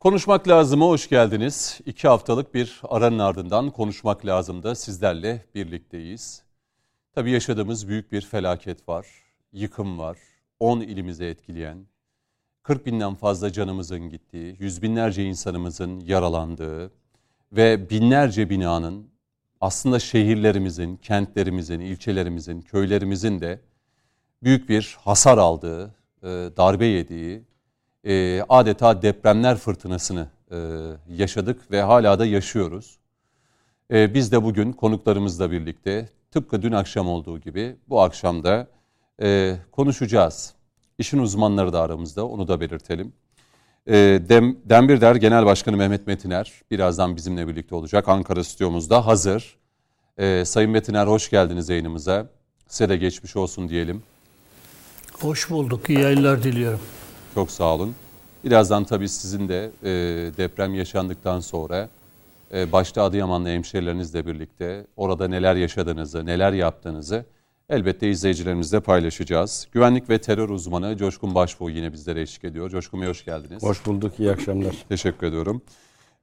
Konuşmak lazıma hoş geldiniz. İki haftalık bir aranın ardından konuşmak lazımda sizlerle birlikteyiz. Tabii yaşadığımız büyük bir felaket var, yıkım var, 10 ilimize etkileyen, 40 binden fazla canımızın gittiği, yüz binlerce insanımızın yaralandığı ve binlerce binanın aslında şehirlerimizin, kentlerimizin, ilçelerimizin, köylerimizin de büyük bir hasar aldığı, e, darbe yediği, e, adeta depremler fırtınasını e, yaşadık ve hala da yaşıyoruz. Biz de bugün konuklarımızla birlikte tıpkı dün akşam olduğu gibi bu akşam da konuşacağız. İşin uzmanları da aramızda onu da belirtelim. Dem, Dembirder Genel Başkanı Mehmet Metiner birazdan bizimle birlikte olacak. Ankara stüdyomuzda hazır. Sayın Metiner hoş geldiniz yayınımıza. Size de geçmiş olsun diyelim. Hoş bulduk. İyi yayınlar diliyorum. Çok sağ olun. Birazdan tabii sizin de e, deprem yaşandıktan sonra e, başta Adıyaman'la hemşerilerinizle birlikte orada neler yaşadığınızı, neler yaptığınızı elbette izleyicilerimizle paylaşacağız. Güvenlik ve terör uzmanı Coşkun Başbuğ yine bizlere eşlik ediyor. Coşkun Bey hoş geldiniz. Hoş bulduk, iyi akşamlar. Teşekkür ediyorum.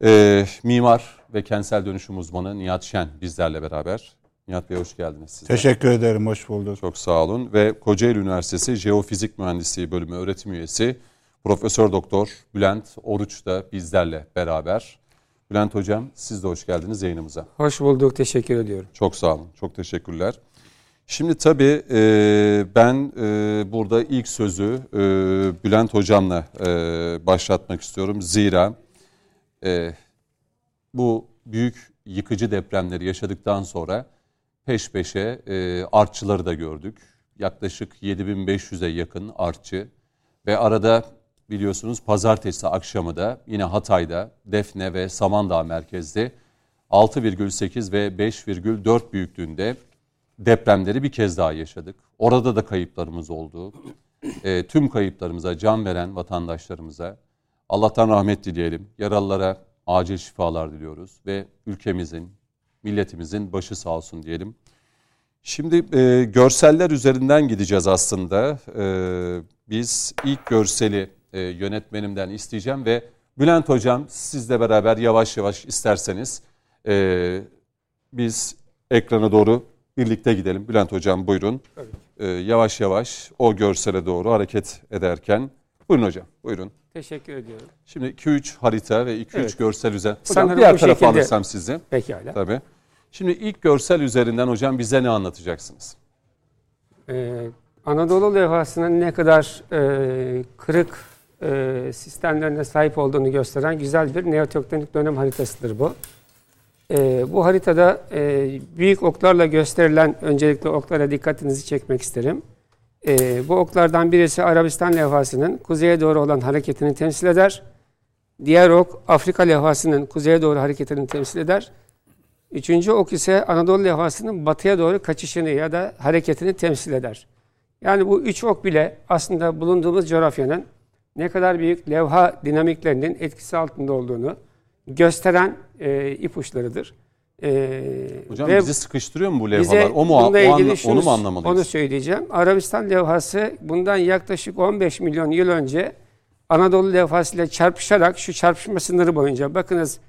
E, mimar ve kentsel dönüşüm uzmanı Nihat Şen bizlerle beraber. Nihat Bey hoş geldiniz. Sizden. Teşekkür ederim, hoş bulduk. Çok sağ olun. Ve Kocaeli Üniversitesi Jeofizik Mühendisliği Bölümü öğretim üyesi Profesör Doktor Bülent Oruç da bizlerle beraber. Bülent Hocam siz de hoş geldiniz yayınımıza. Hoş bulduk, teşekkür ediyorum. Çok sağ olun, çok teşekkürler. Şimdi tabii e, ben e, burada ilk sözü e, Bülent Hocam'la e, başlatmak istiyorum. Zira e, bu büyük yıkıcı depremleri yaşadıktan sonra peş peşe e, artçıları da gördük. Yaklaşık 7500'e yakın artçı ve arada biliyorsunuz pazartesi akşamı da yine Hatay'da Defne ve Samandağ merkezde 6,8 ve 5,4 büyüklüğünde depremleri bir kez daha yaşadık. Orada da kayıplarımız oldu. E, tüm kayıplarımıza can veren vatandaşlarımıza Allah'tan rahmet dileyelim. Yaralılara acil şifalar diliyoruz ve ülkemizin, milletimizin başı sağ olsun diyelim. Şimdi e, görseller üzerinden gideceğiz aslında. E, biz ilk görseli e, yönetmenimden isteyeceğim ve Bülent Hocam sizle beraber yavaş yavaş isterseniz e, biz ekrana doğru birlikte gidelim. Bülent Hocam buyurun. E, yavaş yavaş o görsele doğru hareket ederken. Buyurun hocam buyurun. Teşekkür ediyorum. Şimdi 2-3 harita ve 2-3 evet. görsel üzerine. Hocam Sanırım diğer tarafa şekilde... alırsam sizi. Pekala. Tabii. Şimdi ilk görsel üzerinden hocam bize ne anlatacaksınız? Ee, Anadolu levhasının ne kadar e, kırık e, sistemlerine sahip olduğunu gösteren güzel bir neotektonik dönem haritasıdır bu. E, bu haritada e, büyük oklarla gösterilen öncelikle oklara dikkatinizi çekmek isterim. E, bu oklardan birisi Arabistan levhasının kuzeye doğru olan hareketini temsil eder. Diğer ok Afrika levhasının kuzeye doğru hareketini temsil eder. Üçüncü ok ise Anadolu levhasının batıya doğru kaçışını ya da hareketini temsil eder. Yani bu üç ok bile aslında bulunduğumuz coğrafyanın ne kadar büyük levha dinamiklerinin etkisi altında olduğunu gösteren e, ipuçlarıdır. E, Hocam bizi sıkıştırıyor mu bu levhalar? O mu, o anla, şunu, onu mu anlamalıyız? Onu söyleyeceğim. Arabistan levhası bundan yaklaşık 15 milyon yıl önce Anadolu levhası ile çarpışarak şu çarpışma sınırı boyunca bakınız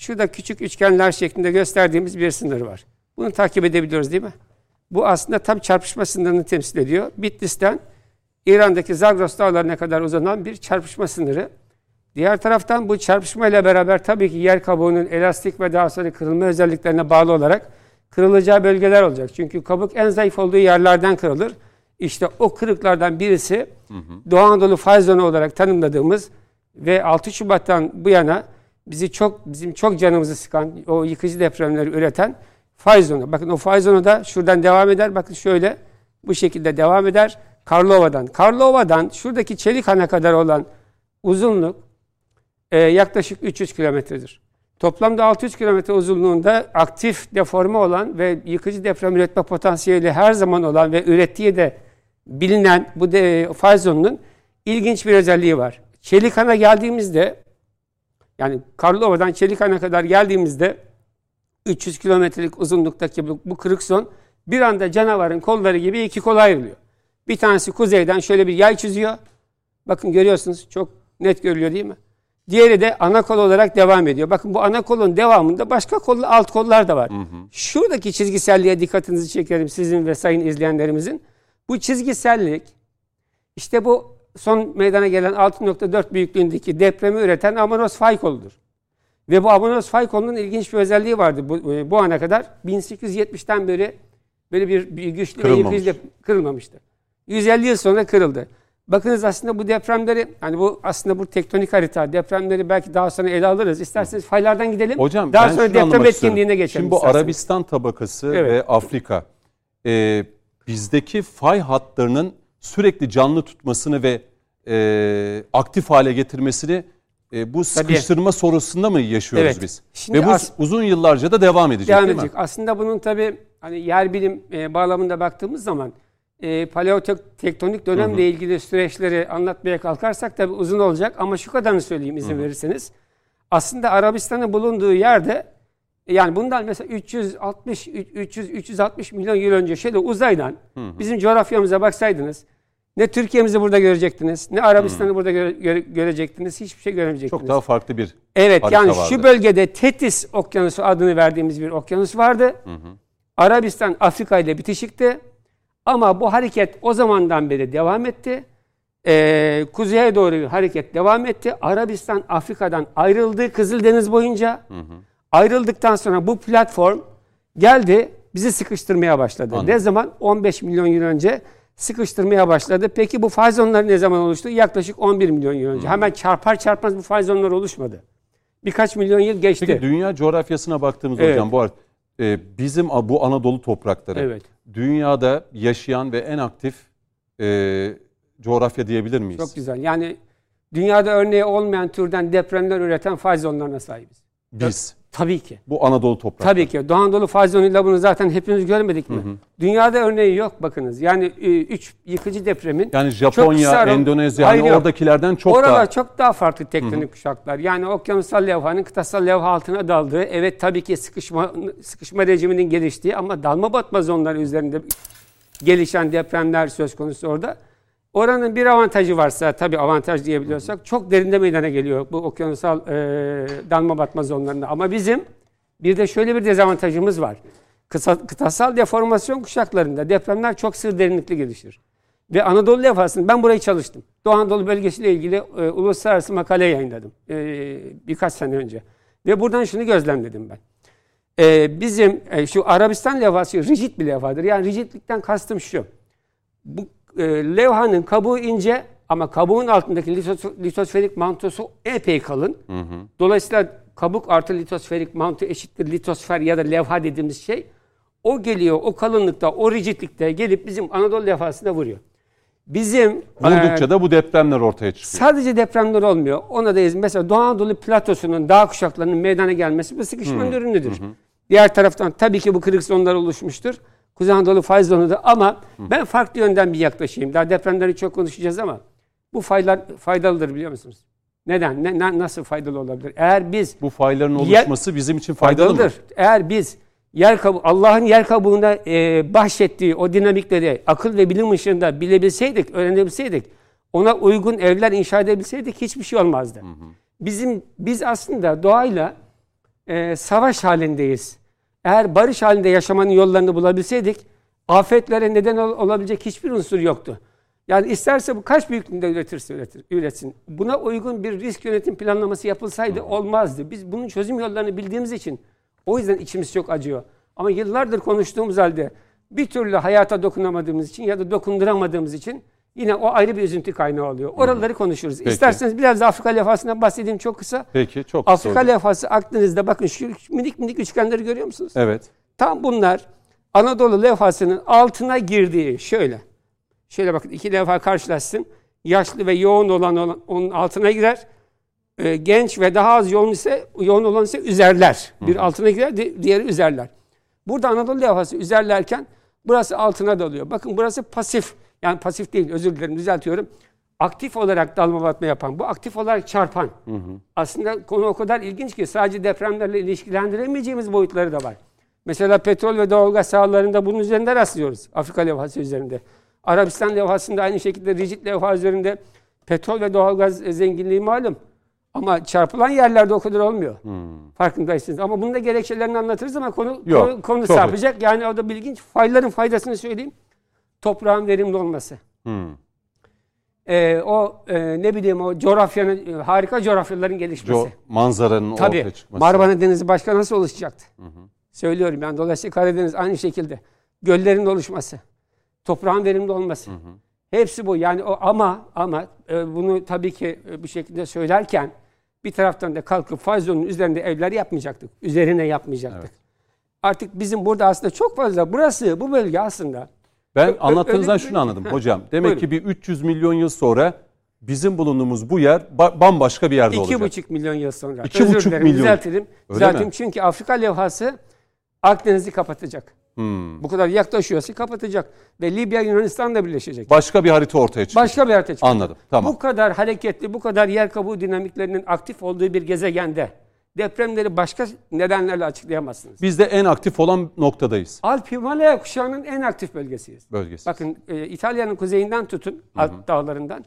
şurada küçük üçgenler şeklinde gösterdiğimiz bir sınır var. Bunu takip edebiliyoruz değil mi? Bu aslında tam çarpışma sınırını temsil ediyor. Bitlis'ten İran'daki Zagros dağlarına kadar uzanan bir çarpışma sınırı. Diğer taraftan bu çarpışma ile beraber tabii ki yer kabuğunun elastik ve daha sonra kırılma özelliklerine bağlı olarak kırılacağı bölgeler olacak. Çünkü kabuk en zayıf olduğu yerlerden kırılır. İşte o kırıklardan birisi hı hı. Doğu Anadolu fay zonu olarak tanımladığımız ve 6 Şubat'tan bu yana bizi çok bizim çok canımızı sıkan o yıkıcı depremleri üreten fay zonu. Bakın o fay zonu da şuradan devam eder. Bakın şöyle bu şekilde devam eder. Karlova'dan. Karlova'dan şuradaki Çelikhan'a kadar olan uzunluk e, yaklaşık 300 kilometredir. Toplamda 600 kilometre uzunluğunda aktif deforme olan ve yıkıcı deprem üretme potansiyeli her zaman olan ve ürettiği de bilinen bu de, fay zonunun ilginç bir özelliği var. Çelikhan'a geldiğimizde yani Karlova'dan Çelikhan'a kadar geldiğimizde 300 kilometrelik uzunluktaki bu, bu kırık zon bir anda canavarın kolları gibi iki kola ayrılıyor. Bir tanesi kuzeyden şöyle bir yay çiziyor. Bakın görüyorsunuz çok net görülüyor değil mi? Diğeri de ana kol olarak devam ediyor. Bakın bu ana kolun devamında başka kol, alt kollar da var. Şuradaki çizgiselliğe dikkatinizi çekerim sizin ve sayın izleyenlerimizin. Bu çizgisellik işte bu son meydana gelen 6.4 büyüklüğündeki depremi üreten Amanos fay koludur. Ve bu Amanos fay kolunun ilginç bir özelliği vardı bu, e, bu ana kadar. 1870'ten beri böyle bir, bir güçlü ve yıkıcı kırılmamıştı. 150 yıl sonra kırıldı. Bakınız aslında bu depremleri, hani bu aslında bu tektonik harita, depremleri belki daha sonra ele alırız. İsterseniz faylardan gidelim. Hocam daha ben sonra deprem etkinliğine geçelim. Şimdi bu isterseniz. Arabistan tabakası Evet. ve Afrika e, bizdeki fay hatlarının sürekli canlı tutmasını ve e, aktif hale getirmesini e, bu sıkıştırma sorusunda mı yaşıyoruz Evet. biz? Şimdi ve bu as- uzun yıllarca da devam edecek devam edecek. Aslında bunun tabii hani yer bilim e, bağlamında baktığımız zaman e, paleotektonik dönemle ilgili süreçleri anlatmaya kalkarsak tabii uzun olacak ama şu kadarını söyleyeyim izin verirseniz. Aslında Arabistan'ın bulunduğu yerde yani bundan mesela 360 300 360 milyon yıl önce şöyle uzaydan bizim coğrafyamıza baksaydınız ne Türkiye'mizi burada görecektiniz, ne Arabistan'ı burada göre- göre- görecektiniz, hiçbir şey göremeyecektiniz. Çok daha farklı bir Evet yani vardı. şu bölgede Tetis Okyanusu adını verdiğimiz bir okyanus vardı. Arabistan Afrika ile bitişikti. Ama bu hareket o zamandan beri devam etti. Ee, kuzeye doğru hareket devam etti. Arabistan Afrika'dan ayrıldı Kızıldeniz boyunca. Ayrıldıktan sonra bu platform geldi bizi sıkıştırmaya başladı. Anladım. Ne zaman? 15 milyon yıl önce sıkıştırmaya başladı. Peki bu fay zonları ne zaman oluştu? Yaklaşık 11 milyon yıl önce. Hemen çarpar çarpmaz bu fay zonları oluşmadı. Birkaç milyon yıl geçti. Peki dünya coğrafyasına baktığımız Evet. hocam bu ar- e, bizim bu Anadolu toprakları Evet. dünyada yaşayan ve en aktif e, coğrafya diyebilir miyiz? Çok güzel. Yani dünyada örneği olmayan türden depremler üreten fay zonlarına sahibiz. Biz Tabii ki. bu Anadolu toprakları. Tabii ki. Doğu Anadolu fay zonuyla bunu zaten hepimiz görmedik mi? Dünyada örneği yok bakınız. Yani e, üç yıkıcı depremin Yani Çok Japonya, kısa- Endonezya yok. oradakilerden çok Oralar daha çok daha farklı tektonik kuşaklar. Yani okyanusal levhanın kıtasal levha altına daldığı, evet tabii ki sıkışma sıkışma rejiminin geliştiği ama dalma batma zonları üzerinde gelişen depremler söz konusu orada. Oranın bir avantajı varsa, tabii avantaj diyebiliyorsak, çok derinde meydana geliyor bu okyanusal e, dalma batma zonlarında. Ama bizim bir de şöyle bir dezavantajımız var. Kısa, kıtasal deformasyon kuşaklarında depremler çok sığ derinlikli gelişir. Ve Anadolu levhasını ben burayı çalıştım. Doğu Anadolu bölgesiyle ilgili e, uluslararası makale yayınladım e, birkaç sene önce. Ve buradan şunu gözlemledim ben. E, bizim e, şu Arabistan levhası rigid bir levhadır. Yani rigidlikten kastım şu. Bu e, levhanın kabuğu ince ama kabuğun altındaki litos- litosferik mantosu epey kalın. Dolayısıyla kabuk artı litosferik manto eşittir litosfer ya da levha dediğimiz şey. O geliyor o kalınlıkta, o rigidlikte gelip bizim Anadolu levhasına vuruyor. Bizim vurdukça e, da bu depremler ortaya çıkıyor. sadece depremler olmuyor. Ona da iz- mesela Doğu Anadolu platosunun dağ kuşaklarının meydana gelmesi bu sıkışmanın ürünüdür. Diğer taraftan tabii ki bu kırık zonlar oluşmuştur. Kuzey Anadolu fay zonudur ama ben farklı yönden bir yaklaşayım. Daha depremleri çok konuşacağız ama bu faylar faydalıdır biliyor musunuz? Neden? Ne, na- nasıl faydalı olabilir? Eğer biz Bu fayların Yer- oluşması bizim için faydalı mı? faydalıdır. Eğer biz yer Allah'ın yer kabuğunda e, bahşettiği o dinamikleri akıl ve bilim ışığında bilebilseydik, öğrenebilseydik, ona uygun evler inşa edebilseydik hiçbir şey olmazdı. Bizim biz aslında doğayla e, savaş halindeyiz. Eğer barış halinde yaşamanın yollarını bulabilseydik, afetlere neden ol- olabilecek hiçbir unsur yoktu. Yani isterse bu kaç büyüklüğünde üretirse üretir, üretsin. Buna uygun bir risk yönetim planlaması yapılsaydı olmazdı. Biz bunun çözüm yollarını bildiğimiz için o yüzden içimiz çok acıyor. Ama yıllardır konuştuğumuz halde bir türlü hayata dokunamadığımız için ya da dokunduramadığımız için yine o ayrı bir üzüntü kaynağı oluyor. Oraları konuşuruz. İsterseniz biraz da Afrika levhasından bahsedeyim çok kısa. Peki çok kısa Afrika hocam. levhası Akdeniz'de bakın şu minik minik üçgenleri görüyor musunuz? Evet. Tam bunlar Anadolu levhasının altına girdiği şöyle. Şöyle bakın iki levha karşılaşsın. Yaşlı ve yoğun olan, olan onun altına girer. Ee, genç ve daha az yoğun ise yoğun olan ise üzerler. Bir altına girer, di- diğeri üzerler. Burada Anadolu levhası üzerlerken burası altına dalıyor. Bakın burası pasif. Yani pasif değil özür dilerim düzeltiyorum. Aktif olarak dalma batma yapan. Bu aktif olarak çarpan. Aslında konu o kadar ilginç ki sadece depremlerle ilişkilendiremeyeceğimiz boyutları da var. Mesela petrol ve doğalgaz sahalarında bunun üzerinde rastlıyoruz. Afrika levhası üzerinde. Arabistan levhasında aynı şekilde rigid levha üzerinde petrol ve doğalgaz zenginliği malum. Ama çarpılan yerlerde o kadar olmuyor. Farkındaysınız. Ama bunun da gerekçelerini anlatırız ama konu Yok, konu, konu çok sapacak. Yani o da bilginç. Fayların faydasını söyleyeyim. Toprağın verimli olması. Hmm. Ee, o e, ne bileyim o coğrafyanın e, harika coğrafyaların gelişmesi. Co- manzaranın Tabii. ortaya çıkması. Marmara Denizi başka nasıl oluşacaktı? Söylüyorum yani dolayısıyla Karadeniz aynı şekilde. Göllerin oluşması, toprağın verimli olması. Hepsi bu. Yani o ama ama e, bunu tabii ki e, bir şekilde söylerken bir taraftan da kalkıp fazlonun üzerinde evler yapmayacaktık. Üzerine yapmayacaktık. Artık bizim burada aslında çok fazla burası bu bölge aslında Ben anlattığınızdan şunu anladım hocam. Demek buyurun. ki bir 300 milyon yıl sonra bizim bulunduğumuz bu yer ba- bambaşka bir yerde İki olacak. buçuk milyon yıl sonra. İki Özür buçuk dilerim, milyon. Düzeltelim. Mi? Çünkü Afrika levhası Akdeniz'i kapatacak. Hmm. Bu kadar yaklaşıyorsa kapatacak. Ve Libya Yunanistan'la birleşecek. Başka bir harita ortaya çıkacak. Başka bir harita çıkacak. Anladım. Tamam. Bu kadar hareketli, bu kadar yer kabuğu dinamiklerinin aktif olduğu bir gezegende depremleri başka nedenlerle açıklayamazsınız. Biz de en aktif olan noktadayız. Alp Himalaya kuşağının en aktif bölgesiyiz. Bölgesi. Bakın e, İtalya'nın kuzeyinden tutun, Alp dağlarından,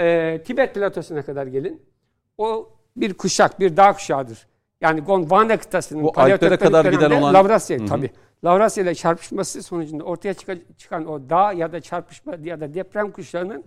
e, Tibet platosuna kadar gelin. O bir kuşak, bir dağ kuşağıdır. Yani Gondwana kıtasının Bu Alplere kadar giden olan- Lavrasya tabii. Lavrasya ile çarpışması sonucunda ortaya çıka- çıkan o dağ ya da çarpışma ya da deprem kuşağının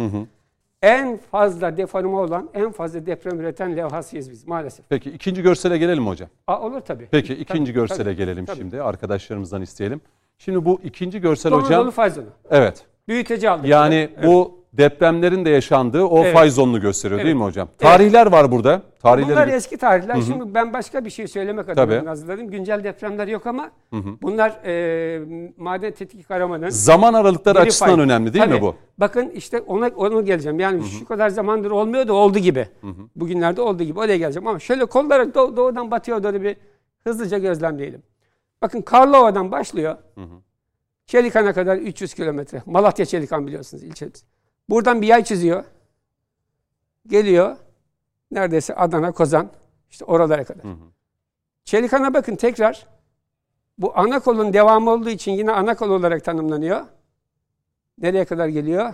en fazla deforme olan, en fazla deprem üreten levhasıyız biz maalesef. Peki ikinci görsele gelelim hocam? Aa, olur tabii. Peki ikinci Tabii, görsele tabii, gelelim tabii. şimdi. Arkadaşlarımızdan isteyelim. Şimdi bu ikinci görsel Doğu hocam. Anadolu fay zonu. Evet. Büyüteci aldık. Yani Evet. bu depremlerin de yaşandığı o Evet. fay zonunu gösteriyor değil Evet. mi hocam? Tarihler var burada. Tarihleri Bunlar eski tarihler. Şimdi ben başka bir şey söylemek adına hazırladım. Güncel depremler yok ama bunlar e, maden tetkik aramanın zaman aralıkları açısından önemli değil mi Tabii. bu? Bakın işte ona onu geleceğim. Yani şu kadar zamandır olmuyor da oldu gibi. Bugünlerde olduğu gibi oraya geleceğim ama şöyle kollarak doğ- doğudan batıya doğru bir hızlıca gözlemleyelim. Bakın Karlova'dan başlıyor. Çelikan'a kadar 300 kilometre. Malatya Çelikan biliyorsunuz ilçemiz. Buradan bir yay çiziyor. Geliyor. Neredeyse Adana, Kozan. işte oralara kadar. Çelikan'a bakın tekrar. Bu ana kolun devamı olduğu için yine ana kol olarak tanımlanıyor. Nereye kadar geliyor?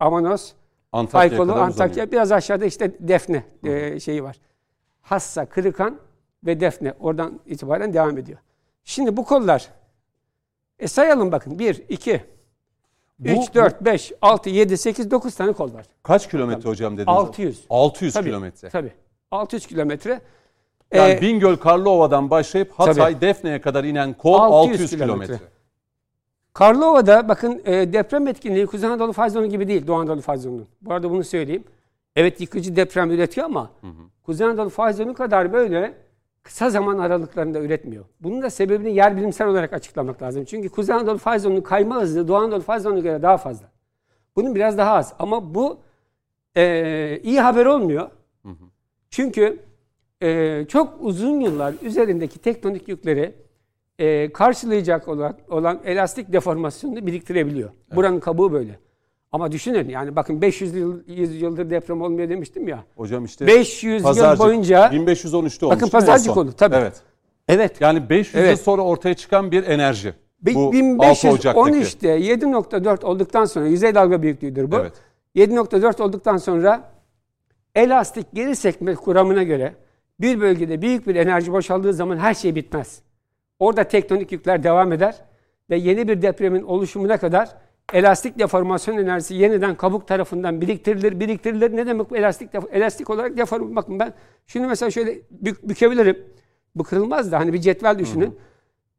Amanos, Antakya'ya Faykolu, kadar Antakya. uzanıyor. Biraz aşağıda işte Defne e, şeyi var. Hassa, Kırıkan ve Defne. Oradan itibaren devam ediyor. Şimdi bu kollar e sayalım bakın. 1, 2, Bu- 3, 4, 5, 6, 7, 8, 9 tane kol var. Kaç kilometre hocam dediniz? 600. 600 Tabii, kilometre. Tabii. 600 kilometre. Yani Ee, Bingöl Karlova'dan başlayıp Hatay Tabii. Defne'ye kadar inen kol 600 600, kilometre. Karlova'da bakın e, deprem etkinliği Kuzey Anadolu fay zonu gibi değil Doğu Anadolu fay zonunun. Bu arada bunu söyleyeyim. Evet yıkıcı deprem üretiyor ama Kuzey Anadolu fay zonu kadar böyle kısa zaman aralıklarında üretmiyor. Bunun da sebebini yer bilimsel olarak açıklamak lazım. Çünkü Kuzey Anadolu fay zonunun kayma hızı Doğu Anadolu fay zonuna göre daha fazla. Bunun biraz daha az ama bu e, iyi haber olmuyor. Çünkü e, çok uzun yıllar üzerindeki tektonik yükleri e, karşılayacak olan, olan elastik deformasyonunu biriktirebiliyor. Buranın kabuğu böyle. Ama düşünün yani bakın 500 yıl 100 yıldır deprem olmuyor demiştim ya. Hocam işte 500 yıl Pazarcık, boyunca 1513'te olmuş Bakın Pazarcık oldu, tabii. Evet. evet Yani 500 yıl Evet. sonra ortaya çıkan bir enerji. Bu 6 Ocak'taki. 1513'te 7.4 olduktan sonra yüzey dalga büyüklüğüdür bu. Evet. 7.4 olduktan sonra elastik geri sekme kuramına göre bir bölgede büyük bir enerji boşaldığı zaman her şey bitmez. Orada tektonik yükler devam eder ve yeni bir depremin oluşumuna kadar elastik deformasyon enerjisi yeniden kabuk tarafından biriktirilir, biriktirilir. Ne demek bu elastik elastik olarak deform bakın ben şunu mesela şöyle bük- bükebilirim. Bu kırılmaz da hani bir cetvel düşünün.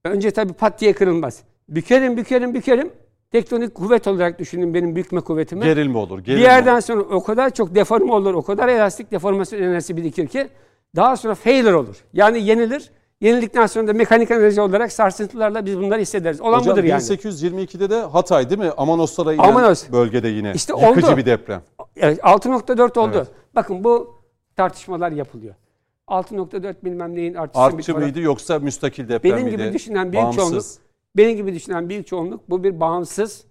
Önce tabii pat diye kırılmaz. Bükerim, bükerim, bükerim. Tektonik kuvvet olarak düşünün benim bükme kuvvetimi. Gerilme olur. Bir Gerilme yerden olur. sonra o kadar çok deforme olur, o kadar elastik deformasyon enerjisi birikir ki daha sonra failure olur. Yani yenilir. Yenildikten sonra da mekanik enerji olarak sarsıntılarla biz bunları hissederiz. Olan Hocam budur yani. 1822'de de Hatay değil mi? Amanoslara inen Amanos. bölgede yine. İşte Yıkıcı oldu. bir deprem. Evet, 6.4 oldu. Evet. Bakın bu tartışmalar yapılıyor. 6.4 bilmem neyin artışı bir Artçı mıydı yoksa müstakil deprem Benim miydi? gibi düşünen büyük Bağımsız. çoğunluk, benim gibi düşünen büyük çoğunluk bu bir bağımsız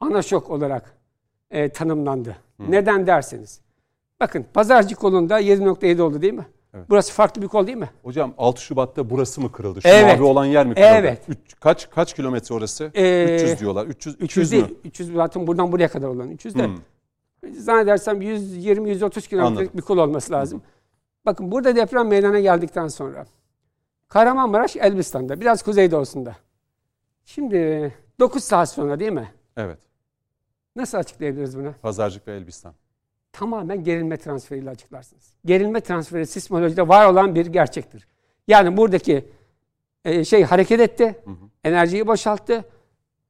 ana şok olarak e, tanımlandı. Neden derseniz. Bakın pazarcık kolunda 7.7 oldu değil mi? Burası farklı bir kol değil mi? Hocam 6 Şubat'ta burası mı kırıldı? Şu Evet. mavi olan yer mi kırıldı? Evet. Üç- kaç kaç kilometre orası? Ee, 300 diyorlar. 300 300 300 değil. mü? 300 zaten buradan buraya kadar olan 300 de. Hmm. Zannedersem 120-130 kilometrelik Anladım. bir kol olması lazım. Bakın burada deprem meydana geldikten sonra Kahramanmaraş Elbistan'da biraz kuzeydoğusunda. Şimdi 9 saat sonra değil mi? Evet. Nasıl açıklayabiliriz bunu? Pazarcık ve Elbistan. Tamamen gerilme transferiyle açıklarsınız. Gerilme transferi sismolojide var olan bir gerçektir. Yani buradaki e, şey hareket etti, enerjiyi boşalttı.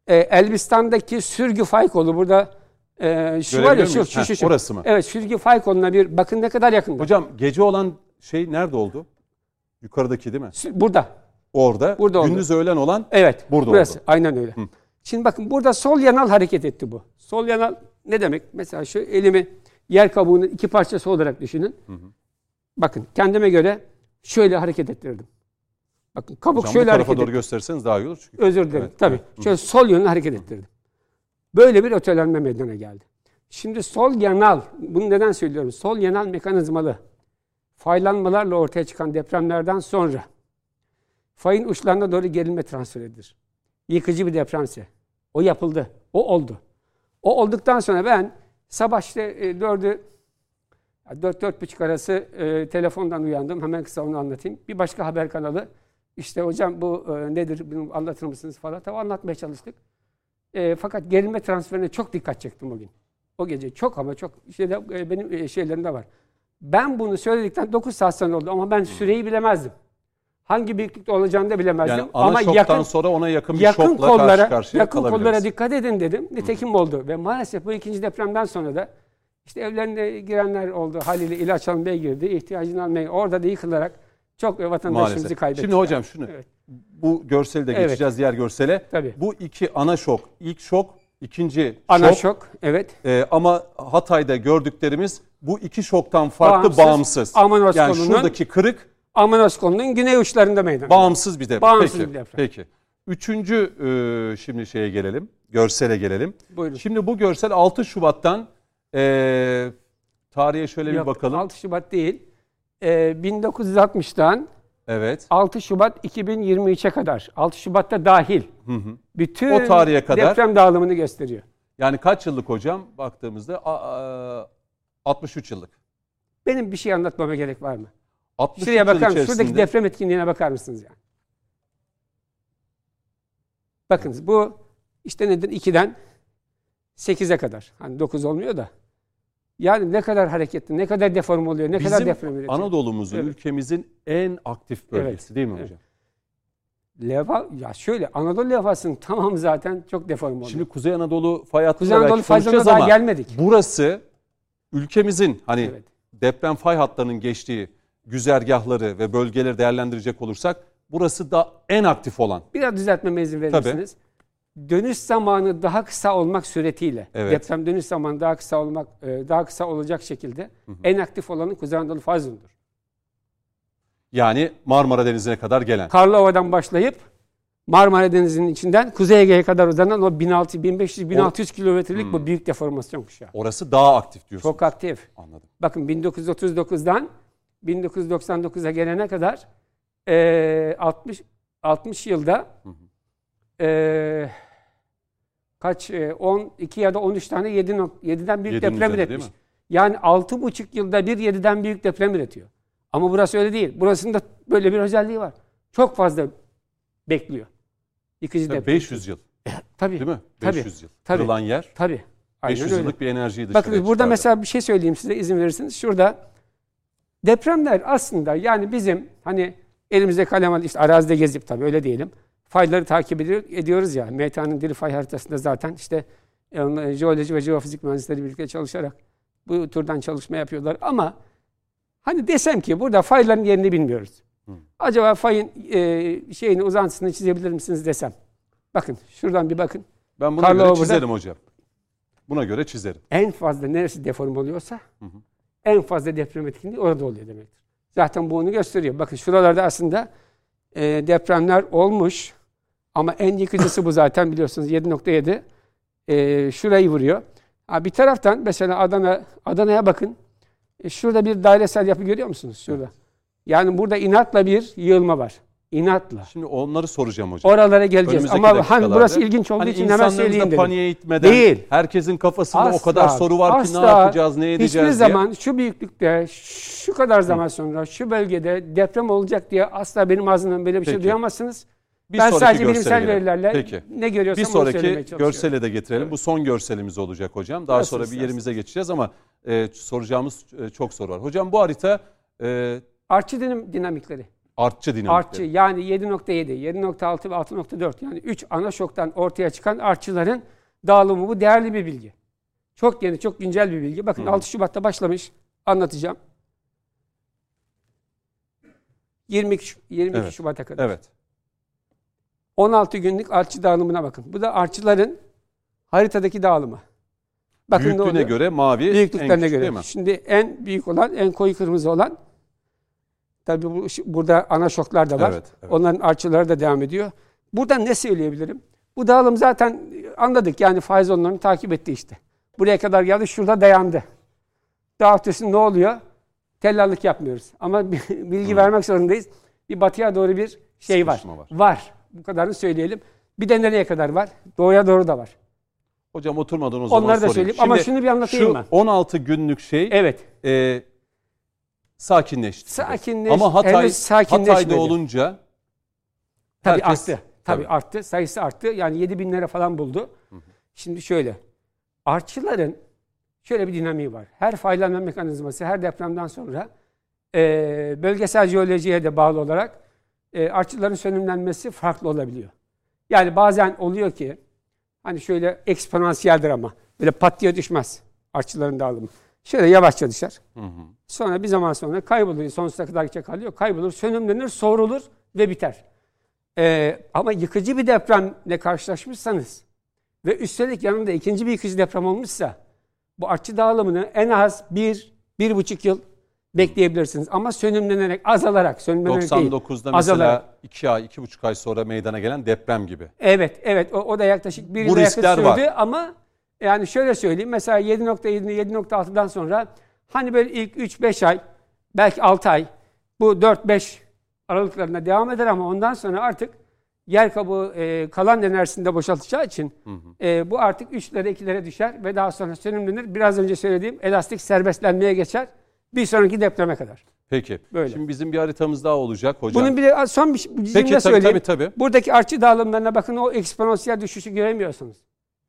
E, Elbistan'daki sürgü fay kolu burada e, şu var ya şu, şu, şu, şu. orası mı? Evet sürgü fay koluna bir bakın ne kadar yakında. Hocam gece olan şey nerede oldu? Yukarıdaki değil mi? Burada. Orada. Burada oldu. Gündüz öğlen olan Evet. Burada burası. oldu. Aynen öyle. Şimdi bakın burada sol yanal hareket etti bu. Sol yanal ne demek? Mesela şu elimi yer kabuğunun iki parçası olarak düşünün. Bakın kendime göre şöyle hareket ettirdim. Bakın kabuk Hocam şöyle hareket doğru etti. gösterirseniz daha iyi olur. Çünkü. Özür dilerim. Evet, Tabii. evet. Şöyle sol yönlü hareket ettirdim. Böyle bir ötelenme meydana geldi. Şimdi sol yanal, bunu neden söylüyorum? Sol yanal mekanizmalı faylanmalarla ortaya çıkan depremlerden sonra fayın uçlarına doğru gerilme transfer edilir. Yıkıcı bir depremse. O yapıldı. O oldu. O olduktan sonra ben sabah işte e, dördü, dört, dört buçuk arası e, telefondan uyandım. Hemen kısa onu anlatayım. Bir başka haber kanalı. İşte hocam bu e, nedir bunu anlatır mısınız falan. Tabii anlatmaya çalıştık. E, fakat gerilme transferine çok dikkat çektim o gün. O gece çok ama çok şeyde, e, benim e, şeylerimde var. Ben bunu söyledikten 9 saat sonra oldu ama ben süreyi bilemezdim. Hangi büyüklükte olacağını da bilemezdim. Yani ana ama yakın, sonra ona yakın bir yakın şokla kollara, karşı karşıya yakın kollara dikkat edin dedim. Nitekim oldu ve maalesef bu ikinci depremden sonra da işte evlerine girenler oldu. Haliyle ilaç almaya girdi. ihtiyacını almaya Orada da yıkılarak çok vatandaşımızı Maalesef. kaybettik. Şimdi hocam şunu. Evet. Bu görseli de Evet. geçeceğiz diğer görsele. Tabii. Bu iki ana şok. İlk şok, ikinci Ana şok. şok. Evet. Ee, ama Hatay'da gördüklerimiz bu iki şoktan farklı Bağımsız. bağımsız. Amanos yani şuradaki kırık Amanos kolunun güney uçlarında meydana. bağımsız bir deprem. Bağımsız peki, bir deprem. Peki. Üçüncü e, şimdi şeye gelelim. Görsele gelelim. Buyurun. Şimdi bu görsel 6 Şubat'tan e, tarihe şöyle bir Yok, bakalım. 6 Şubat değil. Ee, 1960'tan Evet. 6 Şubat 2023'e kadar. 6 Şubat'ta dahil. Bütün O tarihe kadar- deprem dağılımını gösteriyor. Yani kaç yıllık hocam baktığımızda? A- a- 63 yıllık. Benim bir şey anlatmama gerek var mı? 63 Şuraya bakar mısınız? Şuradaki deprem etkinliğine bakar mısınız yani? Bakınız bu işte nedir? 2'den 8'e kadar. Hani 9 olmuyor da. Yani ne kadar hareketli, ne kadar deform oluyor, ne kadar bizim deprem üretiyor. Anadolu'muzun, Evet. ülkemizin en aktif bölgesi Evet, değil mi evet. hocam? Levha, ya şöyle Anadolu levhasının tamamı zaten çok deform oluyor. Şimdi Kuzey Anadolu fay hattına Kuzey Anadolu fay hattına daha gelmedik. burası ülkemizin hani Evet. deprem fay hatlarının geçtiği güzergahları ve bölgeleri değerlendirecek olursak burası da en aktif olan. Biraz düzeltmeme izin verir Tabii. Dönüş zamanı daha kısa olmak suretiyle, Evet. deprem dönüş zamanı daha kısa olmak, e, daha kısa olacak şekilde en aktif olanın Kuzey Anadolu fay zonudur. Yani Marmara Denizi'ne kadar gelen. Karlova'dan başlayıp Marmara Denizi'nin içinden Kuzey Ege'ye kadar uzanan o 1600, 1500, 1600 kilometrelik bu büyük deformasyon kuşağı. Orası daha aktif diyorsun. Çok aktif. Anladım. Bakın 1939'dan 1999'a gelene kadar eee 60 60 yılda eee kaç eee, 12 ya da 13 tane 7 7'den büyük Yedinin deprem üretmiş. mi? Yani 6,5 yılda bir 7'den büyük deprem üretiyor. Ama burası öyle değil. Burasında böyle bir özelliği var. Çok fazla bekliyor. Yıkıcı Tabii deprem. 500 yıl Tabii. değil mi? Tabii. 500 yıl. Tabii. Kırılan yer Tabii. Aynen 500 öyle. yıllık bir enerjiyi dışarı Bakın burada çıkardı. mesela bir şey söyleyeyim size izin verirseniz. Şurada depremler aslında yani bizim hani elimizde kalem alıp işte arazide gezip tabii öyle diyelim. Fayları takip ediyor, ediyoruz ya. MTA'nın dili fay haritasında zaten işte e, jeoloji ve jeofizik mühendisleri birlikte çalışarak bu türden çalışma yapıyorlar. Ama hani desem ki burada fayların yerini bilmiyoruz. Acaba fayın e, şeyini uzantısını çizebilir misiniz desem. Bakın şuradan bir bakın. Ben buna Karlova göre çizerim hocam. Buna göre çizerim. en fazla neresi deform oluyorsa en fazla deprem etkinliği orada oluyor demektir. Zaten bu onu gösteriyor. Bakın şuralarda aslında e, depremler olmuş ama en yıkıcısı bu zaten biliyorsunuz 7.7 e, şurayı vuruyor. Ha, bir taraftan mesela Adana Adana'ya bakın. E, şurada bir dairesel yapı görüyor musunuz? Şurada. Yani burada inatla bir yığılma var. İnatla Şimdi onları soracağım hocam. oralara geleceğiz. Önümüzdeki Ama hani burası ilginç olduğu Hani için hemen söyleyeyim dedim. paniğe itmeden, Değil. herkesin kafasında o Asla, kadar soru var ki ne asla yapacağız, ne edeceğiz Hiçbir diye. zaman şu büyüklükte, şu kadar zaman sonra, şu bölgede deprem olacak diye asla benim ağzımdan böyle bir şey Peki. duyamazsınız. Bir ben sadece bilimsel verilerle Peki. ne görüyorsam Bir sonraki görsele de getirelim. Bu son görselimiz olacak hocam. Daha Nasıl sonra bir yerimize geçeceğiz ama e, soracağımız e, çok soru var. Hocam bu harita e, dinim- dinamikleri. Artçı dinamikleri. Artçı yani 7.7, 7.6 ve 6.4 yani 3 ana şoktan ortaya çıkan artçıların dağılımı bu değerli bir bilgi. Çok yeni, çok güncel bir bilgi. Bakın 6 Şubat'ta başlamış. Anlatacağım. 22, Şu- 22 Evet. Şubat'a kadar. Evet. 16 günlük artçı dağılımına bakın. Bu da artçıların haritadaki dağılımı. Bakın ne Büyüklüğüne göre mavi en Büyüklüklerine küçük göre. değil mi? Şimdi en büyük olan, en koyu kırmızı olan tabii bu, burada ana şoklar da var. Evet, evet. Onların artçıları da devam ediyor. Buradan ne söyleyebilirim? Bu dağılım zaten anladık yani faiz onlarını takip etti işte. Buraya kadar geldi şurada dayandı. Daha ötesi ne oluyor? Tellallık yapmıyoruz. Ama bilgi vermek zorundayız. Bir batıya doğru bir şey var. Var. Var. Bu kadarını söyleyelim. Bir de nereye kadar var? Doğuya doğru da var. Hocam oturmadan o zaman Onları da sorayım. söyleyeyim ama Şimdi şunu bir anlatayım şu ben. 16 günlük şey Evet. e, sakinleşti. Sakinleş, Ama Hatay. Hatay'da olunca Tabii herkes- arttı. Tabii, Tabii. arttı. Sayısı arttı. Yani 7 binlere falan buldu. Şimdi şöyle. Artçıların şöyle bir dinamiği var. Her faylanma mekanizması her depremden sonra e, bölgesel jeolojiye de bağlı olarak e, artçıların sönümlenmesi farklı olabiliyor. Yani bazen oluyor ki hani şöyle eksponansiyeldir ama böyle pat diye düşmez artçıların dağılımı. Şöyle yavaşça düşer. Sonra bir zaman sonra kaybolur. Sonsuza kadar kalıyor. Kaybolur, sönümlenir, soğurulur ve biter. Ee, ama yıkıcı bir depremle karşılaşmışsanız ve üstelik yanında ikinci bir yıkıcı deprem olmuşsa bu artçı dağılımını en az bir, bir buçuk yıl bekleyebilirsiniz. Ama sönümlenerek, azalarak, sönümlenerek değil. 99'da mesela azalarak. 2 ay, 2,5 ay sonra meydana gelen deprem gibi. Evet, evet. O, o da yaklaşık bir riskler sürdü var. ama yani şöyle söyleyeyim. Mesela 7.7, 7.6'dan sonra hani böyle ilk 3-5 ay, belki 6 ay bu 4-5 aralıklarında devam eder ama ondan sonra artık yer kabuğu e, kalan enerjisinde boşaltacağı için e, bu artık 3'lere 2'lere düşer ve daha sonra sönümlenir. Biraz önce söylediğim elastik serbestlenmeye geçer. Bir sonraki depreme kadar. Peki. Böyle. Şimdi bizim bir haritamız daha olacak hocam. Bunun bir de son bir şey- bir Peki cümle tabii söyleyeyim. tabii tabii. Buradaki artçı dağılımlarına bakın o eksponansiyel düşüşü göremiyorsunuz.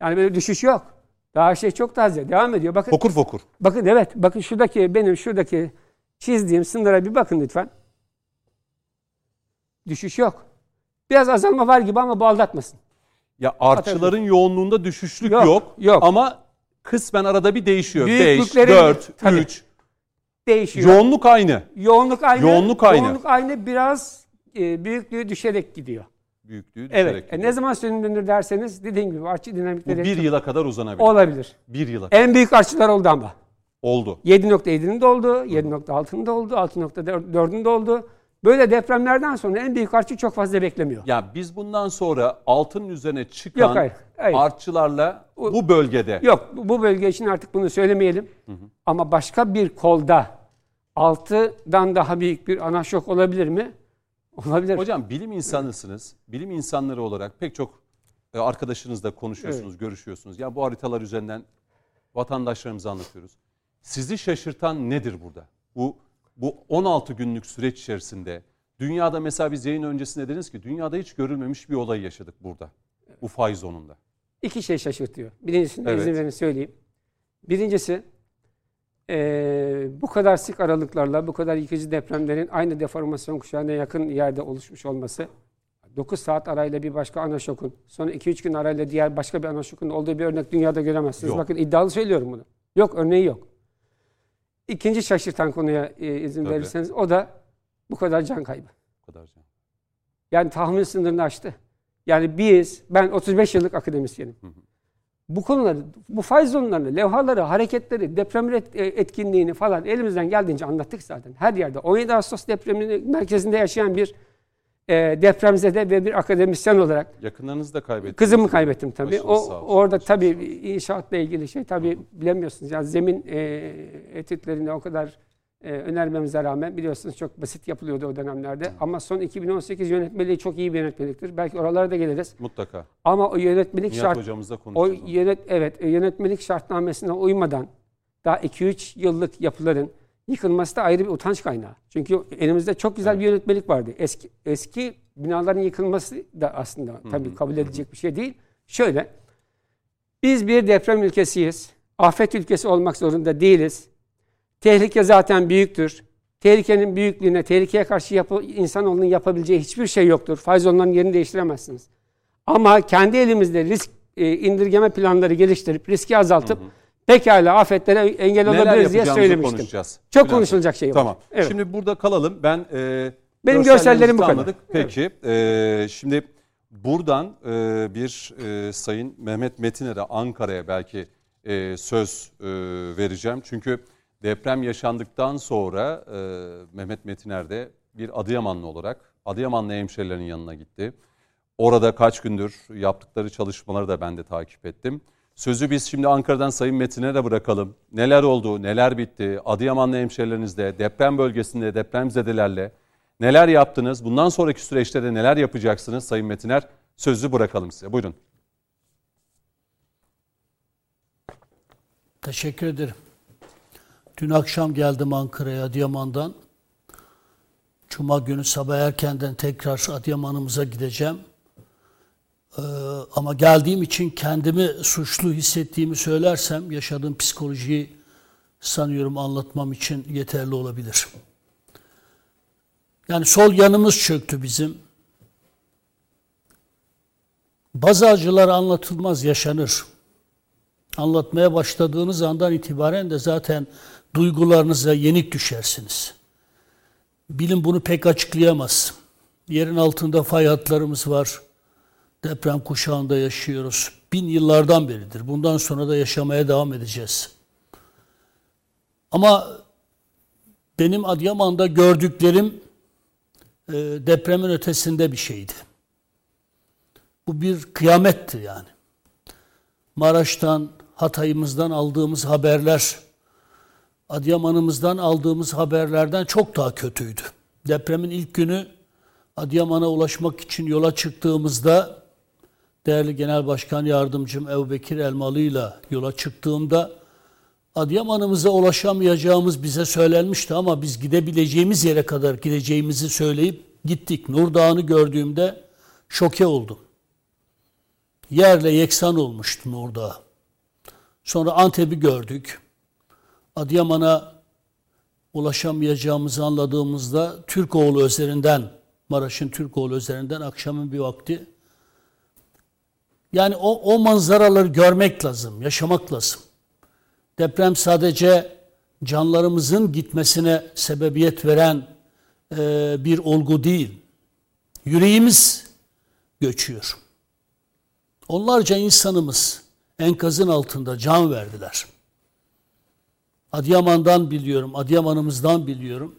Yani böyle düşüş yok. Daha şey çok taze. Devam ediyor. Bakın, Fokur fokur. bakın evet. Bakın şuradaki benim şuradaki çizdiğim sınıra bir bakın lütfen. Düşüş yok. Biraz azalma var gibi ama bu aldatmasın. Ya artçıların yoğunluğunda düşüşlük yok, Yok, yok. Ama kısmen arada bir değişiyor. 5, Büyüklükleri- 4, Tabii. 3. Değişiyor. Yoğunluk aynı. yoğunluk aynı. Yoğunluk aynı. Yoğunluk aynı. Biraz e, büyüklüğü düşerek gidiyor. Büyüklüğü düşerek. Evet. E, gidiyor. ne zaman sönümlenir derseniz dediğim gibi artçı Bu dinamikleri bir yıla kadar uzanabilir. olabilir. Bir yıla En büyük artçılar oldu ama. oldu. 7.7'nin de oldu, 7.6'nın da oldu, 6.4'ün de oldu. Böyle depremlerden sonra en büyük artçı çok fazla beklemiyor. Ya biz bundan sonra altının üzerine çıkan Yok, hayır, hayır. artçılarla bu bölgede Yok bu bu bölge için artık bunu söylemeyelim. Ama başka bir kolda 6'dan daha büyük bir ana şok olabilir mi? Olabilir. Hocam bilim insanısınız. Bilim insanları olarak pek çok e, arkadaşınızla konuşuyorsunuz, görüşüyorsunuz. Ya bu haritalar üzerinden vatandaşlarımıza anlatıyoruz. Sizi şaşırtan nedir burada? Bu bu 16 günlük süreç içerisinde dünyada mesela biz yayın öncesinde dediniz ki dünyada hiç görülmemiş bir olay yaşadık burada. Bu faiz zonunda. İki şey şaşırtıyor. Birincisini Evet. izin verin söyleyeyim. Birincisi eee, bu kadar sık aralıklarla bu kadar yıkıcı depremlerin aynı deformasyon kuşağına yakın yerde oluşmuş olması 9 saat arayla bir başka ana şokun sonra 2-3 gün arayla diğer başka bir ana şokun olduğu bir örnek dünyada göremezsiniz. Yok. Bakın iddialı söylüyorum bunu. Yok örneği yok. İkinci şaşırtan konuya e, izin Tabii. verirseniz o da bu kadar can kaybı. Bu kadar. canım. Yani tahammül sınırını aştı. Yani biz, ben 35 yıllık akademisyenim. Bu konuları, bu faiz zonlarını, levhaları, hareketleri, deprem e, etkinliğini falan elimizden geldiğince anlattık zaten. Her yerde. 17 Ağustos depreminin merkezinde yaşayan bir e, depremzede ve bir akademisyen olarak Yakınlarınızı da kaybettiniz. Kızımı kaybettim tabii. Başınız O olsun. orada tabii inşaatla ilgili şey tabii bilemiyorsunuz. Yani zemin e, etütlerinde o kadar e, önermemize rağmen biliyorsunuz çok basit yapılıyordu o dönemlerde. Ama son 2018 yönetmeliği çok iyi bir yönetmeliktir. Belki oralara da geliriz. Mutlaka. Ama o yönetmelik Nihat şart hocamızla o konuşacağız. onu. yönet evet e, yönetmelik şartnamesine uymadan daha 2-3 yıllık yapıların yıkılması da ayrı bir utanç kaynağı. Çünkü elimizde çok güzel bir yönetmelik vardı. Eski eski binaların yıkılması da aslında tabii kabul edilecek bir şey değil. Şöyle biz bir deprem ülkesiyiz. Afet ülkesi olmak zorunda değiliz. Tehlike zaten büyüktür. Tehlikenin büyüklüğüne, tehlikeye karşı yapı, insanoğlunun yapabileceği hiçbir şey yoktur. Faiz onların yerini değiştiremezsiniz. Ama kendi elimizde risk e, indirgeme planları geliştirip riski azaltıp pekala afetlere engel Neler olabiliriz diye söylemiştim. konuşacağız. Çok Bülent konuşulacak şey var. Tamam. Evet. Şimdi burada kalalım. Ben e, Benim görsellerim bu kadar. Peki. e, şimdi buradan e, bir e, Sayın Mehmet Metiner'e Ankara'ya belki e, söz e, vereceğim. Çünkü deprem yaşandıktan sonra e, Mehmet Metiner de bir Adıyamanlı olarak Adıyamanlı hemşerilerin yanına gitti. Orada kaç gündür yaptıkları çalışmaları da ben de takip ettim. Sözü biz şimdi Ankara'dan Sayın Metin'e de bırakalım. Neler oldu, neler bitti? Adıyamanlı hemşerilerinizde, deprem bölgesinde, depremzedelerle neler yaptınız? Bundan sonraki süreçte de neler yapacaksınız Sayın Metiner? Sözü bırakalım size. Buyurun. Teşekkür ederim. Dün akşam geldim Ankara'ya Adıyaman'dan. Cuma günü sabah erkenden tekrar Adıyaman'ımıza gideceğim. Ee, ama geldiğim için kendimi suçlu hissettiğimi söylersem yaşadığım psikolojiyi sanıyorum anlatmam için yeterli olabilir. Yani sol yanımız çöktü bizim. Bazı acılar anlatılmaz, yaşanır. Anlatmaya başladığınız andan itibaren de zaten duygularınıza yenik düşersiniz. Bilim bunu pek açıklayamaz. Yerin altında fay hatlarımız var. Deprem kuşağında yaşıyoruz. Bin yıllardan beridir. Bundan sonra da yaşamaya devam edeceğiz. Ama benim Adıyaman'da gördüklerim e, depremin ötesinde bir şeydi. Bu bir kıyametti yani. Maraş'tan, Hatay'ımızdan aldığımız haberler, Adıyaman'ımızdan aldığımız haberlerden çok daha kötüydü. Depremin ilk günü Adıyaman'a ulaşmak için yola çıktığımızda değerli Genel Başkan Yardımcım Ebu Elmalı ile yola çıktığımda Adıyaman'ımıza ulaşamayacağımız bize söylenmişti ama biz gidebileceğimiz yere kadar gideceğimizi söyleyip gittik. Nur Dağı'nı gördüğümde şoke oldum. Yerle yeksan olmuştu Nur Dağı. Sonra Antep'i gördük. Adıyaman'a ulaşamayacağımızı anladığımızda Türkoğlu üzerinden, Maraş'ın Türkoğlu üzerinden akşamın bir vakti yani o, o manzaraları görmek lazım, yaşamak lazım. Deprem sadece canlarımızın gitmesine sebebiyet veren e, bir olgu değil. Yüreğimiz göçüyor. Onlarca insanımız enkazın altında can verdiler. Adıyaman'dan biliyorum, Adıyaman'ımızdan biliyorum.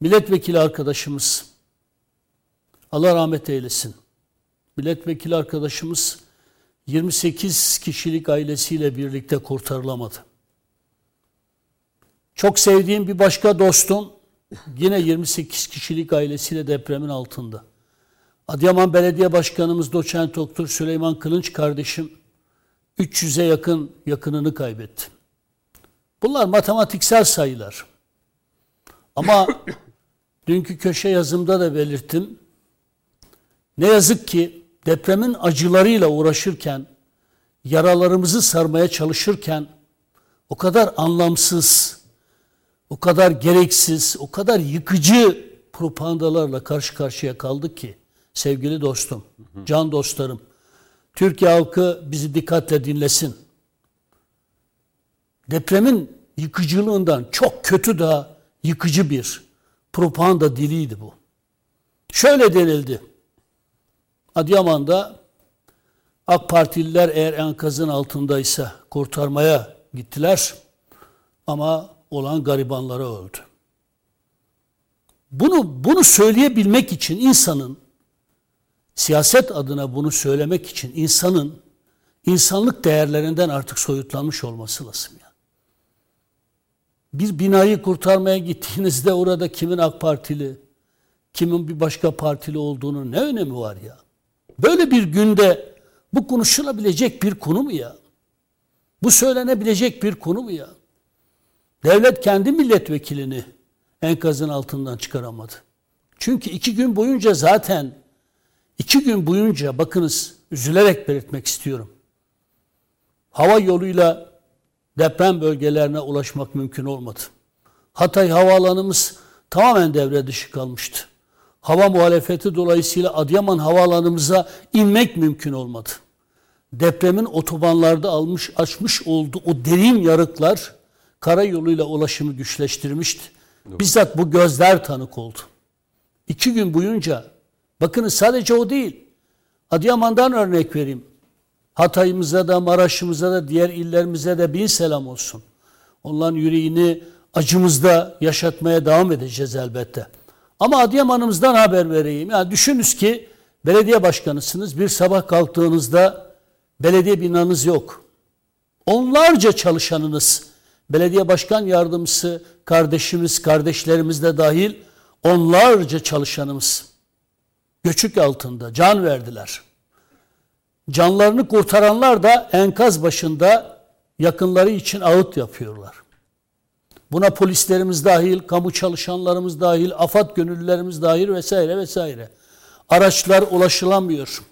Milletvekili arkadaşımız, Allah rahmet eylesin. Milletvekili arkadaşımız 28 kişilik ailesiyle birlikte kurtarılamadı. Çok sevdiğim bir başka dostum yine 28 kişilik ailesiyle depremin altında. Adıyaman Belediye Başkanımız Doçent Doktor Süleyman Kılınç kardeşim 300'e yakın yakınını kaybetti. Bunlar matematiksel sayılar. Ama dünkü köşe yazımda da belirttim. Ne yazık ki depremin acılarıyla uğraşırken, yaralarımızı sarmaya çalışırken o kadar anlamsız, o kadar gereksiz, o kadar yıkıcı propagandalarla karşı karşıya kaldık ki sevgili dostum, can dostlarım, Türkiye halkı bizi dikkatle dinlesin. Depremin yıkıcılığından çok kötü daha yıkıcı bir propaganda diliydi bu. Şöyle denildi. Adıyaman'da AK Partililer eğer enkazın altındaysa kurtarmaya gittiler ama olan garibanlara öldü. Bunu bunu söyleyebilmek için insanın siyaset adına bunu söylemek için insanın insanlık değerlerinden artık soyutlanmış olması lazım. Yani. Bir binayı kurtarmaya gittiğinizde orada kimin AK Partili, kimin bir başka partili olduğunu ne önemi var ya? Böyle bir günde bu konuşulabilecek bir konu mu ya? Bu söylenebilecek bir konu mu ya? Devlet kendi milletvekilini enkazın altından çıkaramadı. Çünkü iki gün boyunca zaten iki gün boyunca bakınız üzülerek belirtmek istiyorum. Hava yoluyla deprem bölgelerine ulaşmak mümkün olmadı. Hatay havaalanımız tamamen devre dışı kalmıştı. Hava muhalefeti dolayısıyla Adıyaman havaalanımıza inmek mümkün olmadı. Depremin otobanlarda almış açmış olduğu o derin yarıklar karayoluyla ulaşımı güçleştirmişti. Bizzat bu gözler tanık oldu. İki gün boyunca bakınız sadece o değil. Adıyaman'dan örnek vereyim. Hatay'ımıza da Maraş'ımıza da diğer illerimize de bin selam olsun. Onların yüreğini acımızda yaşatmaya devam edeceğiz elbette. Ama Adıyaman'ımızdan haber vereyim. Yani düşününüz ki belediye başkanısınız. Bir sabah kalktığınızda belediye binanız yok. Onlarca çalışanınız, belediye başkan yardımcısı, kardeşimiz, kardeşlerimiz de dahil onlarca çalışanımız göçük altında can verdiler. Canlarını kurtaranlar da enkaz başında yakınları için ağıt yapıyorlar. Buna polislerimiz dahil, kamu çalışanlarımız dahil, afat gönüllülerimiz dahil vesaire vesaire. Araçlar ulaşılamıyor.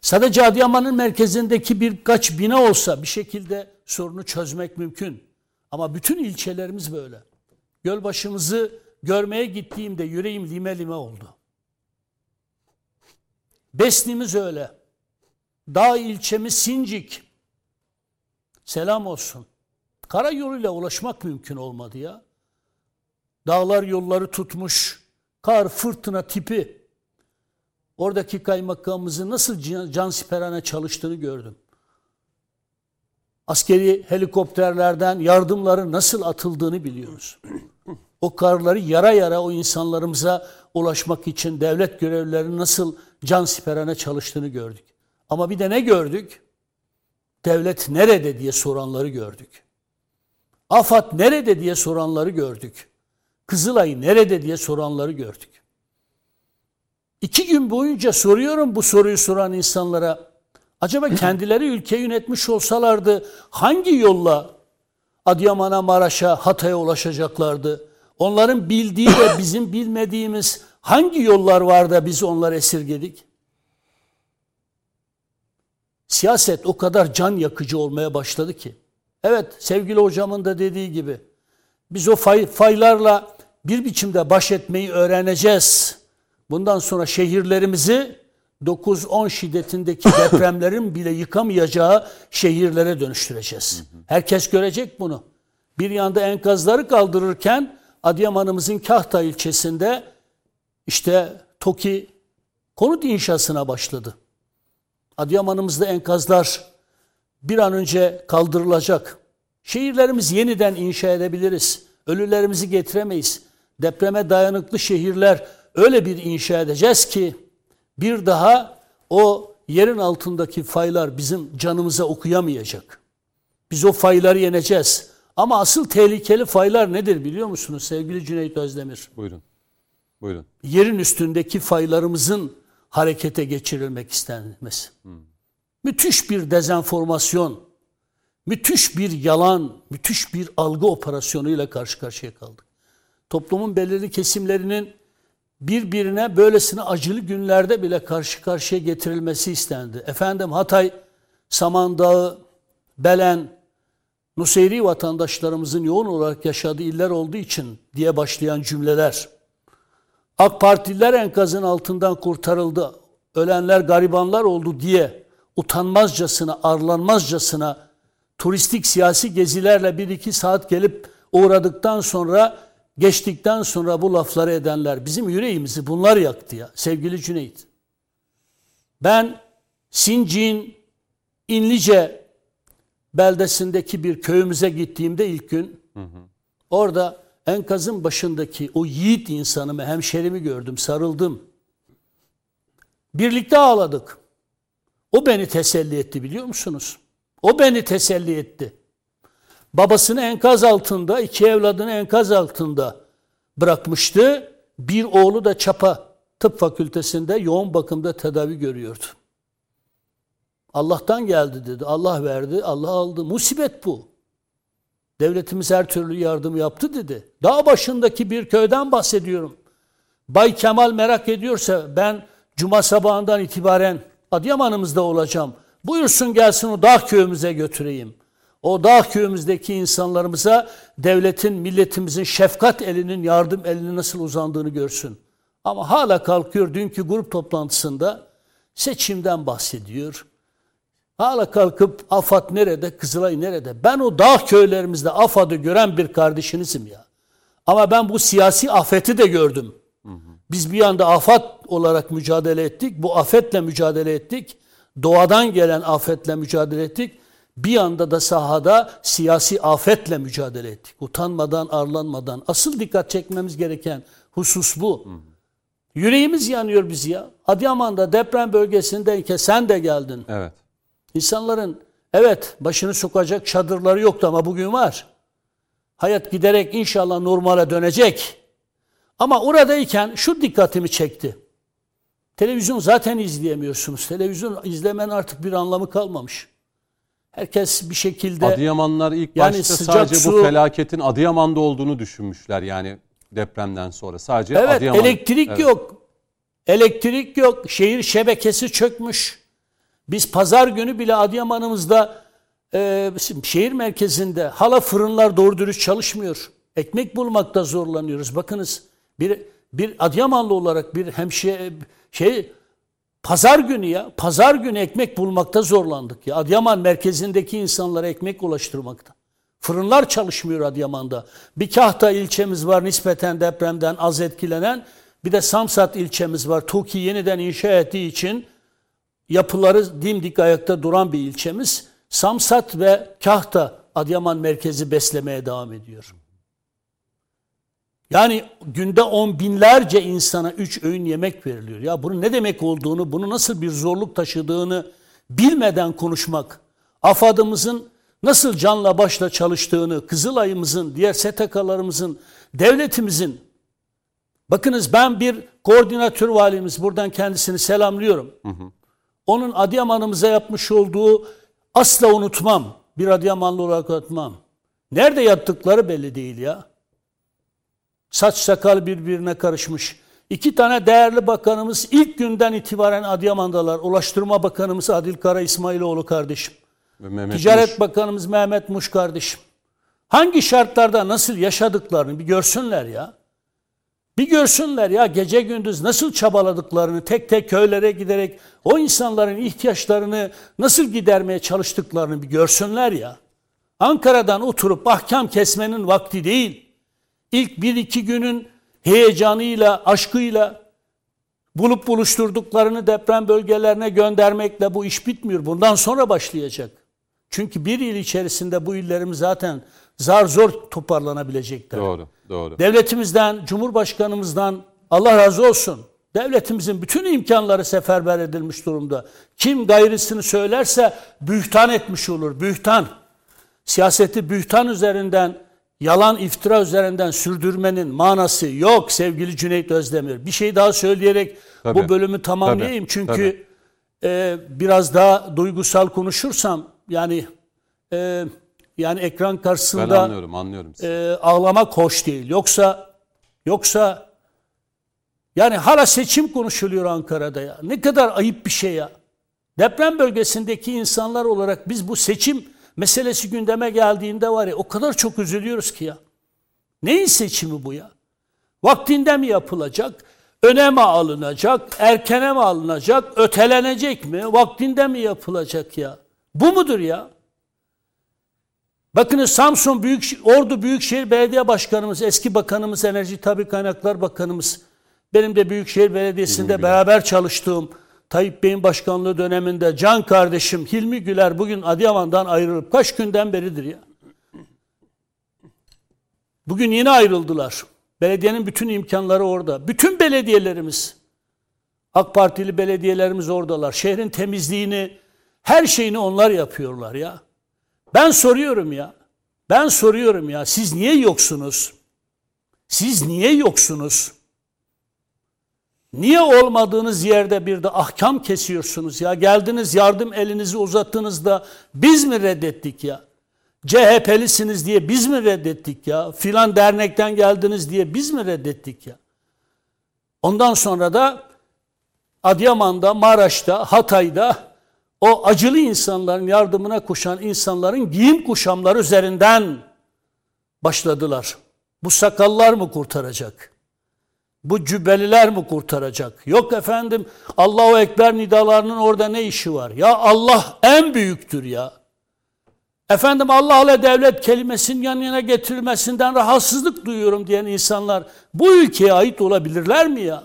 Sadece Adıyaman'ın merkezindeki birkaç bina olsa bir şekilde sorunu çözmek mümkün. Ama bütün ilçelerimiz böyle. Gölbaşımızı görmeye gittiğimde yüreğim lime lime oldu. Besnimiz öyle. Dağ ilçemiz Sincik. Selam olsun. Karayoluyla ulaşmak mümkün olmadı ya. Dağlar yolları tutmuş. Kar, fırtına tipi. Oradaki kaymakamımızın nasıl can siperhane çalıştığını gördüm. Askeri helikopterlerden yardımların nasıl atıldığını biliyoruz. O karları yara yara o insanlarımıza ulaşmak için devlet görevlilerinin nasıl can siperhane çalıştığını gördük. Ama bir de ne gördük? Devlet nerede diye soranları gördük. Afat nerede diye soranları gördük. Kızılay nerede diye soranları gördük. İki gün boyunca soruyorum bu soruyu soran insanlara. Acaba kendileri ülke yönetmiş olsalardı hangi yolla Adıyaman'a, Maraş'a, Hatay'a ulaşacaklardı? Onların bildiği ve bizim bilmediğimiz hangi yollar var da biz onları esirgedik? Siyaset o kadar can yakıcı olmaya başladı ki. Evet sevgili hocamın da dediği gibi biz o fay, faylarla bir biçimde baş etmeyi öğreneceğiz. Bundan sonra şehirlerimizi 9-10 şiddetindeki depremlerin bile yıkamayacağı şehirlere dönüştüreceğiz. Herkes görecek bunu. Bir yanda enkazları kaldırırken Adıyaman'ımızın Kahta ilçesinde işte TOKİ konut inşasına başladı. Adıyaman'ımızda enkazlar bir an önce kaldırılacak. Şehirlerimizi yeniden inşa edebiliriz. Ölülerimizi getiremeyiz. Depreme dayanıklı şehirler öyle bir inşa edeceğiz ki bir daha o yerin altındaki faylar bizim canımıza okuyamayacak. Biz o fayları yeneceğiz. Ama asıl tehlikeli faylar nedir biliyor musunuz sevgili Cüneyt Özdemir? Buyurun. Buyurun. Yerin üstündeki faylarımızın harekete geçirilmek istenmesi. Hmm. Müthiş bir dezenformasyon, müthiş bir yalan, müthiş bir algı operasyonuyla karşı karşıya kaldık. Toplumun belirli kesimlerinin birbirine böylesine acılı günlerde bile karşı karşıya getirilmesi istendi. Efendim Hatay, Samandağ, Belen, Nuseyri vatandaşlarımızın yoğun olarak yaşadığı iller olduğu için diye başlayan cümleler. AK Partililer enkazın altından kurtarıldı, ölenler garibanlar oldu diye utanmazcasına, arlanmazcasına turistik siyasi gezilerle bir iki saat gelip uğradıktan sonra geçtikten sonra bu lafları edenler bizim yüreğimizi bunlar yaktı ya sevgili Cüneyt. Ben Sincik'in İnlice beldesindeki bir köyümüze gittiğimde ilk gün hı hı. orada enkazın başındaki o yiğit insanımı, hemşerimi gördüm, sarıldım. Birlikte ağladık. O beni teselli etti biliyor musunuz? O beni teselli etti. babasını enkaz altında, iki evladını enkaz altında bırakmıştı. Bir oğlu da Çapa Tıp Fakültesinde yoğun bakımda tedavi görüyordu. Allah'tan geldi dedi. Allah verdi, Allah aldı. Musibet bu. Devletimiz her türlü yardım yaptı dedi. Dağ başındaki bir köyden bahsediyorum. Bay Kemal merak ediyorsa ben cuma sabahından itibaren Adıyaman'ımızda olacağım. Buyursun gelsin o dağ köyümüze götüreyim. O dağ köyümüzdeki insanlarımıza devletin, milletimizin şefkat elinin, yardım elinin nasıl uzandığını görsün. Ama hala kalkıyor dünkü grup toplantısında seçimden bahsediyor. Hala kalkıp AFAD nerede, Kızılay nerede? Ben o dağ köylerimizde AFAD'ı gören bir kardeşinizim ya. Ama ben bu siyasi afeti de gördüm. Biz bir anda afet olarak mücadele ettik. Bu afetle mücadele ettik. Doğadan gelen afetle mücadele ettik. Bir anda da sahada siyasi afetle mücadele ettik. Utanmadan, arlanmadan. Asıl dikkat çekmemiz gereken husus bu. Yüreğimiz yanıyor biz ya. Adıyaman'da deprem bölgesindeyken sen de geldin. Evet. İnsanların evet başını sokacak çadırları yoktu ama bugün var. Hayat giderek inşallah normale dönecek. Ama oradayken şu dikkatimi çekti. Televizyon zaten izleyemiyorsunuz. Televizyon izlemen artık bir anlamı kalmamış. Herkes bir şekilde Adıyamanlar ilk Yani başta sadece su- bu felaketin Adıyaman'da olduğunu düşünmüşler yani depremden sonra. Sadece Evet Adıyaman. elektrik Evet. yok. Elektrik yok. Şehir şebekesi çökmüş. Biz pazar günü bile Adıyaman'ımızda e, şehir merkezinde hala fırınlar doğru dürüst çalışmıyor. Ekmek bulmakta zorlanıyoruz. Bakınız bir bir Adıyamanlı olarak bir hemşire şey pazar günü ya pazar günü ekmek bulmakta zorlandık ya. Adıyaman merkezindeki insanlara ekmek ulaştırmakta. Fırınlar çalışmıyor Adıyaman'da. Bir Kahta ilçemiz var nispeten depremden az etkilenen. Bir de Samsat ilçemiz var. TOKİ yeniden inşa ettiği için yapıları dimdik ayakta duran bir ilçemiz. Samsat ve Kahta Adıyaman merkezi beslemeye devam ediyor. Yani günde on binlerce insana üç öğün yemek veriliyor. Ya bunun ne demek olduğunu, bunu nasıl bir zorluk taşıdığını bilmeden konuşmak, AFAD'ımızın nasıl canla başla çalıştığını, Kızılay'ımızın, diğer STK'larımızın, devletimizin, bakınız ben bir koordinatör valimiz, buradan kendisini selamlıyorum. Onun Adıyaman'ımıza yapmış olduğu asla unutmam. Bir Adıyamanlı olarak unutmam. Nerede yattıkları belli değil ya. Saç sakal birbirine karışmış. İki tane değerli bakanımız ilk günden itibaren Adıyaman'dalar. Ulaştırma Bakanımız Adil Kara İsmailoğlu kardeşim. Ve Mehmet Ticaret Muş. Bakanımız Mehmet Muş kardeşim. Hangi şartlarda nasıl yaşadıklarını bir görsünler ya. Bir görsünler ya gece gündüz nasıl çabaladıklarını tek tek köylere giderek o insanların ihtiyaçlarını nasıl gidermeye çalıştıklarını bir görsünler ya. Ankara'dan oturup ahkam kesmenin vakti değil. İlk bir iki günün heyecanıyla, aşkıyla bulup buluşturduklarını deprem bölgelerine göndermekle bu iş bitmiyor. Bundan sonra başlayacak. Çünkü bir yıl içerisinde bu illerimiz zaten zar zor toparlanabilecekler. Doğru, doğru. Devletimizden, Cumhurbaşkanımızdan Allah razı olsun. Devletimizin bütün imkanları seferber edilmiş durumda. Kim gayrısını söylerse bühtan etmiş olur. Bühtan. Siyaseti bühtan üzerinden, yalan iftira üzerinden sürdürmenin manası yok sevgili Cüneyt Özdemir. Bir şey daha söyleyerek Tabii. bu bölümü tamamlayayım. Tabii, Çünkü e, biraz daha duygusal konuşursam yani e, yani ekran Ben karşısında anlıyorum, anlıyorum. sizi. e, ağlamak hoş değil. Yoksa yoksa yani hala seçim konuşuluyor Ankara'da ya. Ne kadar ayıp bir şey ya. Deprem bölgesindeki insanlar olarak biz bu seçim meselesi gündeme geldiğinde var ya o kadar çok üzülüyoruz ki ya. Neyin seçimi bu ya? Vaktinde mi yapılacak? Öne mi alınacak? Erkene mi alınacak? Ötelenecek mi? Vaktinde mi yapılacak ya? Bu mudur ya? Bakınız Samsun Büyük Ordu Büyükşehir Belediye Başkanımız, eski bakanımız, Enerji Tabi Kaynaklar Bakanımız, benim de Büyükşehir Belediyesi'nde beraber çalıştığım Tayyip Bey'in başkanlığı döneminde can kardeşim Hilmi Güler bugün Adıyaman'dan ayrılıp kaç günden beridir ya. Bugün yine ayrıldılar. Belediyenin bütün imkanları orada. Bütün belediyelerimiz, AK Partili belediyelerimiz oradalar. Şehrin temizliğini, her şeyini onlar yapıyorlar ya. Ben soruyorum ya. Ben soruyorum ya siz niye yoksunuz? Siz niye yoksunuz? Niye olmadığınız yerde bir de ahkam kesiyorsunuz ya? Geldiniz yardım elinizi uzattığınızda biz mi reddettik ya? CHP'lisiniz diye biz mi reddettik ya? Filan dernekten geldiniz diye biz mi reddettik ya? Ondan sonra da Adıyaman'da, Maraş'ta, Hatay'da o acılı insanların yardımına koşan insanların giyim kuşamları üzerinden başladılar. Bu sakallar mı kurtaracak? Bu cübbeliler mi kurtaracak? Yok efendim Allahu Ekber nidalarının orada ne işi var? Ya Allah en büyüktür ya. Efendim Allah ile devlet kelimesinin yan yana getirilmesinden rahatsızlık duyuyorum diyen insanlar bu ülkeye ait olabilirler mi ya?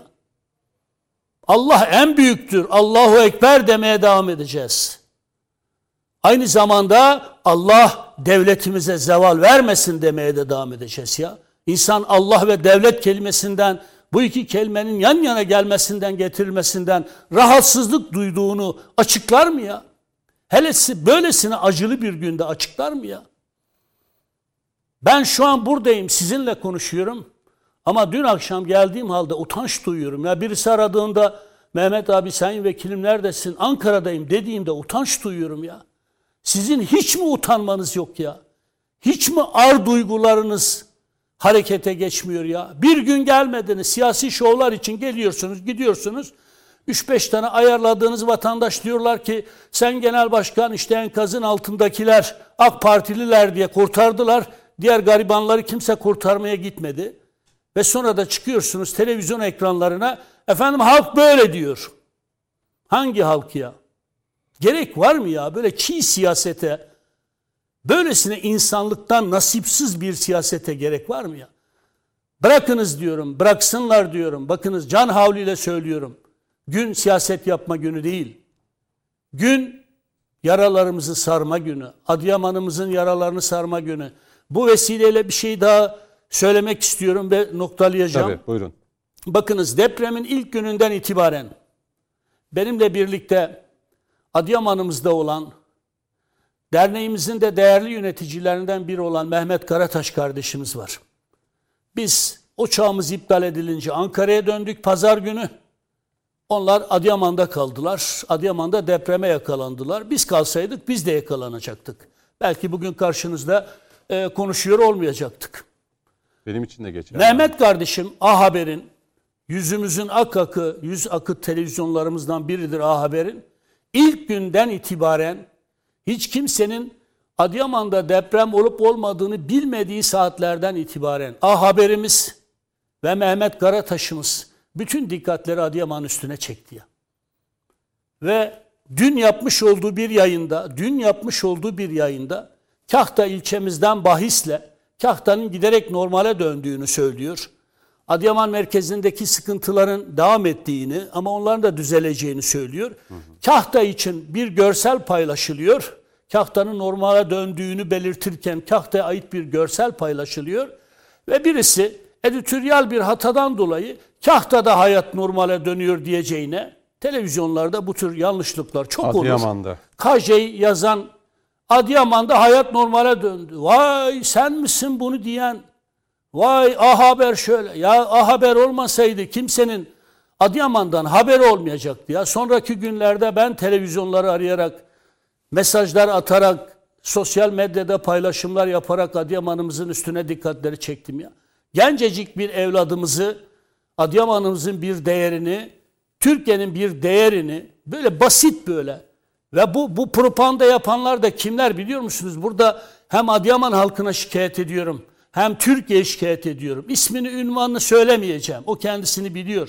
Allah en büyüktür. Allahu Ekber demeye devam edeceğiz. Aynı zamanda Allah devletimize zeval vermesin demeye de devam edeceğiz ya. İnsan Allah ve devlet kelimesinden bu iki kelimenin yan yana gelmesinden getirilmesinden rahatsızlık duyduğunu açıklar mı ya? Hele böylesine acılı bir günde açıklar mı ya? Ben şu an buradayım sizinle konuşuyorum. Ama dün akşam geldiğim halde utanç duyuyorum. Ya birisi aradığında Mehmet abi sayın vekilim neredesin? Ankara'dayım dediğimde utanç duyuyorum ya. Sizin hiç mi utanmanız yok ya? Hiç mi ar duygularınız harekete geçmiyor ya? Bir gün gelmediniz siyasi şovlar için geliyorsunuz gidiyorsunuz. 3-5 tane ayarladığınız vatandaş diyorlar ki sen genel başkan işte enkazın altındakiler AK Partililer diye kurtardılar. Diğer garibanları kimse kurtarmaya gitmedi. Ve sonra da çıkıyorsunuz televizyon ekranlarına efendim halk böyle diyor. Hangi halk ya? Gerek var mı ya böyle çiğ siyasete, böylesine insanlıktan nasipsiz bir siyasete gerek var mı ya? Bırakınız diyorum, bıraksınlar diyorum. Bakınız can havliyle söylüyorum. Gün siyaset yapma günü değil. Gün yaralarımızı sarma günü. Adıyaman'ımızın yaralarını sarma günü. Bu vesileyle bir şey daha söylemek istiyorum ve noktalayacağım. Tabii buyurun. Bakınız depremin ilk gününden itibaren benimle birlikte Adıyaman'ımızda olan derneğimizin de değerli yöneticilerinden biri olan Mehmet Karataş kardeşimiz var. Biz o çağımız iptal edilince Ankara'ya döndük pazar günü. Onlar Adıyaman'da kaldılar. Adıyaman'da depreme yakalandılar. Biz kalsaydık biz de yakalanacaktık. Belki bugün karşınızda e, konuşuyor olmayacaktık. Benim için de geçerli. Mehmet kardeşim A Haber'in yüzümüzün ak akı, yüz akı televizyonlarımızdan biridir A Haber'in. İlk günden itibaren hiç kimsenin Adıyaman'da deprem olup olmadığını bilmediği saatlerden itibaren A Haber'imiz ve Mehmet Karataş'ımız bütün dikkatleri Adıyaman üstüne çekti ya. Ve dün yapmış olduğu bir yayında, dün yapmış olduğu bir yayında Kahta ilçemizden bahisle Kahta'nın giderek normale döndüğünü söylüyor. Adıyaman merkezindeki sıkıntıların devam ettiğini ama onların da düzeleceğini söylüyor. Hı hı. Kahta için bir görsel paylaşılıyor. Kahta'nın normale döndüğünü belirtirken Kahta'ya ait bir görsel paylaşılıyor. Ve birisi editoryal bir hatadan dolayı Kahta'da hayat normale dönüyor diyeceğine televizyonlarda bu tür yanlışlıklar çok Adıyaman'da. olur. Kajey yazan Adıyaman'da hayat normale döndü. Vay sen misin bunu diyen? Vay A Haber şöyle. Ya A Haber olmasaydı kimsenin Adıyaman'dan haber olmayacaktı ya. Sonraki günlerde ben televizyonları arayarak, mesajlar atarak, sosyal medyada paylaşımlar yaparak Adıyaman'ımızın üstüne dikkatleri çektim ya. Gencecik bir evladımızı, Adıyaman'ımızın bir değerini, Türkiye'nin bir değerini böyle basit böyle ve bu, bu propaganda yapanlar da kimler biliyor musunuz? Burada hem Adıyaman halkına şikayet ediyorum hem Türkiye şikayet ediyorum. İsmini, ünvanını söylemeyeceğim. O kendisini biliyor.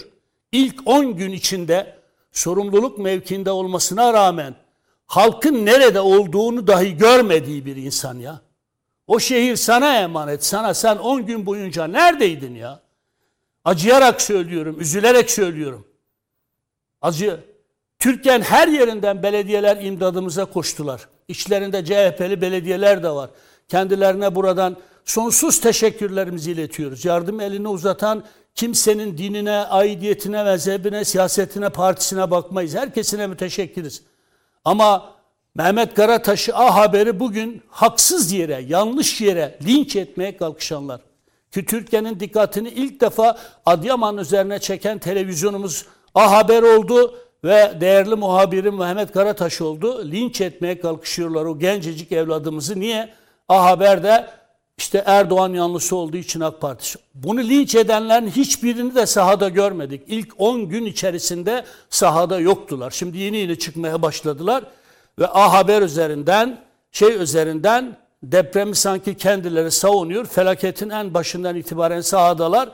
İlk 10 gün içinde sorumluluk mevkinde olmasına rağmen halkın nerede olduğunu dahi görmediği bir insan ya. O şehir sana emanet, sana sen 10 gün boyunca neredeydin ya? Acıyarak söylüyorum, üzülerek söylüyorum. Acı. Türkiye'nin her yerinden belediyeler imdadımıza koştular. İçlerinde CHP'li belediyeler de var. Kendilerine buradan sonsuz teşekkürlerimizi iletiyoruz. Yardım elini uzatan kimsenin dinine, aidiyetine, mezhebine, siyasetine, partisine bakmayız. Herkesine müteşekkiriz. Ama Mehmet Karataş'ı A Haber'i bugün haksız yere, yanlış yere linç etmeye kalkışanlar. Ki Türkiye'nin dikkatini ilk defa Adıyaman üzerine çeken televizyonumuz A Haber oldu ve değerli muhabirim Mehmet Karataş oldu. Linç etmeye kalkışıyorlar o gencecik evladımızı. Niye? A Haber'de işte Erdoğan yanlısı olduğu için AK Parti. Bunu linç edenlerin hiçbirini de sahada görmedik. İlk 10 gün içerisinde sahada yoktular. Şimdi yeni yeni çıkmaya başladılar. Ve A Haber üzerinden, şey üzerinden depremi sanki kendileri savunuyor. Felaketin en başından itibaren sahadalar.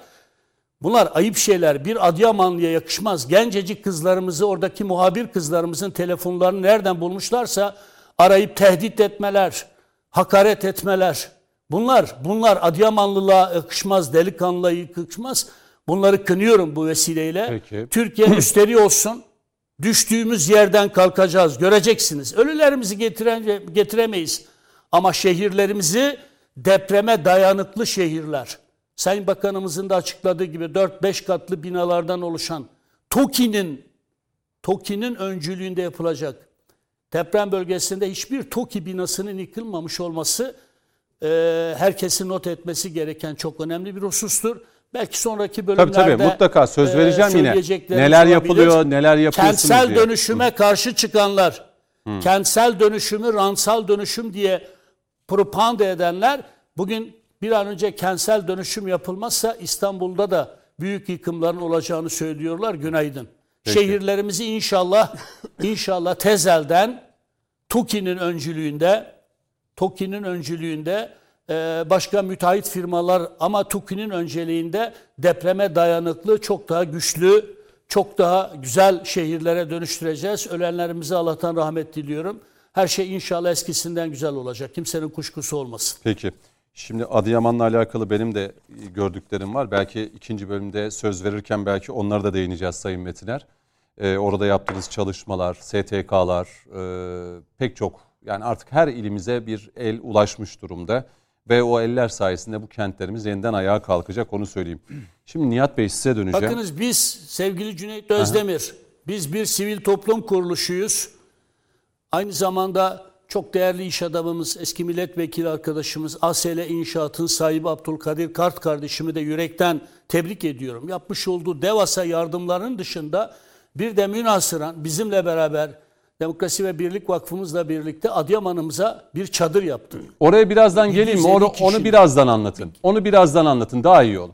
Bunlar ayıp şeyler. Bir Adıyamanlı'ya yakışmaz. Gencecik kızlarımızı, oradaki muhabir kızlarımızın telefonlarını nereden bulmuşlarsa arayıp tehdit etmeler, hakaret etmeler. Bunlar, bunlar Adıyamanlılığa yakışmaz, delikanlılığa yakışmaz. Bunları kınıyorum bu vesileyle. Peki. Türkiye müşteri olsun. Düştüğümüz yerden kalkacağız. Göreceksiniz. Ölülerimizi getire, getiremeyiz. Ama şehirlerimizi depreme dayanıklı şehirler. Sayın Bakanımızın da açıkladığı gibi 4-5 katlı binalardan oluşan TOKİ'nin TOKİ'nin öncülüğünde yapılacak. Deprem bölgesinde hiçbir TOKİ binasının yıkılmamış olması e, herkesin not etmesi gereken çok önemli bir husustur. Belki sonraki Tabii bölümlerde tabii mutlaka söz e, vereceğim yine. söyleyeceklerimiz Neler olabilir. yapılıyor, neler yapıyorsunuz Kentsel diye. dönüşüme karşı çıkanlar, kentsel dönüşümü ransal dönüşüm diye propaganda edenler bugün bir an önce kentsel dönüşüm yapılmazsa İstanbul'da da büyük yıkımların olacağını söylüyorlar. Günaydın. Şehirlerimizi inşallah inşallah tezelden TOKİ'nin öncülüğünde TOKİ'nin öncülüğünde e, başka müteahhit firmalar ama TOKİ'nin önceliğinde depreme dayanıklı, çok daha güçlü, çok daha güzel şehirlere dönüştüreceğiz. Ölenlerimize Allah'tan rahmet diliyorum. Her şey inşallah eskisinden güzel olacak. Kimsenin kuşkusu olmasın. Peki. Şimdi Adıyaman'la alakalı benim de gördüklerim var. Belki ikinci bölümde söz verirken belki onlara da değineceğiz Sayın Metiner. Ee, orada yaptığınız çalışmalar, STK'lar, e, pek çok yani artık her ilimize bir el ulaşmış durumda. Ve o eller sayesinde bu kentlerimiz yeniden ayağa kalkacak onu söyleyeyim. Şimdi Nihat Bey size döneceğim. Bakınız biz sevgili Cüneyt Özdemir, biz bir sivil toplum kuruluşuyuz. Aynı zamanda çok değerli iş adamımız, eski milletvekili arkadaşımız ASL İnşaat'ın sahibi Abdülkadir Kart kardeşimi de yürekten tebrik ediyorum. Yapmış olduğu devasa yardımların dışında bir de münasıran bizimle beraber Demokrasi ve Birlik Vakfımızla birlikte Adıyaman'ımıza bir çadır yaptı. Oraya birazdan geleyim mi? 750 Onu, onu birazdan anlatın. Onu birazdan anlatın daha iyi olur.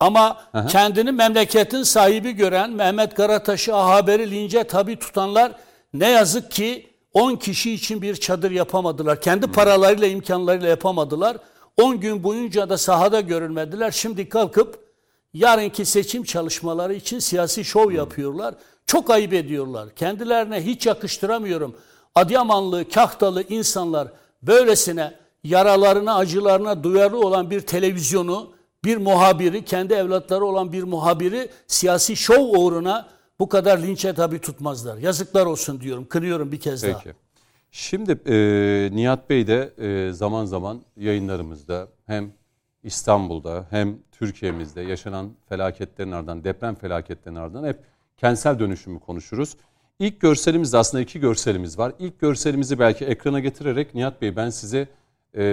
Ama kendini memleketin sahibi gören Mehmet Karataş'ı Haber'i lince tabi tutanlar ne yazık ki 10 kişi için bir çadır yapamadılar. Kendi paralarıyla imkanlarıyla yapamadılar. 10 gün boyunca da sahada görünmediler. Şimdi kalkıp yarınki seçim çalışmaları için siyasi şov yapıyorlar. Çok ayıp ediyorlar. Kendilerine hiç yakıştıramıyorum. Adıyamanlı, kahtalı insanlar böylesine yaralarına, acılarına duyarlı olan bir televizyonu, bir muhabiri, kendi evlatları olan bir muhabiri siyasi şov uğruna bu kadar linçe tabi tutmazlar. Yazıklar olsun diyorum. Kınıyorum bir kez daha. Peki. Şimdi e, Nihat Bey de e, zaman zaman yayınlarımızda hem İstanbul'da hem Türkiye'mizde yaşanan felaketlerin ardından, deprem felaketlerinin ardından hep kentsel dönüşümü konuşuruz. İlk görselimizde aslında iki görselimiz var. İlk görselimizi belki ekrana getirerek Nihat Bey ben size e,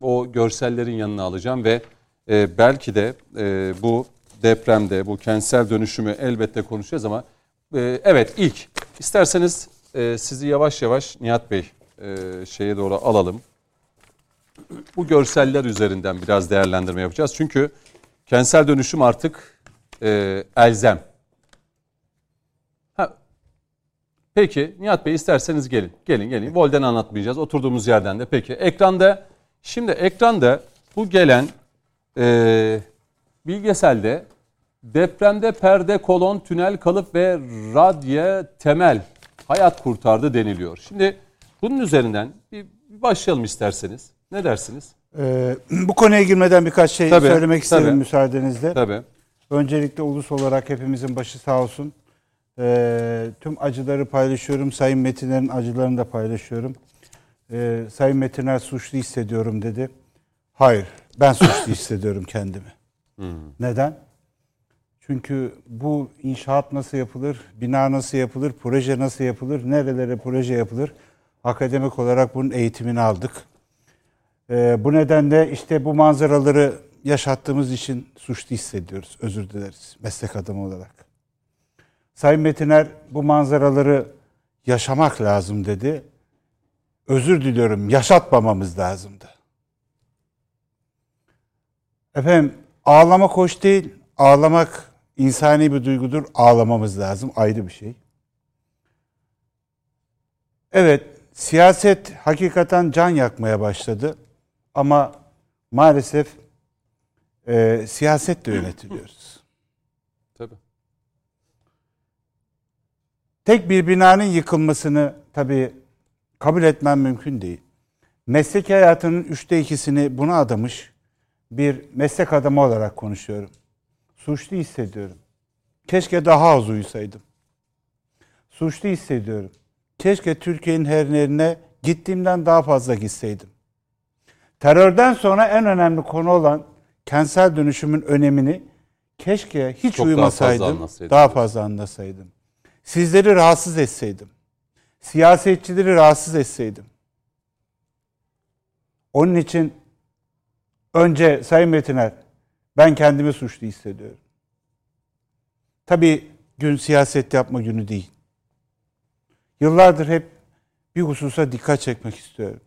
o görsellerin yanına alacağım ve e, belki de e, bu depremde bu kentsel dönüşümü elbette konuşacağız ama e, evet ilk isterseniz e, sizi yavaş yavaş Nihat Bey e, şeye doğru alalım. Bu görseller üzerinden biraz değerlendirme yapacağız. Çünkü kentsel dönüşüm artık e, elzem. Ha, Peki Nihat Bey isterseniz gelin. Gelin gelin. Volden anlatmayacağız. Oturduğumuz yerden de. Peki ekranda şimdi ekranda bu gelen e, bilgeselde depremde perde, kolon, tünel, kalıp ve radye temel hayat kurtardı deniliyor. Şimdi bunun üzerinden bir başlayalım isterseniz. Ne dersiniz? Ee, bu konuya girmeden birkaç şey Tabii, söylemek isterim tabii. müsaadenizle. Tabii. Öncelikle ulus olarak hepimizin başı sağ olsun. Ee, tüm acıları paylaşıyorum. Sayın Metinler'in acılarını da paylaşıyorum. Ee, Sayın Metiner suçlu hissediyorum dedi. Hayır, ben suçlu hissediyorum kendimi. Neden? Çünkü bu inşaat nasıl yapılır, bina nasıl yapılır, proje nasıl yapılır, nerelere proje yapılır? Akademik olarak bunun eğitimini aldık. Ee, bu nedenle işte bu manzaraları yaşattığımız için suçlu hissediyoruz. Özür dileriz meslek adamı olarak. Sayın Metiner bu manzaraları yaşamak lazım dedi. Özür diliyorum yaşatmamamız lazımdı. Efendim ağlamak hoş değil. Ağlamak insani bir duygudur. Ağlamamız lazım ayrı bir şey. Evet siyaset hakikaten can yakmaya başladı. Ama maalesef e, siyasetle yönetiliyoruz. Tabii. Tek bir binanın yıkılmasını tabii kabul etmem mümkün değil. Meslek hayatının üçte ikisini buna adamış bir meslek adamı olarak konuşuyorum. Suçlu hissediyorum. Keşke daha az uyusaydım. Suçlu hissediyorum. Keşke Türkiye'nin her yerine gittiğimden daha fazla gitseydim. Terörden sonra en önemli konu olan kentsel dönüşümün önemini keşke hiç Çok daha uyumasaydım, fazla daha fazla, anlasaydım. Sizleri rahatsız etseydim. Siyasetçileri rahatsız etseydim. Onun için önce Sayın Metiner ben kendimi suçlu hissediyorum. Tabii gün siyaset yapma günü değil. Yıllardır hep bir hususa dikkat çekmek istiyorum.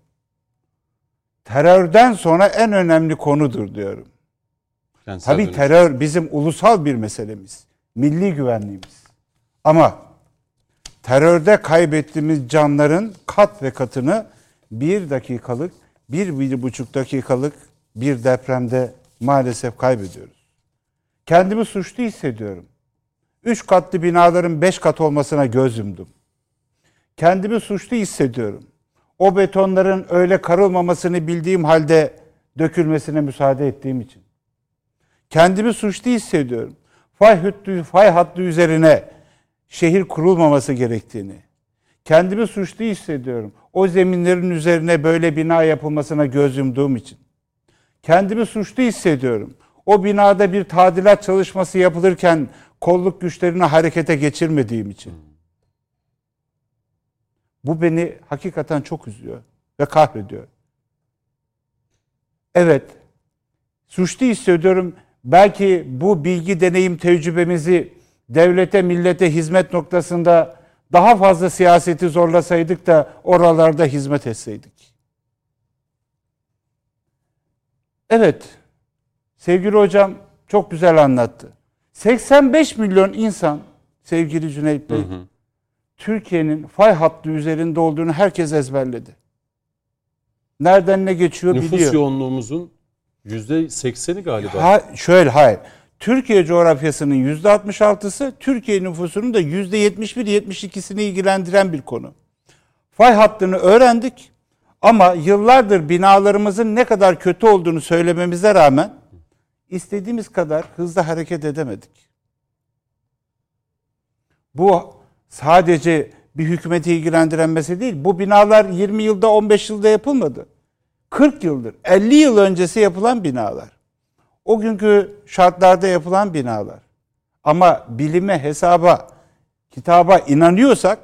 Terörden sonra en önemli konudur diyorum. Kentsel Tabii dönüşüm. terör bizim ulusal bir meselemiz. Milli güvenliğimiz. Ama terörde kaybettiğimiz canların kat ve katını bir dakikalık, bir, bir buçuk dakikalık bir depremde maalesef kaybediyoruz. Kendimi suçlu hissediyorum. Üç katlı binaların beş kat olmasına göz yumdum. Kendimi suçlu hissediyorum. O betonların öyle karılmamasını bildiğim halde dökülmesine müsaade ettiğim için. Kendimi suçlu hissediyorum. Fay hattı, fay hattı üzerine şehir kurulmaması gerektiğini. Kendimi suçlu hissediyorum. O zeminlerin üzerine böyle bina yapılmasına göz yumduğum için. Kendimi suçlu hissediyorum. O binada bir tadilat çalışması yapılırken kolluk güçlerini harekete geçirmediğim için. Bu beni hakikaten çok üzüyor ve kahrediyor. Evet, suçlu hissediyorum. Belki bu bilgi, deneyim, tecrübemizi devlete, millete hizmet noktasında daha fazla siyaseti zorlasaydık da oralarda hizmet etseydik. Evet, sevgili hocam çok güzel anlattı. 85 milyon insan sevgili Cüneyt Bey, Türkiye'nin fay hattı üzerinde olduğunu herkes ezberledi. Nereden ne geçiyor Nüfus biliyor. yoğunluğumuzun yüzde sekseni galiba. Ha, şöyle hayır. Türkiye coğrafyasının yüzde 66'sı Türkiye nüfusunun da yüzde 71-72'sini ilgilendiren bir konu. Fay hattını öğrendik ama yıllardır binalarımızın ne kadar kötü olduğunu söylememize rağmen istediğimiz kadar hızlı hareket edemedik. Bu sadece bir hükümeti ilgilendiren mesele değil. Bu binalar 20 yılda 15 yılda yapılmadı. 40 yıldır, 50 yıl öncesi yapılan binalar. O günkü şartlarda yapılan binalar. Ama bilime, hesaba, kitaba inanıyorsak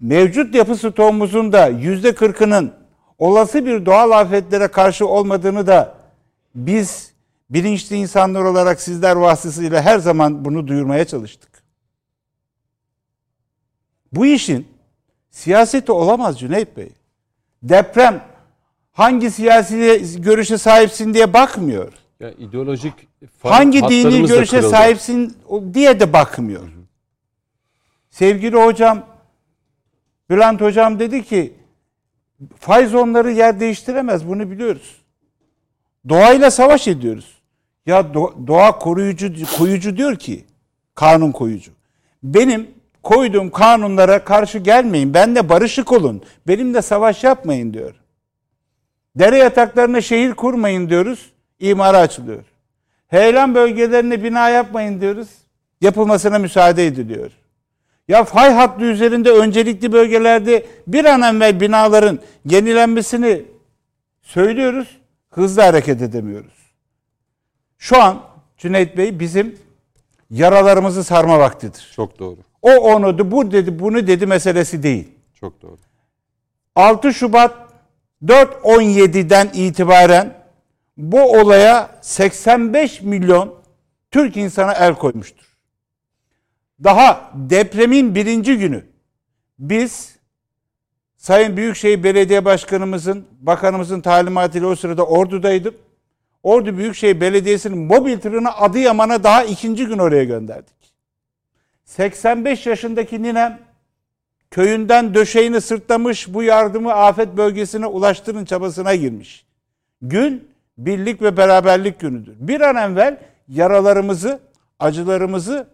mevcut yapı stoğumuzun da yüzde kırkının olası bir doğal afetlere karşı olmadığını da biz bilinçli insanlar olarak sizler vasıtasıyla her zaman bunu duyurmaya çalıştık. Bu işin siyaseti olamaz Cüneyt Bey. Deprem hangi siyasi görüşe sahipsin diye bakmıyor. Ya ideolojik Hangi dini görüşe kırıldı. sahipsin diye de bakmıyor. Sevgili hocam, Bülent hocam dedi ki faiz onları yer değiştiremez bunu biliyoruz. Doğayla savaş ediyoruz. Ya do- doğa koruyucu koyucu diyor ki kanun koyucu. Benim koyduğum kanunlara karşı gelmeyin. Benle barışık olun. Benimle savaş yapmayın diyor. Dere yataklarına şehir kurmayın diyoruz. İmara açılıyor. Heyelan bölgelerine bina yapmayın diyoruz. Yapılmasına müsaade ediliyor. Ya fay hattı üzerinde öncelikli bölgelerde bir an evvel binaların yenilenmesini söylüyoruz. Hızlı hareket edemiyoruz. Şu an Cüneyt Bey bizim yaralarımızı sarma vaktidir. Çok doğru. O onu bu dedi bunu dedi meselesi değil. Çok doğru. 6 Şubat 4.17'den itibaren bu olaya 85 milyon Türk insana el koymuştur. Daha depremin birinci günü biz Sayın Büyükşehir Belediye Başkanımızın, bakanımızın talimatıyla o sırada Ordu'daydım. Ordu Büyükşehir Belediyesi'nin mobil tırını Adıyaman'a daha ikinci gün oraya gönderdik. 85 yaşındaki ninem köyünden döşeğini sırtlamış bu yardımı afet bölgesine ulaştırın çabasına girmiş. Gün birlik ve beraberlik günüdür. Bir an evvel yaralarımızı, acılarımızı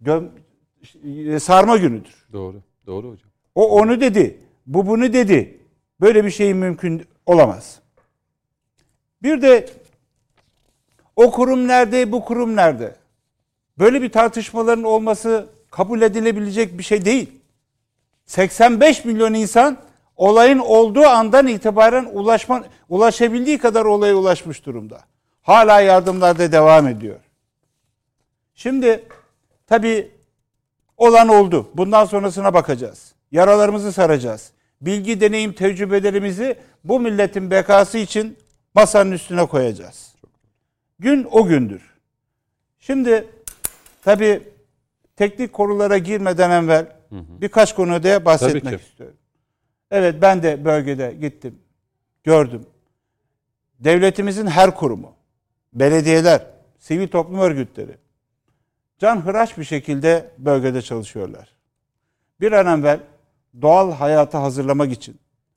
göm- sarma günüdür. Doğru. Doğru hocam. O onu dedi. Bu bunu dedi. Böyle bir şey mümkün olamaz. Bir de o kurum nerede, bu kurum nerede? Böyle bir tartışmaların olması kabul edilebilecek bir şey değil. 85 milyon insan olayın olduğu andan itibaren ulaşma, ulaşabildiği kadar olaya ulaşmış durumda. Hala yardımlar da devam ediyor. Şimdi tabii olan oldu. Bundan sonrasına bakacağız. Yaralarımızı saracağız. Bilgi, deneyim, tecrübelerimizi bu milletin bekası için masanın üstüne koyacağız. Gün o gündür. Şimdi tabii teknik konulara girmeden evvel birkaç konuda bahsetmek istiyorum. Evet ben de bölgede gittim. Gördüm. Devletimizin her kurumu, belediyeler, sivil toplum örgütleri can hıraş bir şekilde bölgede çalışıyorlar. Bir an evvel doğal hayata hazırlamak için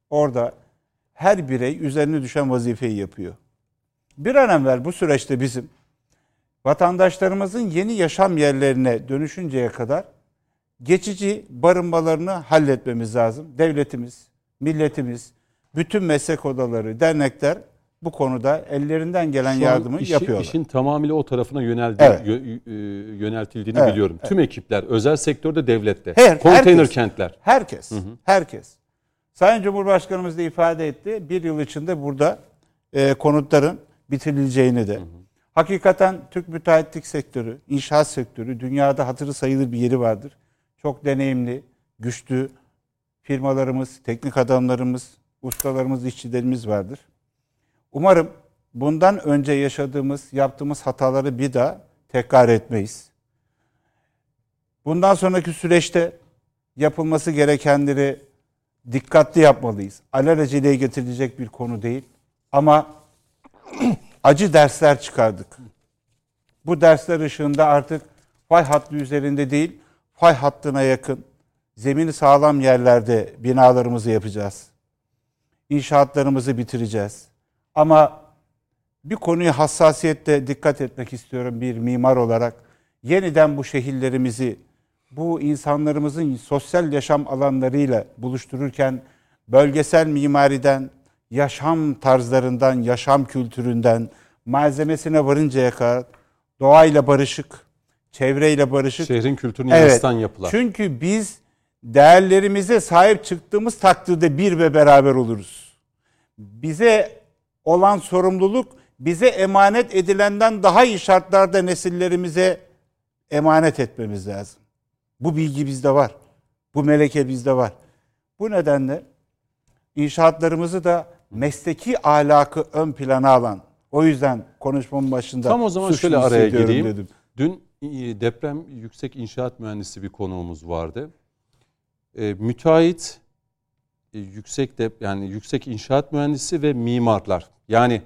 orada her birey üzerine düşen vazifeyi yapıyor. Bir an evvel bu süreçte bizim vatandaşlarımızın yeni yaşam yerlerine dönüşünceye kadar geçici barınmalarını halletmemiz lazım. Devletimiz, milletimiz, bütün meslek odaları, dernekler bu konuda ellerinden gelen Şu yardımı işi- yapıyorlar. İşin tamamıyla o tarafına yöneldi, Evet. yö- e, yöneltildiğini Evet, biliyorum. Tüm ekipler, özel sektörde, devlette. Her- Konteyner herkes. kentler. Herkes, herkes. Sayın Cumhurbaşkanımız da ifade etti. Bir yıl içinde burada e, konutların bitirileceğini de. Hakikaten Türk müteahhitlik sektörü, inşaat sektörü dünyada hatırı sayılır bir yeri vardır. Çok deneyimli, güçlü firmalarımız, teknik adamlarımız, ustalarımız, işçilerimiz vardır. Umarım bundan önce yaşadığımız, yaptığımız hataları bir daha tekrar etmeyiz. Bundan sonraki süreçte yapılması gerekenleri dikkatli yapmalıyız. Alelaceleye getirilecek bir konu değil. Ama acı dersler çıkardık. Bu dersler ışığında artık fay hattı üzerinde değil, fay hattına yakın, zemini sağlam yerlerde binalarımızı yapacağız. İnşaatlarımızı bitireceğiz. Ama bir konuya hassasiyetle dikkat etmek istiyorum bir mimar olarak. Yeniden bu şehirlerimizi, bu insanlarımızın sosyal yaşam alanlarıyla buluştururken bölgesel mimariden, yaşam tarzlarından, yaşam kültüründen, malzemesine varıncaya kadar doğayla barışık, çevreyle barışık. Şehrin kültürünü yansıtan yapılar. Çünkü biz değerlerimize sahip çıktığımız takdirde bir ve beraber oluruz. Bize olan sorumluluk bize emanet edilenden daha iyi şartlarda nesillerimize emanet etmemiz lazım. Bu bilgi bizde var. Bu meleke bizde var. Bu nedenle inşaatlarımızı da mesleki ahlakı ön plana alan. O yüzden konuşmamın başında Tam o zaman şöyle araya gireyim. dedim. Dün e, deprem yüksek inşaat mühendisi bir konuğumuz vardı. E, müteahhit, yüksek de yani yüksek inşaat mühendisi ve mimarlar. Yani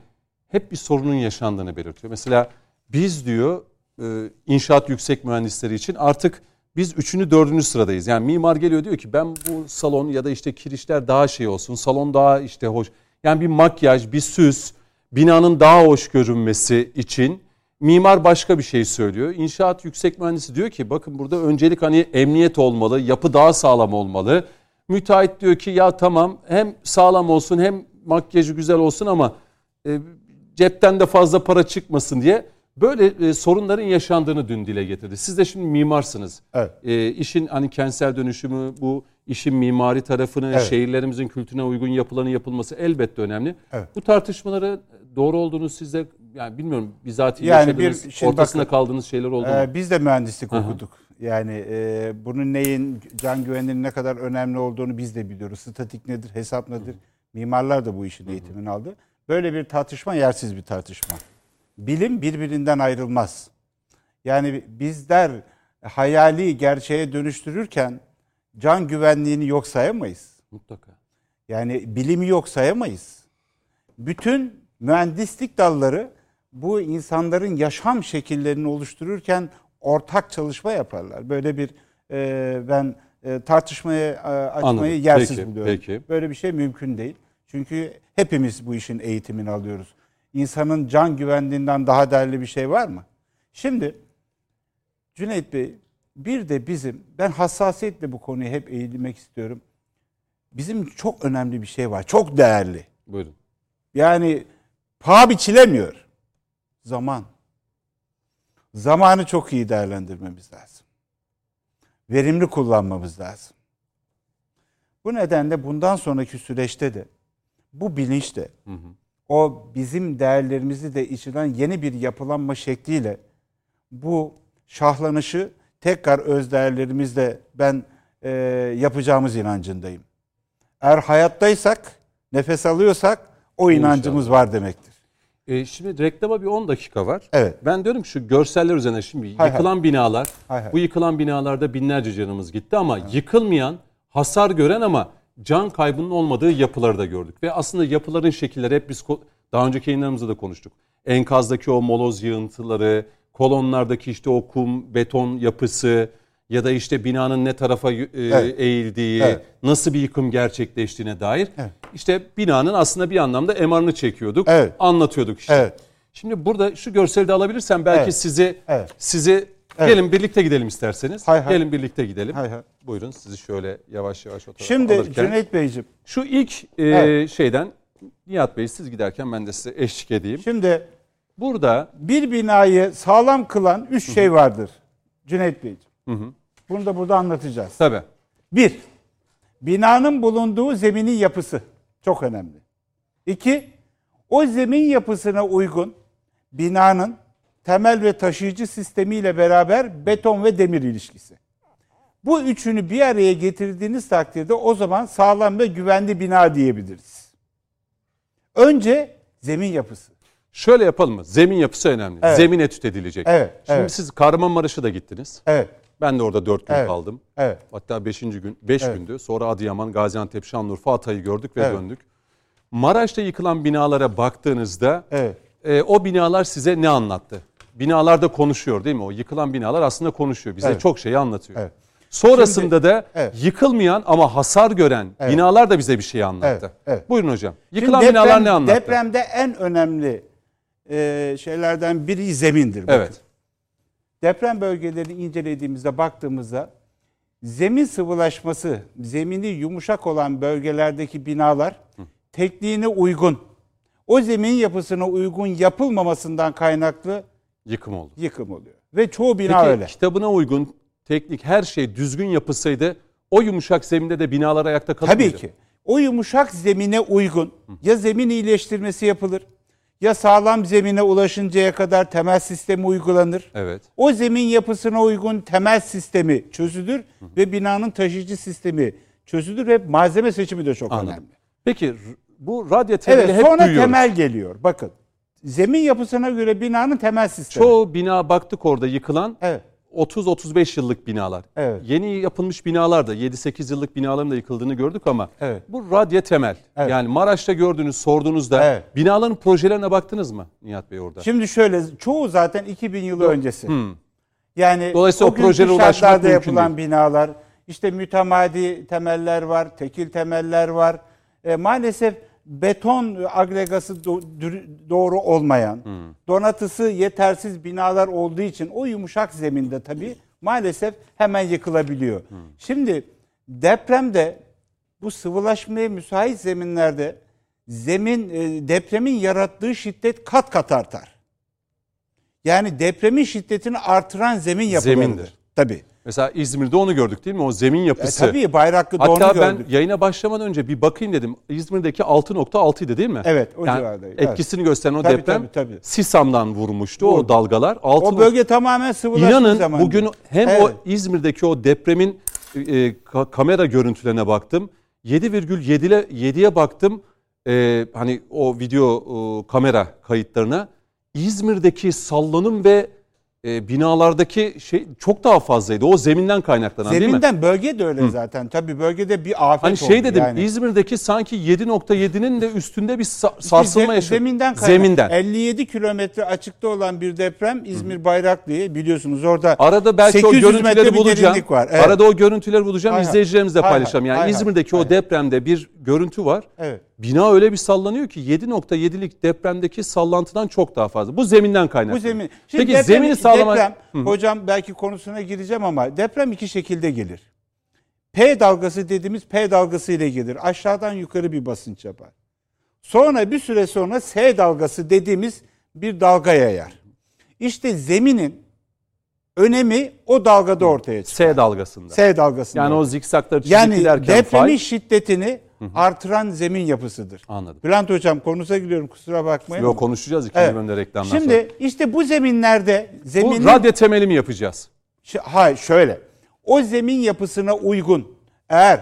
hep bir sorunun yaşandığını belirtiyor. Mesela biz diyor e, inşaat yüksek mühendisleri için artık biz üçüncü dördüncü sıradayız. Yani mimar geliyor diyor ki ben bu salon ya da işte kirişler daha şey olsun, salon daha işte hoş. Yani bir makyaj, bir süs, binanın daha hoş görünmesi için mimar başka bir şey söylüyor. İnşaat yüksek mühendisi diyor ki bakın burada öncelik hani emniyet olmalı, yapı daha sağlam olmalı. Müteahhit diyor ki ya tamam hem sağlam olsun hem makyajı güzel olsun ama e, cepten de fazla para çıkmasın diye böyle e, sorunların yaşandığını dün dile getirdi. Siz de şimdi mimarsınız. Evet. E, işin hani kentsel dönüşümü, bu işin mimari tarafını, Evet. şehirlerimizin kültürüne uygun yapılanın yapılması elbette önemli. Evet. Bu tartışmaları doğru olduğunu siz de yani bilmiyorum bizatihi Yani yaşadınız, bir- ortasında bakın, kaldığınız şeyler oldu mu? Ee, biz de mühendislik hı. okuduk. Yani e, bunun neyin can güvenliğinin ne kadar önemli olduğunu biz de biliyoruz. Statik nedir, hesap nedir? Mimarlar da bu işin eğitimini aldı. Böyle bir tartışma yersiz bir tartışma. Bilim birbirinden ayrılmaz. Yani bizler hayali gerçeğe dönüştürürken can güvenliğini yok sayamayız. Mutlaka. Yani bilimi yok sayamayız. Bütün mühendislik dalları bu insanların yaşam şekillerini oluştururken ortak çalışma yaparlar. Böyle bir e, ben e, tartışmaya e, açmayı Anladım. yersiz Peki, buluyorum. peki. Böyle bir şey mümkün değil. Çünkü hepimiz bu işin eğitimini alıyoruz. İnsanın can güvenliğinden daha değerli bir şey var mı? Şimdi Cüneyt Bey bir de bizim ben hassasiyetle bu konuyu hep eğilmek istiyorum. Bizim çok önemli bir şey var. Çok değerli. Buyurun. Yani paha biçilemiyor. Zaman. Zamanı çok iyi değerlendirmemiz lazım. Verimli kullanmamız lazım. Bu nedenle bundan sonraki süreçte de bu bilinçle o bizim değerlerimizi de içeren yeni bir yapılanma şekliyle bu şahlanışı tekrar öz değerlerimizle ben e, yapacağımız inancındayım. Eğer hayattaysak, nefes alıyorsak o inancımız var demektir. E, şimdi reklama bir 10 dakika var. Evet. Ben diyorum şu görseller üzerine şimdi Hay yıkılan binalar, Hay hay. bu yıkılan binalarda binlerce canımız gitti ama yıkılmayan, hasar gören ama can kaybının olmadığı yapıları da gördük. Ve aslında yapıların şekilleri hep biz daha önceki yayınlarımızda da konuştuk. Enkazdaki o moloz yığıntıları, kolonlardaki işte o kum, beton yapısı ya da işte binanın ne tarafa e, Evet. eğildiği, Evet. nasıl bir yıkım gerçekleştiğine dair. Evet. işte binanın aslında bir anlamda MR'ını çekiyorduk, Evet. anlatıyorduk işte. Evet. Şimdi burada şu görseli de alabilirsem belki Evet. sizi Evet. sizi Evet. gelin birlikte gidelim isterseniz. Hay hay. Gelin birlikte gidelim. Hay hay. Buyurun sizi şöyle yavaş yavaş o tarafa Şimdi alırken. Cüneyt Beyciğim, Şu ilk e, Evet. şeyden Nihat Bey siz giderken ben de size eşlik edeyim. şimdi Burada bir binayı sağlam kılan üç şey vardır Cüneyt Beyciğim. Bunu da burada anlatacağız. tabii Bir, binanın bulunduğu zeminin yapısı. Çok önemli. İki, o zemin yapısına uygun binanın temel ve taşıyıcı sistemiyle beraber beton ve demir ilişkisi. Bu üçünü bir araya getirdiğiniz takdirde o zaman sağlam ve güvenli bina diyebiliriz. Önce zemin yapısı. şöyle yapalım mı? Zemin yapısı önemli. Evet. Zemin etüt edilecek. Evet, Şimdi evet. siz Kahramanmaraş'a da gittiniz. Evet, Ben de orada 4 gün Evet. kaldım. evet. Hatta 5. gün 5 Evet. gündü. Sonra Adıyaman, Gaziantep, Şanlıurfa, Hatay'ı gördük ve Evet. döndük. Maraş'ta yıkılan binalara baktığınızda Evet. e, o binalar size ne anlattı? Binalar da konuşuyor değil mi? O yıkılan binalar aslında konuşuyor. Bize Evet. çok şeyi anlatıyor. Evet. Sonrasında da evet. yıkılmayan ama hasar gören Evet. binalar da bize bir şey anlattı. Evet, evet. Buyurun hocam. Şimdi Yıkılan deprem- binalar ne anlattı? Depremde en önemli e, şeylerden biri zemindir. bakın. Evet. Deprem bölgelerini incelediğimizde baktığımızda zemin sıvılaşması, zemini yumuşak olan bölgelerdeki binalar tekniğine uygun, o zemin yapısına uygun yapılmamasından kaynaklı Yıkım oldu. yıkım oluyor. Ve çoğu bina Peki öyle. kitabına uygun teknik her şey düzgün yapılsaydı o yumuşak zeminde de binalar ayakta kalır Tabii mıydı? ki. O yumuşak zemine uygun ya zemin iyileştirmesi yapılır ya sağlam zemine ulaşıncaya kadar temel sistemi uygulanır. Evet. O zemin yapısına uygun temel sistemi çözülür ve binanın taşıyıcı sistemi çözülür ve malzeme seçimi de çok Anladım. önemli. Peki bu radyo temeli Evet hep sonra duyuyoruz. temel geliyor. Bakın zemin yapısına göre binanın temel sistemi. Çoğu bina baktık orada yıkılan Evet. 30-35 yıllık binalar. Evet. Yeni yapılmış binalar da 7-8 yıllık binaların da yıkıldığını gördük ama Evet. bu radyo temel. Evet. Yani Maraş'ta gördüğünüz, sorduğunuzda Evet. binaların projelerine baktınız mı Nihat Bey orada? Şimdi şöyle çoğu zaten 2000 yılı öncesi. Yani Dolayısıyla o günkü projelere ulaşmak mümkün yapılan binalar, işte mütemadi temeller var, tekil temeller var. E, maalesef beton agregası doğru olmayan, donatısı yetersiz binalar olduğu için o yumuşak zeminde tabii maalesef hemen yıkılabiliyor. Şimdi depremde bu sıvılaşmaya müsait zeminlerde zemin e, depremin yarattığı şiddet kat kat artar. Yani depremin şiddetini artıran zemin yapılarıdır. Zemindir. Tabii. Mesela İzmir'de onu gördük değil mi? O zemin E, yapısı. tabii Bayraklı'da onu Hatta ben gördük. yayına başlamadan önce bir bakayım dedim. İzmir'deki 6.6 idi değil mi? Evet, o civardaydı. Evet. Etkisini gösteren o Tabii, deprem tabii, tabii. Sisam'dan vurmuştu o Vurdu. dalgalar. O 6.6 bölge tamamen sıvılaştığı İnanın zaman. bugün hem Evet. o İzmir'deki o depremin e, ka- kamera görüntülerine baktım. 7,7'ye 7'ye baktım. E, hani o video e, kamera kayıtlarına İzmir'deki sallanım ve e, binalardaki şey çok daha fazlaydı. O zeminden kaynaklanan değil mi? Zeminden bölge de öyle zaten. Tabii bölgede bir afet Hani şey oldu dedim yani. İzmir'deki sanki 7.7'nin de üstünde bir sa- sarsılma Zem- yaşadı. Zeminden kaynak. Zeminden. 57 kilometre açıkta olan bir deprem İzmir Bayraklı'yı biliyorsunuz orada Arada belki o 800 metre görüntüleri bulacağım. var. Evet. Arada o görüntüleri bulacağım. Hay izleyicilerimizle Hay paylaşacağım. Yani Hay hay. İzmir'deki o depremde bir görüntü var. Evet. Bina öyle bir sallanıyor ki 7.7'lik depremdeki sallantıdan çok daha fazla. Bu zeminden kaynaklı. Bu zemin. Şimdi Peki deprem- zemini sağlamak Deprem, hocam belki konusuna gireceğim ama deprem iki şekilde gelir. P dalgası dediğimiz P dalgası ile gelir. Aşağıdan yukarı bir basınç yapar. Sonra bir süre sonra S dalgası dediğimiz bir dalga yayar. İşte zeminin önemi o dalgada ortaya çıkar. S dalgasında. S dalgasında. yani o zikzakları çizip yani giderken depremin fay- şiddetini artıran zemin yapısıdır. Anladım. Bülent hocam konumuza giriyorum kusura bakmayın. Yok konuşacağız ikinci Evet. bölümde reklamdan Şimdi sonra. işte bu zeminlerde zeminin Bu radyo temeli mi yapacağız? Ş- Hayır şöyle. O zemin yapısına uygun eğer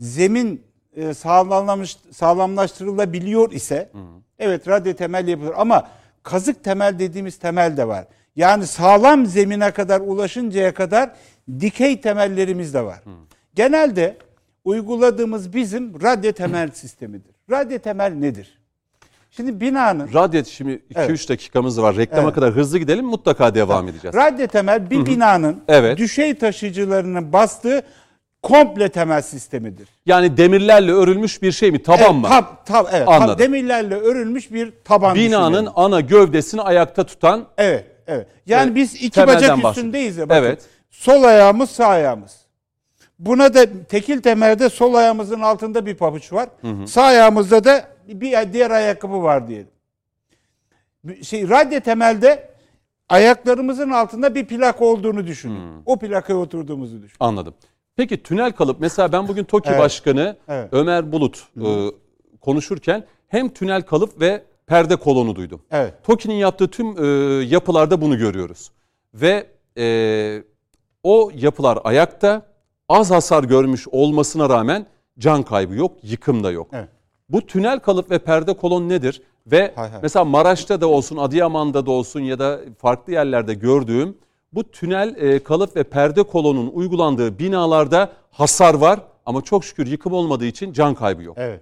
zemin e, sağlamlamış, sağlamlaştırılabiliyor ise evet radyo temel yapılır ama kazık temel dediğimiz temel de var. Yani sağlam zemine kadar ulaşıncaya kadar dikey temellerimiz de var. Genelde uyguladığımız bizim radyo temel sistemidir. Radyo temel nedir? Şimdi binanın Radyo şimdi 2-3 Evet. dakikamız var. Reklama Evet. kadar hızlı gidelim mutlaka devam edeceğiz. Radyo temel bir binanın Evet. düşey taşıyıcılarının bastığı komple temel sistemidir. Yani demirlerle örülmüş bir şey mi? Taban Evet, mı? tab, tab, evet, Anladım. tab- demirlerle örülmüş bir taban Binanın düşünelim. ana gövdesini ayakta tutan Evet, evet. Yani Evet, biz iki bacak üstündeyiz ya bakın. Evet. Sol ayağımız sağ ayağımız. Buna da tekil temelde sol ayağımızın altında bir pabuç var. Sağ ayağımızda da bir diğer ayakkabı var diyelim. Şey radyo temelde ayaklarımızın altında bir plak olduğunu düşünün. O plakaya oturduğumuzu düşünün. Anladım. Peki tünel kalıp mesela ben bugün TOKİ Evet. Başkanı Evet. Ömer Bulut e, konuşurken hem tünel kalıp ve perde kolonu duydum. Evet. TOKİ'nin yaptığı tüm e, yapılarda bunu görüyoruz. Ve e, o yapılar ayakta az hasar görmüş olmasına rağmen can kaybı yok, yıkım da yok. Evet. Bu tünel kalıp ve perde kolon nedir? Ve Hay hay. mesela Maraş'ta da olsun, Adıyaman'da da olsun ya da farklı yerlerde gördüğüm bu tünel e, kalıp ve perde kolonun uygulandığı binalarda hasar var ama çok şükür yıkım olmadığı için can kaybı yok. Evet.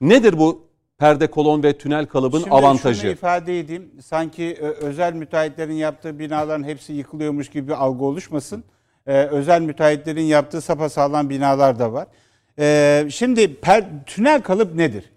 Nedir bu perde kolon ve tünel kalıbın Şimdi avantajı? şunu ifade edeyim. Sanki ö, özel müteahhitlerin yaptığı binaların hepsi yıkılıyormuş gibi bir algı oluşmasın. Ee, özel müteahhitlerin yaptığı sapasağlam binalar da var. Ee, şimdi per- tünel kalıp nedir?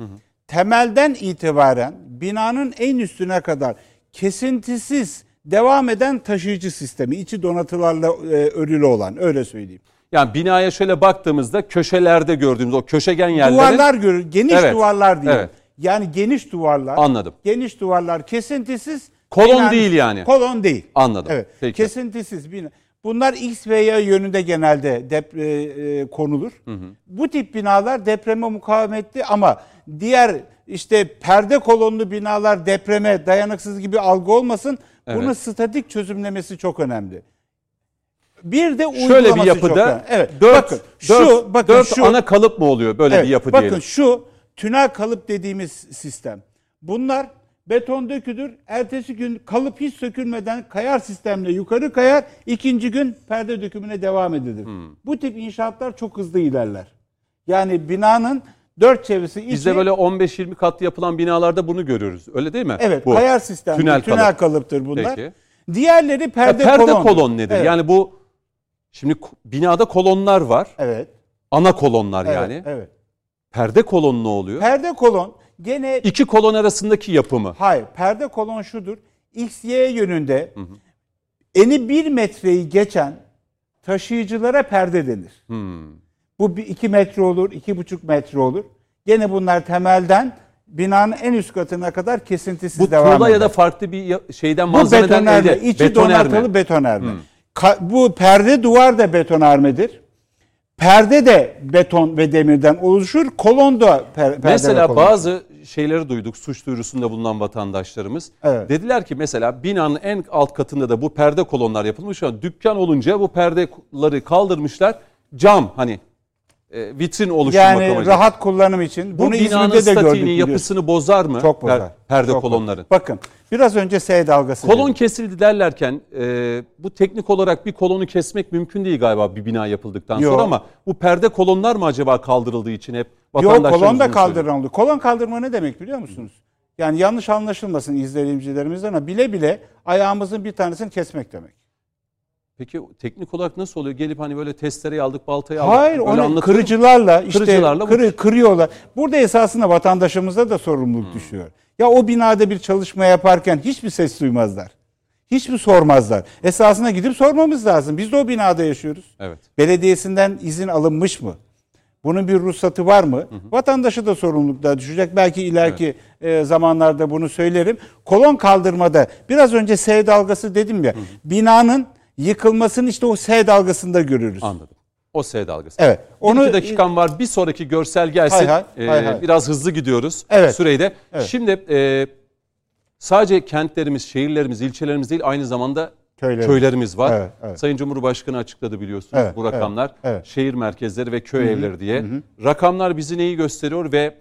Temelden itibaren binanın en üstüne kadar kesintisiz devam eden taşıyıcı sistemi. içi donatılarla e, örülü olan öyle söyleyeyim. Yani binaya şöyle baktığımızda köşelerde gördüğümüz o köşegen yerlerin Duvarlar görür. Geniş Evet, duvarlar diye. evet. Yani geniş duvarlar. Anladım. Geniş duvarlar kesintisiz. Kolon değil yani. Kolon değil. Anladım. Evet. Peki. Kesintisiz bina. Bunlar X ve Y yönünde genelde dep e, e, konulur. Bu tip binalar depreme mukavemetli ama diğer işte perde kolonlu binalar depreme dayanıksız gibi algı olmasın. Evet. Bunun statik çözümlemesi çok önemli. Bir de şöyle uygulaması bir çok yapıda önemli. Evet. dört, bakın şu dört- bakın dört şu ana kalıp mı oluyor böyle Evet, bir yapı bakın diyelim? şu tünel kalıp dediğimiz sistem. Bunlar beton dökülür. Ertesi gün kalıp hiç sökülmeden kayar sistemle yukarı kayar. İkinci gün perde dökümüne devam edilir. Hmm. Bu tip inşaatlar çok hızlı ilerler. Yani binanın dört çevresi içi. Bizde böyle 15-20 katlı yapılan binalarda bunu görüyoruz. Öyle değil mi? Evet Bu. kayar sistem. Tünel Tünel, kalıp. kalıptır bunlar. Peki. Diğerleri Ya perde, perde kolon. kolon nedir? Evet. Yani bu şimdi binada kolonlar var. Evet. Ana kolonlar evet, yani. Evet. Perde kolon ne oluyor? Perde kolon gene İki kolon arasındaki yapımı. Hayır. Perde kolon şudur. X, Y yönünde eni bir metreyi geçen taşıyıcılara perde denir. Hmm. Bu bir iki metre olur, iki buçuk metre olur. Gene bunlar temelden binanın en üst katına kadar kesintisiz Bu devam tuğla eder. ya da farklı bir şeyden bu malzemeden betonerle, elde. içi Betoner mi? donatılı betonerle. Ka- bu perde duvar da betonarmedir. Perde de beton ve demirden oluşur. Kolon da per- perde Mesela kolon. bazı şeyleri duyduk suç duyurusunda bulunan vatandaşlarımız. Evet. Dediler ki mesela binanın en alt katında da bu perde kolonlar yapılmış ama dükkan olunca bu perdeleri kaldırmışlar. Cam hani e, vitrin oluşturmak yani amacıyla. rahat kullanım için Bu bunu binanın İzmir'de de gördük. biliyorsun. yapısını bozar mı? çok Per- bozar. perde Çok kolonları. bozar. Bakın biraz önce S dalgası Kolon dedim. kesildi derlerken e, bu teknik olarak bir kolonu kesmek mümkün değil galiba bir bina yapıldıktan Yok. sonra ama bu perde kolonlar mı acaba kaldırıldığı için hep Yok kolon da söylüyor. kaldırıldı. Kolon kaldırma ne demek biliyor musunuz? Yani yanlış anlaşılmasın izleyicilerimizden ama bile bile ayağımızın bir tanesini kesmek demek. Peki teknik olarak nasıl oluyor? Gelip hani böyle testereyi aldık, baltayı aldık. Hayır böyle onu kırıcılarla işte Kırıcılarla kırı- kırıyorlar. Burada esasında vatandaşımıza da sorumluluk düşüyor. Ya o binada bir çalışma yaparken hiçbir ses duymazlar. Hiçbir sormazlar. Esasında gidip sormamız lazım. Biz de o binada yaşıyoruz. Evet. Belediyesinden izin alınmış mı? Bunun bir ruhsatı var mı? Vatandaşı da sorumluluklar düşecek. Belki ileriki e, zamanlarda bunu söylerim. Kolon kaldırmada biraz önce S dalgası dedim ya. Binanın yıkılmasını işte o S dalgasında görürüz. Anladım. O S dalgası. Evet. Onu, Onu iki dakikam var. Bir sonraki görsel gelsin. Hay hay, Ee, hay hay. Biraz hızlı gidiyoruz Evet. süreyi de. Evet. Şimdi e, sadece kentlerimiz, şehirlerimiz, ilçelerimiz değil aynı zamanda Köylerimiz. köylerimiz var. Evet, evet. Sayın Cumhurbaşkanı açıkladı biliyorsunuz Evet, bu rakamlar. evet, evet. Şehir merkezleri ve köy evleri diye. Rakamlar bizi neyi gösteriyor ve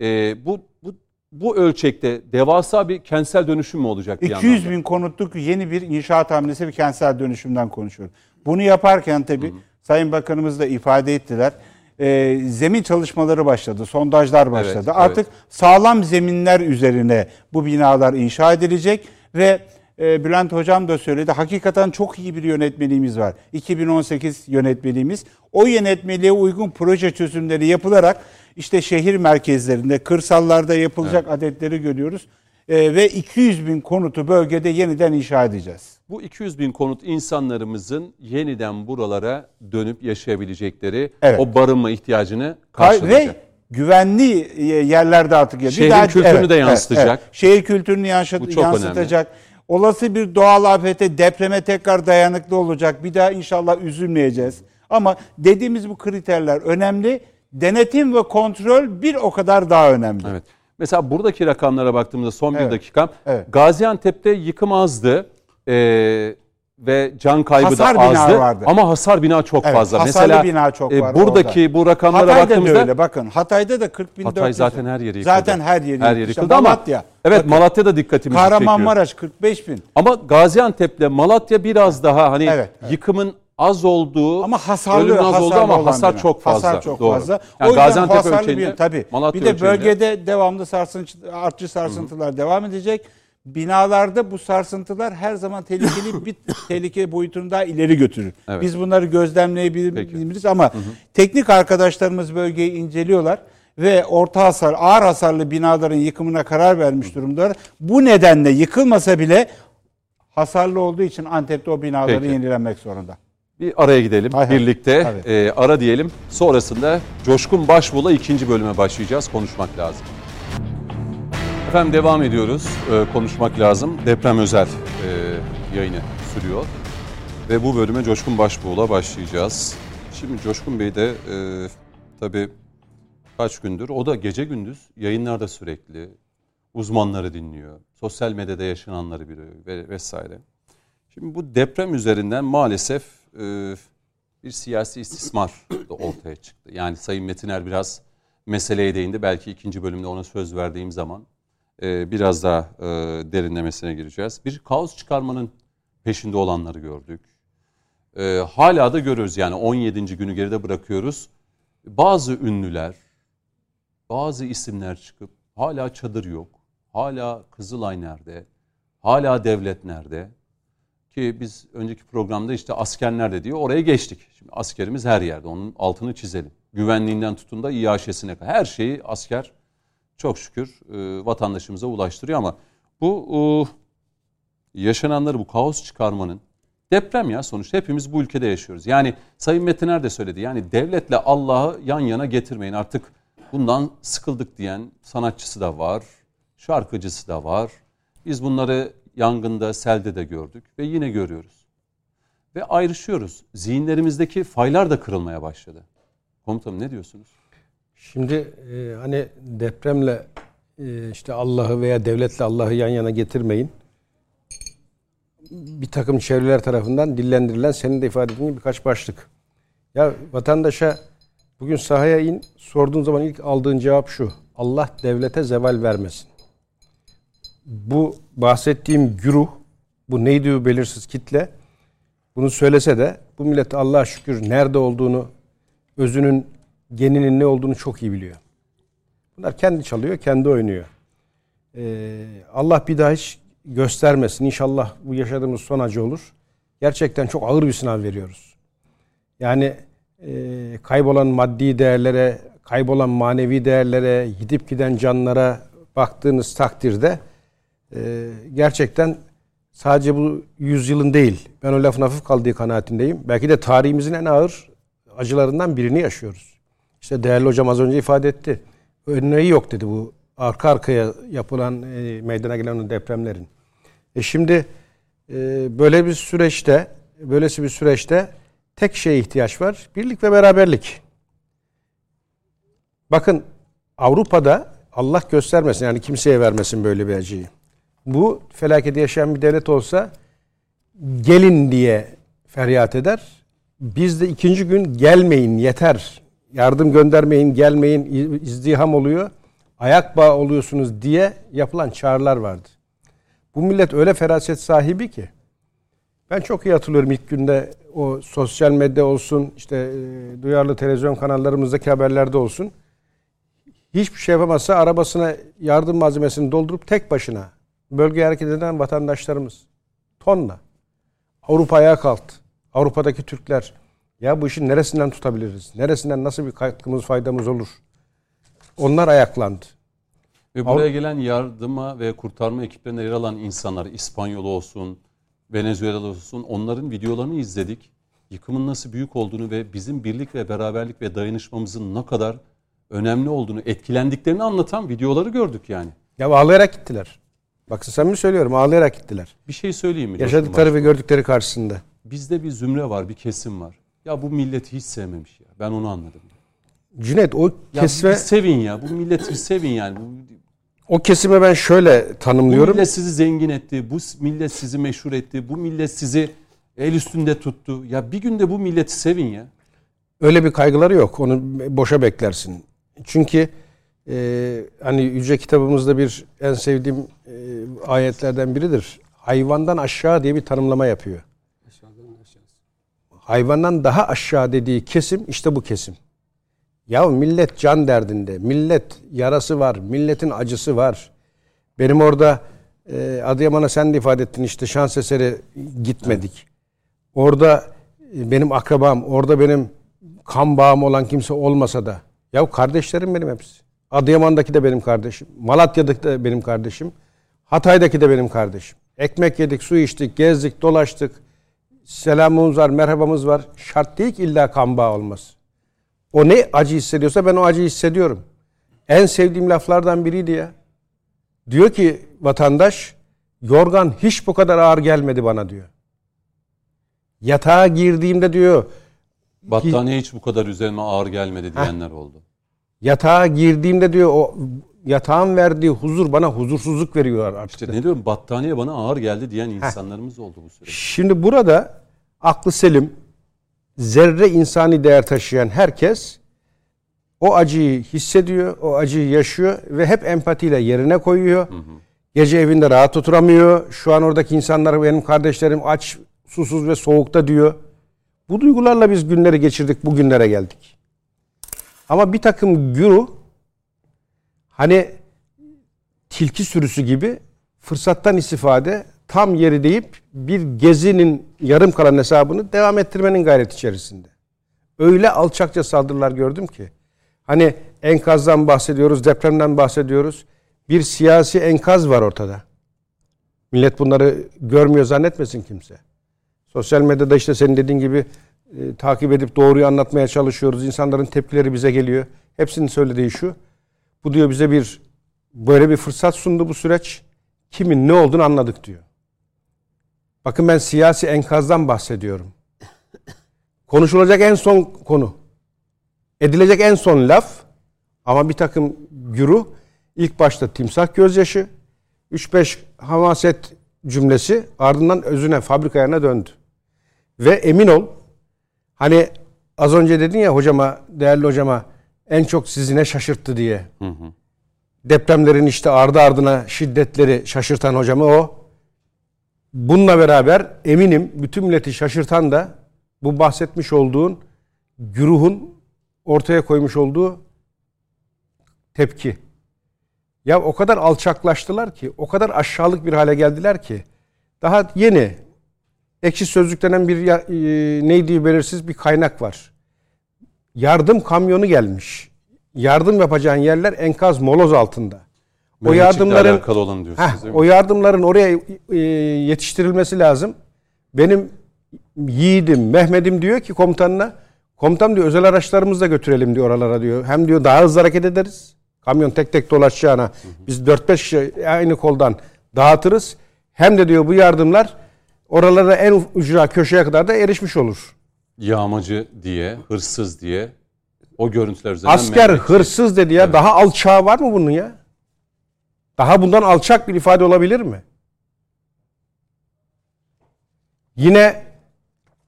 e, bu bu bu ölçekte devasa bir kentsel dönüşüm mü olacak bir 200 yandan da? bin konutluk yeni bir inşaat hamlesi bir kentsel dönüşümden konuşuyoruz. Bunu yaparken tabii Sayın Bakanımız da ifade ettiler. Ee, zemin çalışmaları başladı, sondajlar başladı. evet. Artık sağlam zeminler üzerine bu binalar inşa edilecek ve e, Bülent Hocam da söyledi. Hakikaten çok iyi bir yönetmeliğimiz var. 2018 yönetmeliğimiz. O yönetmeliğe uygun proje çözümleri yapılarak işte şehir merkezlerinde, kırsallarda yapılacak adetleri görüyoruz. Ee, ve 200 bin konutu bölgede yeniden inşa edeceğiz. Bu 200 bin konut insanlarımızın yeniden buralara dönüp yaşayabilecekleri Evet. o barınma ihtiyacını karşılayacak. Ve güvenli e, yerlerde artık. Bir Şehrin kültürünü de yansıtacak. Şehir kültürünü yansıt- Bu çok yansıtacak. Olası bir doğal afete, depreme tekrar dayanıklı olacak. Bir daha inşallah üzülmeyeceğiz. Ama dediğimiz bu kriterler önemli. Denetim ve kontrol bir o kadar daha önemli. Evet. Mesela buradaki rakamlara baktığımızda son bir Evet. dakikam. Evet. Gaziantep'te yıkım azdı. Ee, ve can kaybı Hasar da azdı. vardı. Ama hasar bina çok Evet, fazla. hasarlı Mesela bina çok e, buradaki bu rakamlara Hatay'da da baktığımızda öyle bakın. Hatay'da da 40 bin Hatay 400. zaten her yeri yıkıldı. Zaten her yeri her yeri yıkıldı ama Malatya. Evet Bakın, Malatya da dikkatimizi çekiyor. Kahramanmaraş 45 bin. Ama Gaziantep'le Malatya biraz daha hani Evet, yıkımın az olduğu, Ama hasarlı, az hasarlı olduğu ama hasar bina. çok fazla. Hasar çok Doğru. fazla. Yani o yüzden Gaziantep ölçeğinde, bir tabii. Malatya bir de ölçeğinde- bölgede devamlı sarsıntı artçı sarsıntılar devam edecek. Binalarda bu sarsıntılar her zaman tehlikeli bir tehlike boyutunu daha ileri götürür. Evet. Biz bunları gözlemleyebiliriz ama teknik arkadaşlarımız bölgeyi inceliyorlar ve orta hasar, ağır hasarlı binaların yıkımına karar vermiş durumdalar. Bu nedenle yıkılmasa bile hasarlı olduğu için Antep'te o binaların Peki. yenilenmek zorunda. Bir araya gidelim Hay hay. birlikte. Tabii. Ee, ara diyelim. Sonrasında Coşkun Başbuğ'la ikinci bölüme başlayacağız. Konuşmak lazım. Efendim devam ediyoruz. Ee, konuşmak lazım. Deprem özel e, yayını sürüyor. Ve bu bölüme Coşkun Başbuğ'la başlayacağız. Şimdi Coşkun Bey de e, tabii kaç gündür, o da gece gündüz yayınlarda sürekli uzmanları dinliyor. Sosyal medyada yaşananları biliyor ve vesaire. Şimdi bu deprem üzerinden maalesef e, bir siyasi istismar da ortaya çıktı. Yani Sayın Metiner biraz meseleye değindi. Belki ikinci bölümde ona söz verdiğim zaman e, biraz daha e, derinlemesine gireceğiz. Bir kaos çıkarmanın peşinde olanları gördük. E, hala da görüyoruz yani 17. günü geride bırakıyoruz. Bazı ünlüler, bazı isimler çıkıp hala çadır yok, hala Kızılay nerede, hala devlet nerede? Ki biz önceki programda işte asker nerede diyor oraya geçtik. Şimdi askerimiz her yerde onun altını çizelim. Güvenliğinden tutun da İAŞ'sine kadar her şeyi asker çok şükür e, vatandaşımıza ulaştırıyor ama bu e, yaşananları bu kaos çıkarmanın deprem ya sonuçta hepimiz bu ülkede yaşıyoruz. Yani Sayın Metiner de söyledi yani devletle Allah'ı yan yana getirmeyin artık bundan sıkıldık diyen sanatçısı da var, şarkıcısı da var. Biz bunları yangında, selde de gördük ve yine görüyoruz. ve ayrışıyoruz. Zihinlerimizdeki faylar da kırılmaya başladı. Komutanım ne diyorsunuz? Şimdi e, hani depremle e, işte Allah'ı veya devletle Allah'ı yan yana getirmeyin. Bir takım çevreler tarafından dillendirilen senin de ifade ettiğin birkaç başlık. Ya vatandaşa bugün sahaya in sorduğun zaman ilk aldığın cevap şu. Allah devlete zeval vermesin. Bu bahsettiğim güruh, bu neydi belirsiz kitle bunu söylese de bu millet Allah'a şükür nerede olduğunu, özünün geninin ne olduğunu çok iyi biliyor. Bunlar kendi çalıyor, kendi oynuyor. Ee, Allah bir daha hiç göstermesin. İnşallah bu yaşadığımız son acı olur. Gerçekten çok ağır bir sınav veriyoruz. Yani e, kaybolan maddi değerlere, kaybolan manevi değerlere, gidip giden canlara baktığınız takdirde e, gerçekten sadece bu yüzyılın değil, ben o lafın hafif kaldığı kanaatindeyim. Belki de tarihimizin en ağır acılarından birini yaşıyoruz. İşte değerli hocam az önce ifade etti. Örneği yok dedi bu arka arkaya yapılan e, meydana gelen depremlerin. E şimdi e, böyle bir süreçte, böylesi bir süreçte tek şeye ihtiyaç var. Birlik ve beraberlik. Bakın Avrupa'da Allah göstermesin yani kimseye vermesin böyle bir acıyı. Bu felaketi yaşayan bir devlet olsa gelin diye feryat eder. Biz de ikinci gün gelmeyin yeter. Yardım göndermeyin, gelmeyin, izdiham oluyor. Ayak bağı oluyorsunuz diye yapılan çağrılar vardı. Bu millet öyle feraset sahibi ki. Ben çok iyi hatırlıyorum ilk günde o sosyal medya olsun, işte e, duyarlı televizyon kanallarımızdaki haberlerde olsun. Hiçbir şey yapamazsa arabasına yardım malzemesini doldurup tek başına bölgeye hareket eden vatandaşlarımız. Tonla. Avrupa ayağa kalktı. Avrupa'daki Türkler ya bu işin neresinden tutabiliriz? Neresinden nasıl bir katkımız, faydamız olur? Onlar ayaklandı. Ve buraya gelen yardıma ve kurtarma ekiplerine yer alan insanlar, İspanyol olsun, Venezuela olsun onların videolarını izledik. Yıkımın nasıl büyük olduğunu ve bizim birlik ve beraberlik ve dayanışmamızın ne kadar önemli olduğunu, etkilendiklerini anlatan videoları gördük yani. Ya ağlayarak gittiler. Bakın sen mi söylüyorum ağlayarak gittiler. Bir şey söyleyeyim mi? Yaşadıkları ve gördükleri karşısında. Bizde bir zümre var, bir kesim var. Ya bu milleti hiç sevmemiş ya. Ben onu anladım. Cüneyt o ya kesme... Bir sevin ya. Bu milleti bir sevin yani. Bu, o kesime ben şöyle tanımlıyorum. Bu millet sizi zengin etti. Bu millet sizi meşhur etti. Bu millet sizi el üstünde tuttu. Ya bir günde bu milleti sevin ya. Öyle bir kaygıları yok. Onu boşa beklersin. Çünkü e, hani yüce kitabımızda bir en sevdiğim e, ayetlerden biridir. Hayvandan aşağı diye bir tanımlama yapıyor. Hayvandan daha aşağı dediği kesim işte bu kesim. Ya millet can derdinde, millet yarası var, milletin acısı var. Benim orada e, Adıyaman'a sen de ifade ettin işte şans eseri gitmedik. Orada e, benim akrabam, orada benim kan bağım olan kimse olmasa da ya kardeşlerim benim hepsi. Adıyaman'daki de benim kardeşim, Malatya'daki de benim kardeşim, Hatay'daki de benim kardeşim. Ekmek yedik, su içtik, gezdik, dolaştık. Selamımız var, merhabamız var. Şart değil ki illa kan bağı olması. O ne acı hissediyorsa ben o acıyı hissediyorum. En sevdiğim laflardan biriydi ya. Diyor ki vatandaş, yorgan hiç bu kadar ağır gelmedi bana diyor. Yatağa girdiğimde diyor. Battaniye hiç bu kadar üzerime ağır gelmedi diyenler heh, oldu. Yatağa girdiğimde diyor o yatağın verdiği huzur bana huzursuzluk veriyor artık. İşte ne diyorum battaniye bana ağır geldi diyen insanlarımız Heh. oldu bu süreçte. Şimdi burada aklı selim, zerre insani değer taşıyan herkes o acıyı hissediyor, o acıyı yaşıyor ve hep empatiyle yerine koyuyor. Hı hı. Gece evinde rahat oturamıyor. Şu an oradaki insanlar benim kardeşlerim aç, susuz ve soğukta diyor. Bu duygularla biz günleri geçirdik, bugünlere geldik. Ama bir takım güruh hani tilki sürüsü gibi fırsattan istifade tam yeri deyip bir gezinin yarım kalan hesabını devam ettirmenin gayret içerisinde. Öyle alçakça saldırılar gördüm ki. Hani enkazdan bahsediyoruz, depremden bahsediyoruz. Bir siyasi enkaz var ortada. Millet bunları görmüyor zannetmesin kimse. Sosyal medyada işte senin dediğin gibi e, takip edip doğruyu anlatmaya çalışıyoruz. İnsanların tepkileri bize geliyor. Hepsinin söylediği şu. Bu diyor bize bir böyle bir fırsat sundu bu süreç. Kimin ne olduğunu anladık diyor. Bakın ben siyasi enkazdan bahsediyorum. konuşulacak en son konu. Edilecek en son laf ama bir takım güruh ilk başta timsah gözyaşı 3-5 hamaset cümlesi ardından özüne fabrika ayarına döndü. Ve emin ol hani az önce dedin ya hocama değerli hocama en çok sizi ne şaşırttı diye. Depremlerin işte ardı ardına şiddetleri şaşırtan hocamı o. Bununla beraber eminim bütün milleti şaşırtan da bu bahsetmiş olduğun güruhun ortaya koymuş olduğu tepki. Ya o kadar alçaklaştılar ki, o kadar aşağılık bir hale geldiler ki daha yeni ekşi sözlük denen bir e, neydi belirsiz bir kaynak var. Yardım kamyonu gelmiş. Yardım yapacağın yerler enkaz moloz altında. O yardımların alakalı olan diyorsunuz Heh, o yardımların oraya e, yetiştirilmesi lazım. Benim yiğidim Mehmet'im diyor ki komutanına komutan diyor özel araçlarımızla götürelim diyor oralara diyor. Hem diyor daha hızlı hareket ederiz. Kamyon tek tek dolaşacağına biz 4-5 kişi aynı koldan dağıtırız. Hem de diyor bu yardımlar oralara en ucra köşeye kadar da erişmiş olur. Yağmacı diye, hırsız diye o görüntüler üzerinden Asker hırsız dedi ya. Daha alçağı var mı bunun ya? Daha bundan alçak bir ifade olabilir mi? Yine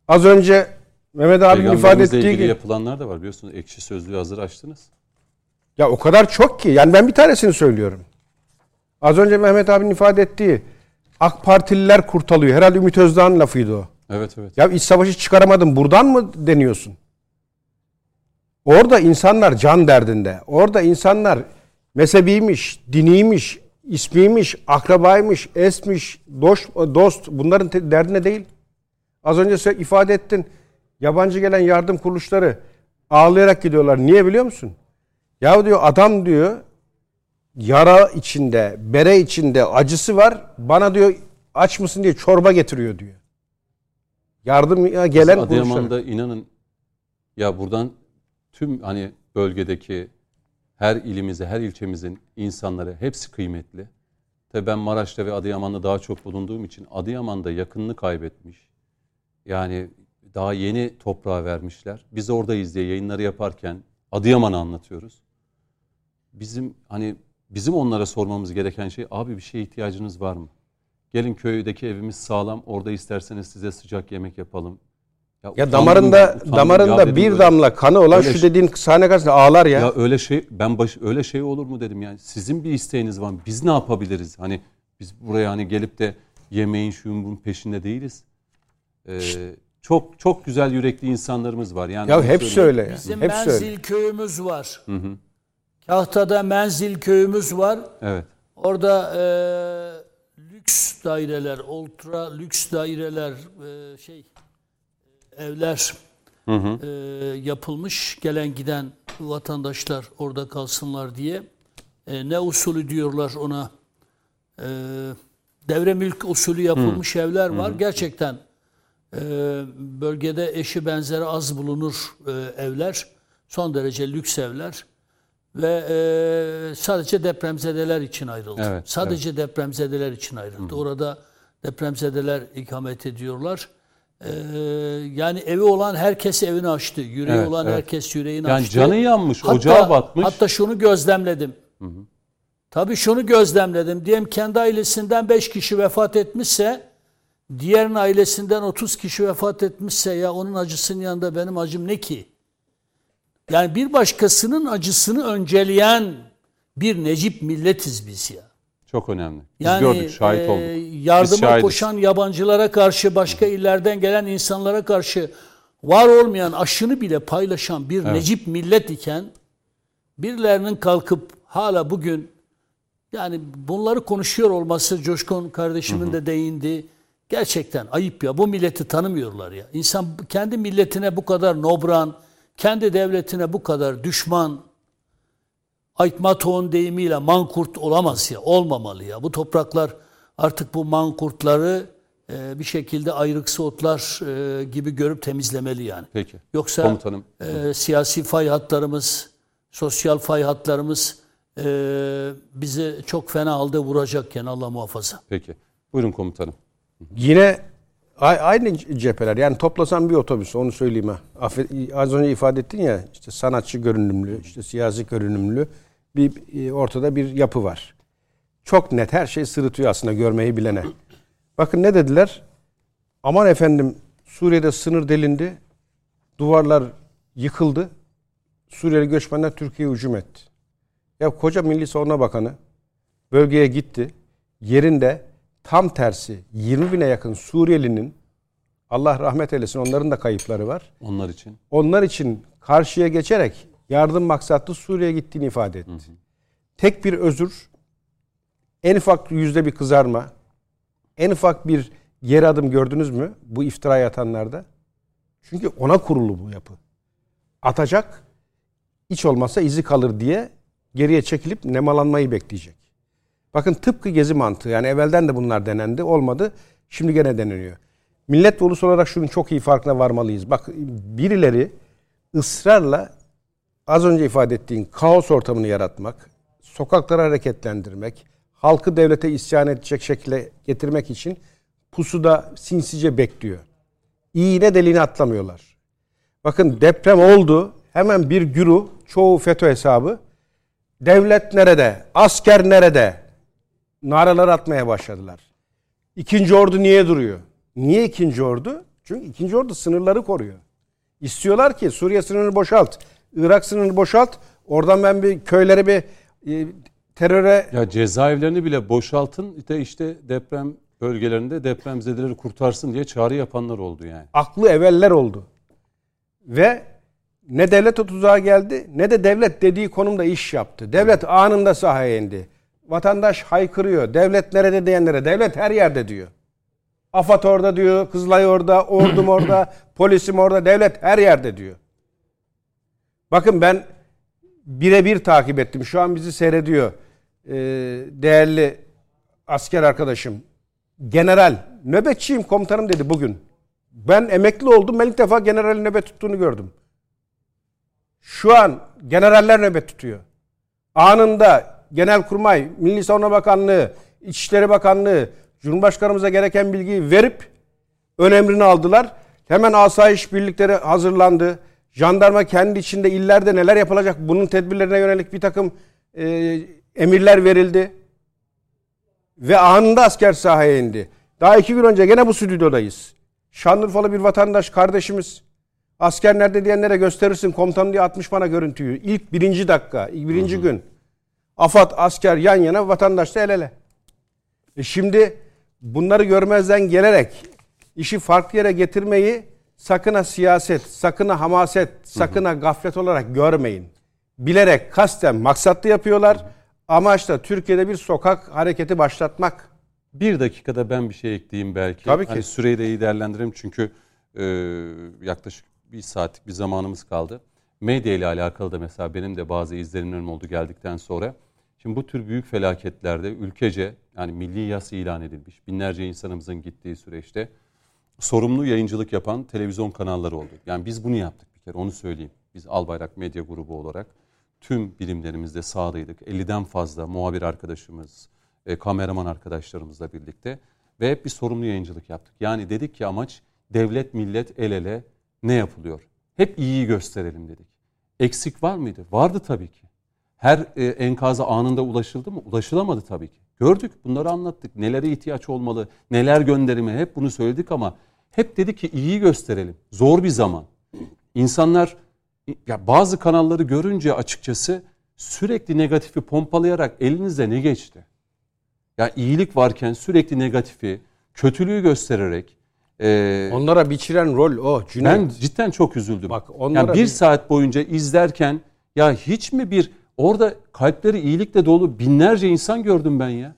az önce Mehmet abinin ifade ettiği ilgili gibi. yapılanlar da var biliyorsunuz. Ekşi sözlüğü hazır açtınız. Ya o kadar çok ki. Yani ben bir tanesini söylüyorum. Az önce Mehmet abinin ifade ettiği AK Partililer kurtarılıyor. Herhalde Ümit Özdağ'ın lafıydı o. Evet evet. Ya iç savaşı çıkaramadın buradan mı deniyorsun? Orada insanlar can derdinde. Orada insanlar mezhebiymiş, diniymiş, ismiymiş, akrabaymış, esmiş, dost, dost bunların derdine değil. Az önce sen ifade ettin. Yabancı gelen yardım kuruluşları ağlayarak gidiyorlar. Niye biliyor musun? Ya diyor adam diyor yara içinde, bere içinde acısı var. Bana diyor aç mısın diye çorba getiriyor diyor. Yardım gelen Biz kuruluşlar. Adıyaman'da inanın ya buradan tüm hani bölgedeki her ilimize, her ilçemizin insanları hepsi kıymetli. Tabii ben Maraş'ta ve Adıyaman'da daha çok bulunduğum için Adıyaman'da yakınını kaybetmiş. Yani daha yeni toprağa vermişler. Biz oradayız diye yayınları yaparken Adıyaman'ı anlatıyoruz. Bizim hani bizim onlara sormamız gereken şey abi bir şeye ihtiyacınız var mı? Gelin köydeki evimiz sağlam. Orada isterseniz size sıcak yemek yapalım. Ya utandım damarında utandım. Ya damarında dedim bir öyle- damla kanı olan öyle şu şey- dediğin sahne karşısında ağlar ya. Ya öyle şey ben baş, öyle şey olur mu dedim yani. Sizin bir isteğiniz var? Biz ne yapabiliriz? Hani biz buraya hani gelip de yemeğin şuyun bunun peşinde değiliz. Ee, çok çok güzel yürekli insanlarımız var. Yani Ya bunu hepsi söyleyeyim. öyle ya. Bizim Hepsi menzil öyle. köyümüz var. Kahta'da menzil köyümüz var. Evet. Orada e, lüks daireler, ultra lüks daireler, e, şey evler e, yapılmış. Gelen giden vatandaşlar orada kalsınlar diye. E, ne usulü diyorlar ona? E, devre mülk usulü yapılmış evler var. Gerçekten e, bölgede eşi benzeri az bulunur e, evler. Son derece lüks evler ve e, sadece depremzedeler için ayrıldı. Evet, sadece depremzedeler için ayrıldı. Orada depremzedeler ikamet ediyorlar. E, yani evi olan herkes evini açtı. Yüreği Evet, olan evet. herkes yüreğini Yani açtı. canı yanmış, ocağı batmış. Hatta şunu gözlemledim. Tabii şunu gözlemledim. Diyelim kendi ailesinden 5 kişi vefat etmişse diğerinin ailesinden 30 kişi vefat etmişse ya onun acısının yanında benim acım ne ki? Yani bir başkasının acısını önceleyen bir necip milletiz biz ya. Çok önemli. Biz Yani gördük, şahit e, olduk. Biz yardıma şahidiz. koşan yabancılara karşı, başka illerden gelen insanlara karşı var olmayan aşını bile paylaşan bir necip millet iken birilerinin kalkıp hala bugün yani bunları konuşuyor olması Coşkun kardeşimin de değindi. Gerçekten ayıp ya. Bu milleti tanımıyorlar ya. İnsan kendi milletine bu kadar nobran, kendi devletine bu kadar düşman, Aytmatoğun deyimiyle mankurt olamaz ya. Olmamalı ya. Bu topraklar artık bu mankurtları e, bir şekilde ayrıksı otlar e, gibi görüp temizlemeli yani. Peki. Yoksa Komutanım. e, siyasi fay hatlarımız, sosyal fay hatlarımız e, bizi çok fena halde vuracakken Allah muhafaza. Peki. Buyurun komutanım. Yine Aynı cepheler. Yani toplasan bir otobüs onu söyleyeyim. Affet- az önce ifade ettin ya işte sanatçı görünümlü, işte siyasi görünümlü bir e, ortada bir yapı var. Çok net her şey sırıtıyor aslında görmeyi bilene. Bakın ne dediler? Aman efendim Suriye'de sınır delindi. Duvarlar yıkıldı. Suriyeli göçmenler Türkiye'ye hücum etti. Ya koca Milli Savunma Bakanı bölgeye gitti. Yerinde tam tersi 20 bine yakın Suriyelinin Allah rahmet eylesin onların da kayıpları var. Onlar için. Onlar için karşıya geçerek yardım maksatlı Suriye'ye gittiğini ifade etti. Tek bir özür, en ufak yüzde bir kızarma, en ufak bir geri adım gördünüz mü bu iftirayı atanlarda? Çünkü ona kurulu bu yapı. Atacak, hiç olmazsa izi kalır diye geriye çekilip nemalanmayı bekleyecek. Bakın tıpkı gezi mantığı. Yani evvelden de bunlar denendi. Olmadı. Şimdi gene deneniyor. Millet ve ulus olarak şunun çok iyi farkına varmalıyız. Bak birileri ısrarla az önce ifade ettiğin kaos ortamını yaratmak, sokakları hareketlendirmek, halkı devlete isyan edecek şekilde getirmek için pusuda sinsice bekliyor. İğne deliğine atlamıyorlar. Bakın deprem oldu. Hemen bir güruh, çoğu FETÖ hesabı. Devlet nerede? Asker nerede? Naralar atmaya başladılar. İkinci ordu niye duruyor? Niye ikinci ordu? Çünkü ikinci ordu sınırları koruyor. İstiyorlar ki Suriye sınırını boşalt. Irak sınırını boşalt. Oradan ben bir köylere bir e, teröre Ya cezaevlerini bile boşaltın de işte deprem bölgelerinde depremzedeleri kurtarsın diye çağrı yapanlar oldu yani. aklı evveller oldu. Ve ne devlet o tuzağa geldi ne de devlet dediği konumda iş yaptı. Devlet anında sahaya indi. Vatandaş haykırıyor. Devlet nerede diyenlere devlet her yerde diyor. AFAD orada diyor, Kızılay orada, ordum orada, polisim orada, devlet her yerde diyor. Bakın ben birebir takip ettim. Şu an bizi seyrediyor. Ee, değerli asker arkadaşım. General, nöbetçiyim komutanım dedi bugün. Ben emekli oldum. Ben ilk defa generalin nöbet tuttuğunu gördüm. Şu an generaller nöbet tutuyor. Anında Genelkurmay, Milli Savunma Bakanlığı, İçişleri Bakanlığı, Cumhurbaşkanımıza gereken bilgiyi verip ön emrini aldılar. Hemen asayiş birlikleri hazırlandı. Jandarma kendi içinde illerde neler yapılacak bunun tedbirlerine yönelik bir takım e, emirler verildi. Ve anında asker sahaya indi. Daha iki gün önce gene bu stüdyodayız. Şanlıurfalı bir vatandaş kardeşimiz asker nerede diyenlere gösterirsin komutanım diye atmış bana görüntüyü. İlk birinci dakika, ilk birinci gün. Afat asker yan yana vatandaş da el ele. E şimdi bunları görmezden gelerek işi farklı yere getirmeyi sakın ha siyaset, sakın ha hamaset, sakın ha gaflet olarak görmeyin. Bilerek kasten maksatlı yapıyorlar. Amaç da Türkiye'de bir sokak hareketi başlatmak. Bir dakikada ben bir şey ekleyeyim belki. Tabii ki. Hani süreyi de iyi değerlendireyim çünkü e, yaklaşık bir saatlik bir zamanımız kaldı. Medya ile alakalı da mesela benim de bazı izlenimlerim oldu geldikten sonra. Şimdi bu tür büyük felaketlerde ülkece yani milli yas ilan edilmiş binlerce insanımızın gittiği süreçte sorumlu yayıncılık yapan televizyon kanalları oldu. Yani biz bunu yaptık bir kere onu söyleyeyim. Biz Albayrak Medya Grubu olarak tüm birimlerimizde sahadaydık. 50'den fazla muhabir arkadaşımız, e, kameraman arkadaşlarımızla birlikte ve hep bir sorumlu yayıncılık yaptık. Yani dedik ki amaç devlet millet el ele ne yapılıyor? Hep iyiyi gösterelim dedik. Eksik var mıydı? Vardı tabii ki. Her e, enkaza anında ulaşıldı mı? Ulaşılamadı tabii ki. Gördük, bunları anlattık. Nelere ihtiyaç olmalı, neler gönderimi hep bunu söyledik ama hep dedik ki iyiyi gösterelim. Zor bir zaman. İnsanlar ya bazı kanalları görünce açıkçası sürekli negatifi pompalayarak elinize ne geçti? Ya iyilik varken sürekli negatifi, kötülüğü göstererek e, Onlara biçilen rol o. Cüneyt. ben cidden çok üzüldüm. Bak, onlara yani bir bir- saat boyunca izlerken ya hiç mi bir orada kalpleri iyilikle dolu binlerce insan gördüm ben ya.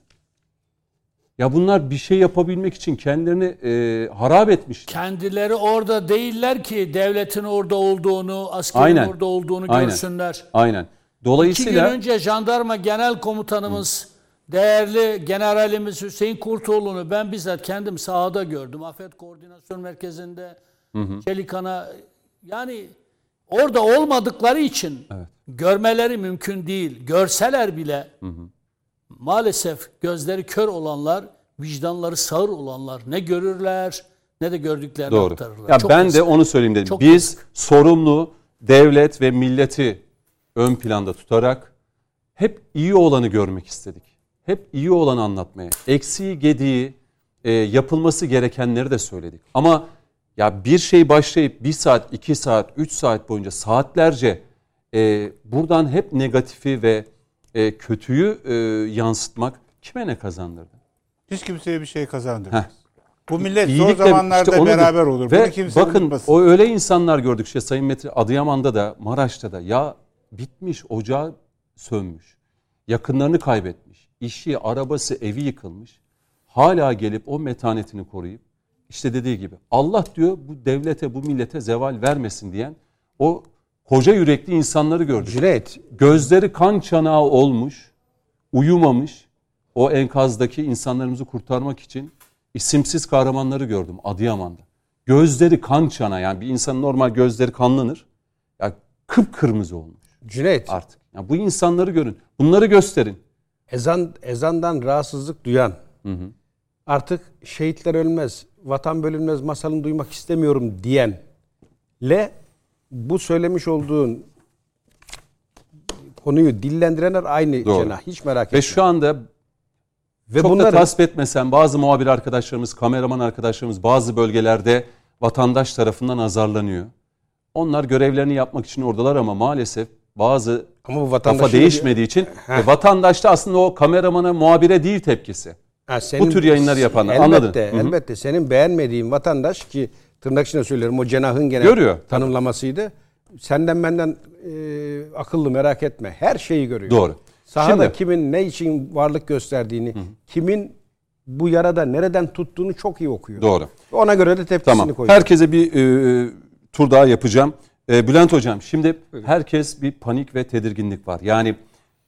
Ya bunlar bir şey yapabilmek için kendilerini e, harap etmişler. Kendileri orada değiller ki devletin orada olduğunu, askerin Aynen. orada olduğunu Aynen. görsünler. Aynen. İki gün Dolayısıyla önce jandarma genel komutanımız, değerli generalimiz Hüseyin Kurtoğlu'nu ben bizzat kendim sahada gördüm. Afet Koordinasyon Merkezi'nde Çelikan'a yani orada olmadıkları için görmeleri mümkün değil. Görseler bile maalesef gözleri kör olanlar, vicdanları sağır olanlar ne görürler ne de gördüklerini Doğru. aktarırlar. Ya Çok ben yazık. de onu söyleyeyim dedim. Çok Biz yazık. sorumlu devlet ve milleti ön planda tutarak hep iyi olanı görmek istedik. Hep iyi olanı anlatmaya, eksiği, gediği, e, yapılması gerekenleri de söyledik. Ama ya bir şey başlayıp bir saat, iki saat, üç saat boyunca saatlerce e, buradan hep negatifi ve e, kötüyü e, yansıtmak kime ne kazandırdı? Hiç kimseye bir şey Heh. kazandırmaz. Bu millet zor İyilikle zamanlarda işte beraber olur. Ve Bunu kimse bakın unutmasın. o öyle insanlar gördük işte Sayın Metin Adıyaman'da da Maraş'ta da ya bitmiş ocağı sönmüş. Yakınlarını kaybetmiş. işi, arabası, evi yıkılmış. Hala gelip o metanetini koruyup işte dediği gibi Allah diyor bu devlete bu millete zeval vermesin diyen o koca yürekli insanları gördük. Cüneyt, Gözleri kan çanağı olmuş, uyumamış. O enkazdaki insanlarımızı kurtarmak için isimsiz kahramanları gördüm Adıyaman'da. Gözleri kan çanağı yani bir insanın normal gözleri kanlanır. Ya kıpkırmızı olmuş Cüneyt, artık. Ya bu insanları görün. Bunları gösterin. ezan ezandan rahatsızlık duyan, artık şehitler ölmez, vatan bölünmez masalını duymak istemiyorum diyenle bu söylemiş olduğun konuyu dillendirenler aynı Doğru. cenah. Hiç merak etme. Ve şu anda Ve çok da bunların tasvip etmesem bazı muhabir arkadaşlarımız, kameraman arkadaşlarımız bazı bölgelerde vatandaş tarafından azarlanıyor. Onlar görevlerini yapmak için oradalar ama maalesef bazı ama bu kafa değişmediği için e, vatandaş da aslında o kameramana, muhabire değil tepkisi. Ha, senin- Bu tür yayınları yapanlar, elbette, anladın? Hı hı. Elbette. Senin beğenmediğin vatandaş ki tırnak içinde söylüyorum o cenahın genel Görüyor, tabii. tanımlamasıydı. Senden benden e, akıllı merak etme. Her şeyi görüyor. Doğru. Sahada Şimdi- kimin ne için varlık gösterdiğini, kimin bu yarada nereden tuttuğunu çok iyi okuyor. Doğru. Ona göre de tepkisini Tamam. koyuyor. Herkese bir e, tur daha yapacağım. E, Bülent Hocam şimdi herkes bir panik ve tedirginlik var. Yani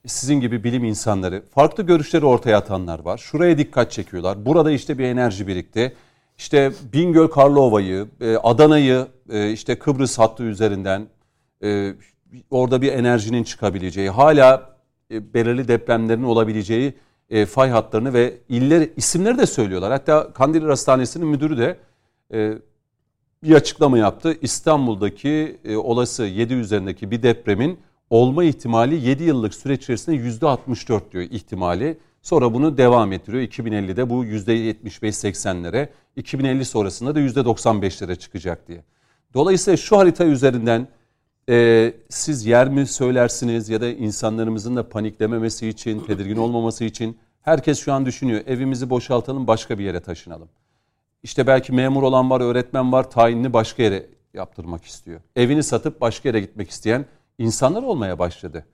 sizin gibi bilim insanları farklı görüşleri ortaya atanlar var. Şuraya dikkat çekiyorlar. Burada işte bir enerji birikti. İşte Bingöl Karlova'yı, e, Adana'yı e, işte Kıbrıs hattı üzerinden e, orada bir enerjinin çıkabileceği, hala belirli depremlerin olabileceği fay hatlarını ve iller isimleri de söylüyorlar. Hatta Kandilli Hastanesi'nin müdürü de bir açıklama yaptı. İstanbul'daki olası 7 üzerindeki bir depremin olma ihtimali 7 yıllık süreç içerisinde %64 diyor ihtimali. Sonra bunu devam ettiriyor. 2050'de bu %75-80'lere, 2050 sonrasında da %95'lere çıkacak diye. Dolayısıyla şu harita üzerinden e, siz yer mi söylersiniz ya da insanlarımızın da paniklememesi için, tedirgin olmaması için herkes şu an düşünüyor. Evimizi boşaltalım başka bir yere taşınalım. İşte belki memur olan var, öğretmen var, tayinini başka yere yaptırmak istiyor. Evini satıp başka yere gitmek isteyen insanlar olmaya başladı.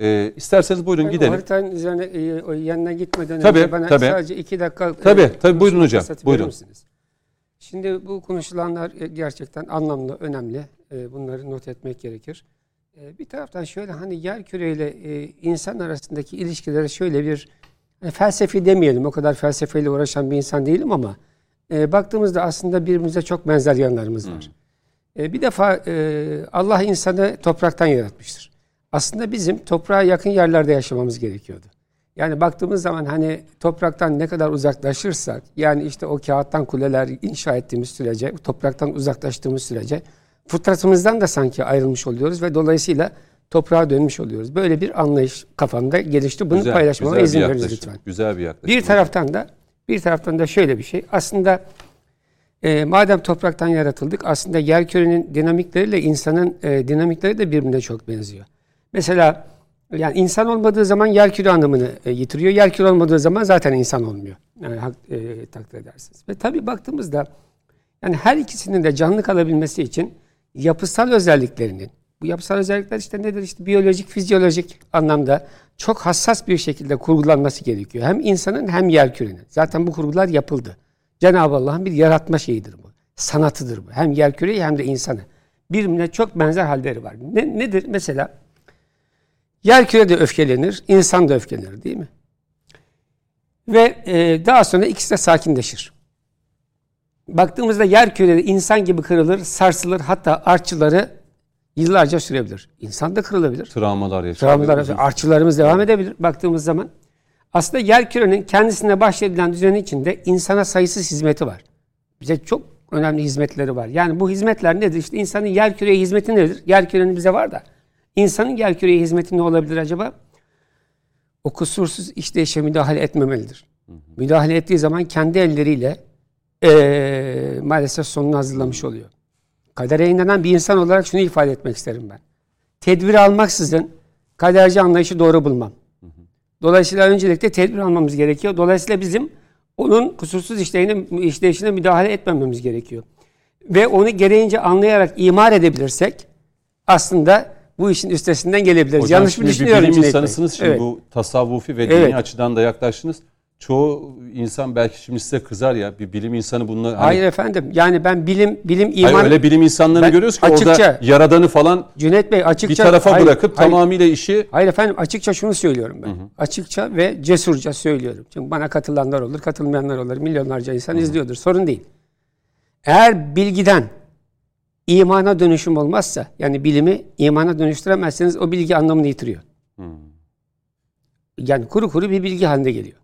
Ee, isterseniz buyurun Ben gidelim. haritanın üzerine e, yanına gitmeden Tabii, önce bana tabii. sadece iki dakika e, Tabii, tabii, buyurun hocam, buyurun. misiniz? Şimdi bu konuşulanlar e, gerçekten anlamlı, önemli. E, Bunları not etmek gerekir. E, Bir taraftan şöyle hani yer küreyle e, insan arasındaki ilişkilere şöyle bir hani felsefi demeyelim. O kadar felsefeyle uğraşan bir insan değilim ama e, baktığımızda aslında birbirimize çok benzer yanlarımız var. E, bir defa e, Allah insanı topraktan yaratmıştır. Aslında bizim toprağa yakın yerlerde yaşamamız gerekiyordu. Yani baktığımız zaman hani topraktan ne kadar uzaklaşırsak, yani işte o kağıttan kuleler inşa ettiğimiz sürece, topraktan uzaklaştığımız sürece fıtratımızdan da sanki ayrılmış oluyoruz ve dolayısıyla toprağa dönmüş oluyoruz. Böyle bir anlayış kafamda gelişti. Bunu paylaşmama güzel izin veriniz lütfen. Güzel bir yaklaşım. Bir taraftan da bir taraftan da şöyle bir şey. Aslında e, madem topraktan yaratıldık aslında yerkürenin dinamikleriyle insanın e, dinamikleri de birbirine çok benziyor. Mesela yani insan olmadığı zaman yerküre anlamını e, yitiriyor. Yerküre olmadığı zaman zaten insan olmuyor. Yani hak, e, takdir edersiniz. Ve tabii baktığımızda yani her ikisinin de canlı kalabilmesi için yapısal özelliklerinin bu yapısal özellikler işte nedir? İşte biyolojik, fizyolojik anlamda çok hassas bir şekilde kurgulanması gerekiyor. Hem insanın hem yerkürenin. Zaten bu kurgular yapıldı. Cenab-ı Allah'ın bir yaratma şeyidir bu. Sanatıdır bu. Hem yerküreyi hem de insanı. Birbirine çok benzer halleri var. Ne, nedir? Mesela yerküre de öfkelenir, insan da öfkelenir değil mi? Ve e, daha sonra ikisi de sakinleşir. Baktığımızda yer kürede insan gibi kırılır, sarsılır hatta artçıları yıllarca sürebilir. İnsan da kırılabilir. Travmalar yaşanıyor. Travmalar, Uzun- artçılarımız devam edebilir baktığımız zaman. Aslında yer kürenin kendisine bahşedilen düzeni içinde insana sayısız hizmeti var. Bize çok önemli hizmetleri var. Yani bu hizmetler nedir? İşte insanın yer küreye hizmeti nedir? Yer kürenin bize var da. İnsanın yer küreye hizmeti ne olabilir acaba? O kusursuz işleyişe müdahale etmemelidir. Müdahale ettiği zaman kendi elleriyle eee, maalesef sonunu hazırlamış oluyor. Kadere inanan bir insan olarak şunu ifade etmek isterim ben. Tedbir almaksızın kaderci anlayışı doğru bulmam. Dolayısıyla öncelikle tedbir almamız gerekiyor. Dolayısıyla bizim onun kusursuz işleyine, işleyişine müdahale etmememiz gerekiyor. Ve onu gereğince anlayarak imar edebilirsek aslında bu işin üstesinden gelebiliriz. Hocam Yanlış mı şimdi bir düşünüyorum? bilim insanısınız şimdi Evet. bu tasavvufi ve Evet. dini açıdan da yaklaştınız. Çoğu insan belki şimdi size kızar ya bir bilim insanı bununla hani- Hayır efendim. Yani ben bilim bilim Hayır, iman öyle bilim insanlarını Ben görüyoruz ki orada açıkça- yaradanı falan Cüneyt Bey açıkça bir tarafa Hayır, bırakıp hayır. tamamıyla işi Hayır efendim açıkça şunu söylüyorum ben. Açıkça ve cesurca söylüyorum. Çünkü bana katılanlar olur, katılmayanlar olur. Milyonlarca insan izliyordur. Sorun değil. Eğer bilgiden imana dönüşüm olmazsa, yani bilimi imana dönüştüremezseniz o bilgi anlamını yitiriyor. Yani kuru kuru bir bilgi haline geliyor.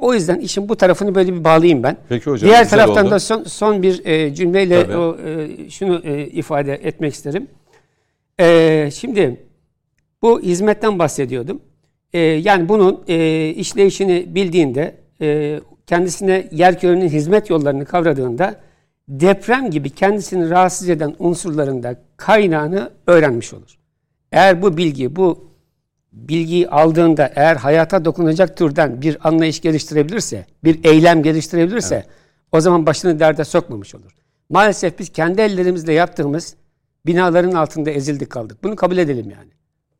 O yüzden işin bu tarafını böyle bir bağlayayım ben. Peki hocam, Diğer taraftan oldu. da son, son bir e, cümleyle Tabii. o, e, şunu e, ifade etmek isterim. E, şimdi bu hizmetten bahsediyordum. E, yani bunun e, işleyişini bildiğinde, e, kendisine yerkürenin hizmet yollarını kavradığında deprem gibi kendisini rahatsız eden unsurların da kaynağını öğrenmiş olur. Eğer bu bilgi, bu bilgiyi aldığında eğer hayata dokunacak türden bir anlayış geliştirebilirse, bir eylem geliştirebilirse o zaman başını derde sokmamış olur. Maalesef biz kendi ellerimizle yaptığımız binaların altında ezildik kaldık. Bunu kabul edelim yani.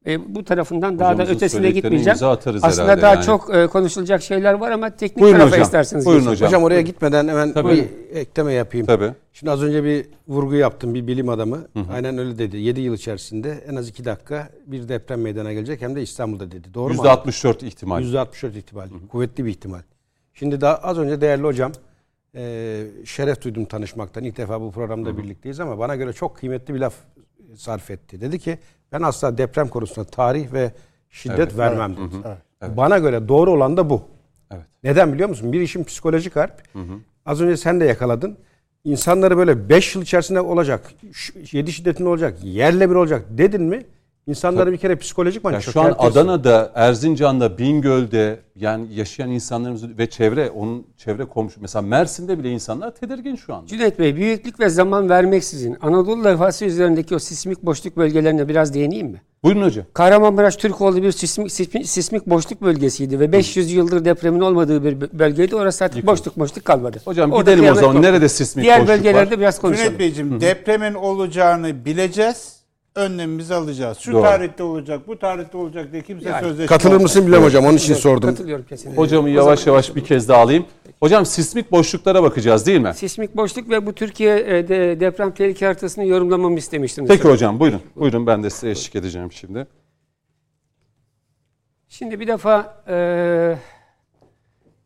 E, bu tarafından daha da ötesine gitmeyeceğim. Aslında daha yani. çok e, konuşulacak şeyler var ama teknik Buyurun tarafa hocam, isterseniz buyurun geçelim. hocam. Hocam oraya gitmeden hemen Tabii. bir ekleme yapayım. tabii. Şimdi az önce bir vurgu yaptım bir bilim adamı. Aynen öyle dedi. 7 yıl içerisinde en az 2 dakika bir deprem meydana gelecek hem de İstanbul'da dedi. Doğru mu? %64 ihtimal. %64 ihtimal. Kuvvetli bir ihtimal. Şimdi daha az önce değerli hocam e, şeref duydum tanışmaktan. İlk defa bu programda birlikteyiz ama bana göre çok kıymetli bir laf sarf etti. Dedi ki ben asla deprem konusunda tarih ve şiddet vermem dedi. Bana göre doğru olan da bu. Evet. Neden biliyor musun? Bir işin psikolojik harp. Az önce sen de yakaladın. İnsanları böyle 5 yıl içerisinde olacak, 7 şiddetinde olacak, yerle bir olacak dedin mi? İnsanları bir kere psikolojik Ya mançör. şu an Adana'da, Erzincan'da, Bingöl'de yani yaşayan insanlarımız ve çevre, onun çevre komşu mesela Mersin'de bile insanlar tedirgin şu anda. Cüneyt Bey, büyüklük ve zaman vermeksizin Anadolu levhası üzerindeki o sismik boşluk bölgelerine biraz değineyim mi? Buyurun hocam. Kahramanmaraş Türkoğlu bir sismik, sismik, sismik boşluk bölgesiydi ve 500 yıldır depremin olmadığı bir bö- bölgeydi. Orası artık boşluk boşluk kalmadı. Hocam Orada gidelim o zaman. koptu. Nerede sismik Diğer boşluk bölgelerde var? biraz konuşalım. Cüneyt Beyciğim depremin olacağını bileceğiz. Önlemimizi alacağız. Şu Doğru. tarihte olacak, bu tarihte olacak diye kimse Yani sözleşme Katılır olmaz. mısın bilmem hocam. Onun için sordum. Katılıyorum kesinlikle. Hocamı yavaş yavaş bir kez daha alayım. Hocam sismik boşluklara bakacağız değil mi? Sismik boşluk ve bu Türkiye e, de, deprem tehlike haritasını yorumlamamı istemiştiniz. Peki hocam buyurun. Buyurun ben de size eşlik edeceğim şimdi. Şimdi bir defa e,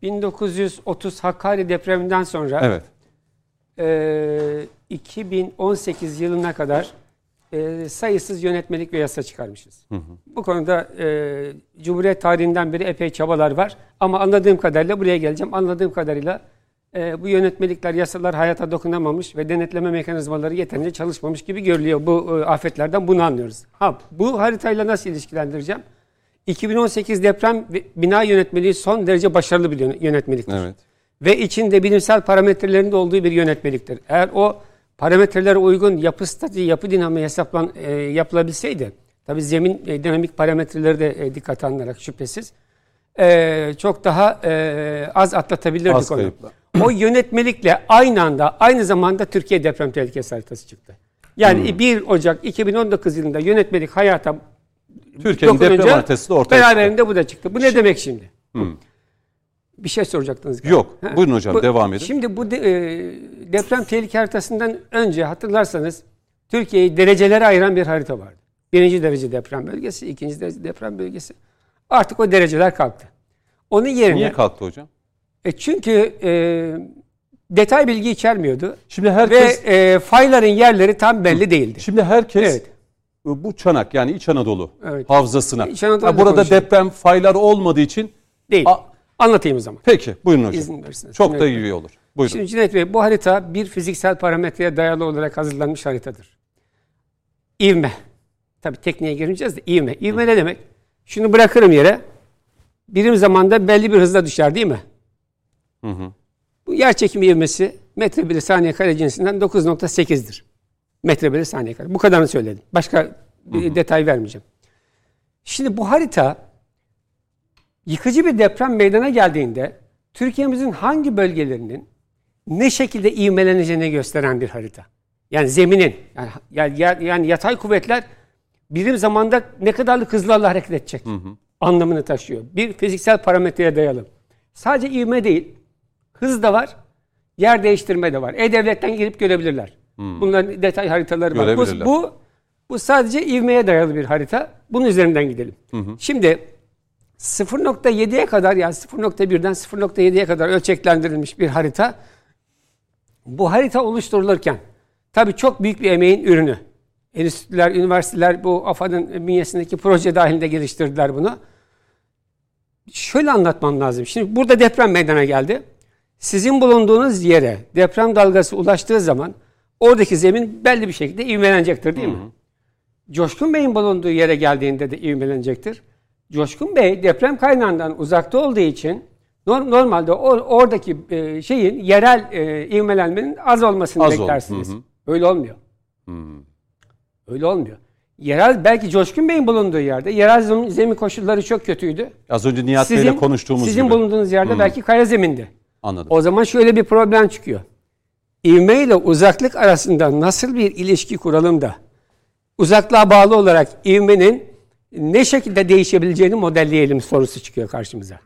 1930 Hakkari depreminden sonra Evet. e, 2018 yılına kadar e, sayısız yönetmelik ve yasa çıkarmışız. Bu konuda e, Cumhuriyet tarihinden beri epey çabalar var. Ama anladığım kadarıyla buraya geleceğim. Anladığım kadarıyla e, bu yönetmelikler, yasalar hayata dokunamamış ve denetleme mekanizmaları yeterince çalışmamış gibi görülüyor. Bu e, afetlerden bunu anlıyoruz. Ha, bu haritayla nasıl ilişkilendireceğim? 2018 deprem bina yönetmeliği son derece başarılı bir yön- yönetmeliktir Evet. ve içinde bilimsel parametrelerin de olduğu bir yönetmeliktir. Eğer o parametrelere uygun yapı statiği, yapı dinamiği hesaplan, e, yapılabilseydi, tabi zemin e, dinamik parametreleri de e, dikkate alınarak şüphesiz, e, çok daha e, az atlatabilirdik Az onu. kayıpla. O yönetmelikle aynı anda, aynı zamanda Türkiye deprem tehlikesi haritası çıktı. Yani 1 Ocak 2019 yılında yönetmelik hayata Türkiye'nin deprem haritası da ortaya çıktı. Beraberinde bu da çıktı. Bu ne demek şimdi? Bir şey soracaktınız. galiba. Yok. Buyurun hocam, devam edin. Şimdi bu de- e, deprem tehlike haritasından önce hatırlarsanız Türkiye'yi derecelere ayıran bir harita vardı. Birinci derece deprem bölgesi, ikinci derece deprem bölgesi. Artık o dereceler kalktı. Onun yerine Niye kalktı hocam? e, çünkü e, detay bilgi içermiyordu Şimdi ve herkes e, fayların yerleri tam belli değildi. şimdi herkes Evet. bu çanak yani İç Anadolu Evet. havzasına. İç Anadolu'da Ha, burada konuşalım. deprem faylar olmadığı için Değil. A- Anlatayım o zaman. peki buyurun hocam. İzin verirseniz. Çok da Evet. iyi olur. Buyurun. Şimdi Cüneyt Bey bu harita bir fiziksel parametreye dayalı olarak hazırlanmış haritadır. İvme. Tabii tekniğe gireceğiz de ivme. İvme ne demek? Şunu bırakırım yere. Birim zamanda belli bir hızla düşer değil mi? Hı hı. Bu yer çekimi ivmesi metre bölü saniye kare cinsinden 9.8'dir. Metre bölü saniye kare. Bu kadarını söyledim. Başka bir detay vermeyeceğim. Şimdi bu harita yıkıcı bir deprem meydana geldiğinde Türkiye'mizin hangi bölgelerinin ne şekilde ivmeleneceğini gösteren bir harita. Yani zeminin yani, yani, yatay kuvvetler birim zamanda ne kadarlık hızlarla hareket edecek anlamını taşıyor. Bir fiziksel parametreye dayalı. Sadece ivme değil, hız da var, yer değiştirme de var. E-Devlet'ten girip görebilirler. Bunların detay haritaları var. Bu, bu, bu sadece ivmeye dayalı bir harita. Bunun üzerinden gidelim. Şimdi 0.7'ye kadar yani 0.1'den 0.7'ye kadar ölçeklendirilmiş bir harita. Bu harita oluşturulurken tabii çok büyük bir emeğin ürünü. Enstitüler, üniversiteler bu AFAD'ın bünyesindeki proje dahilinde geliştirdiler bunu. Şöyle anlatmam lazım. Şimdi burada deprem meydana geldi. Sizin bulunduğunuz yere deprem dalgası ulaştığı zaman oradaki zemin belli bir şekilde ivmelenecektir değil mi? Coşkun Bey'in bulunduğu yere geldiğinde de ivmelenecektir. Coşkun Bey deprem kaynağından uzakta olduğu için nor- normalde oradaki e, şeyin yerel e, ivmelenmenin az olmasını Az beklersiniz. Hı hı. Öyle olmuyor. Öyle olmuyor. Yerel belki Coşkun Bey'in bulunduğu yerde yerel zem- zemin koşulları çok kötüydü. Az önce Nihat Bey'le konuştuğumuz sizin gibi. bulunduğunuz yerde belki kaya zemindi. Anladım. O zaman şöyle bir problem çıkıyor. İvme ile uzaklık arasında nasıl bir ilişki kuralım da uzaklığa bağlı olarak ivmenin ne şekilde değişebileceğini modelleyelim sorusu çıkıyor karşımıza.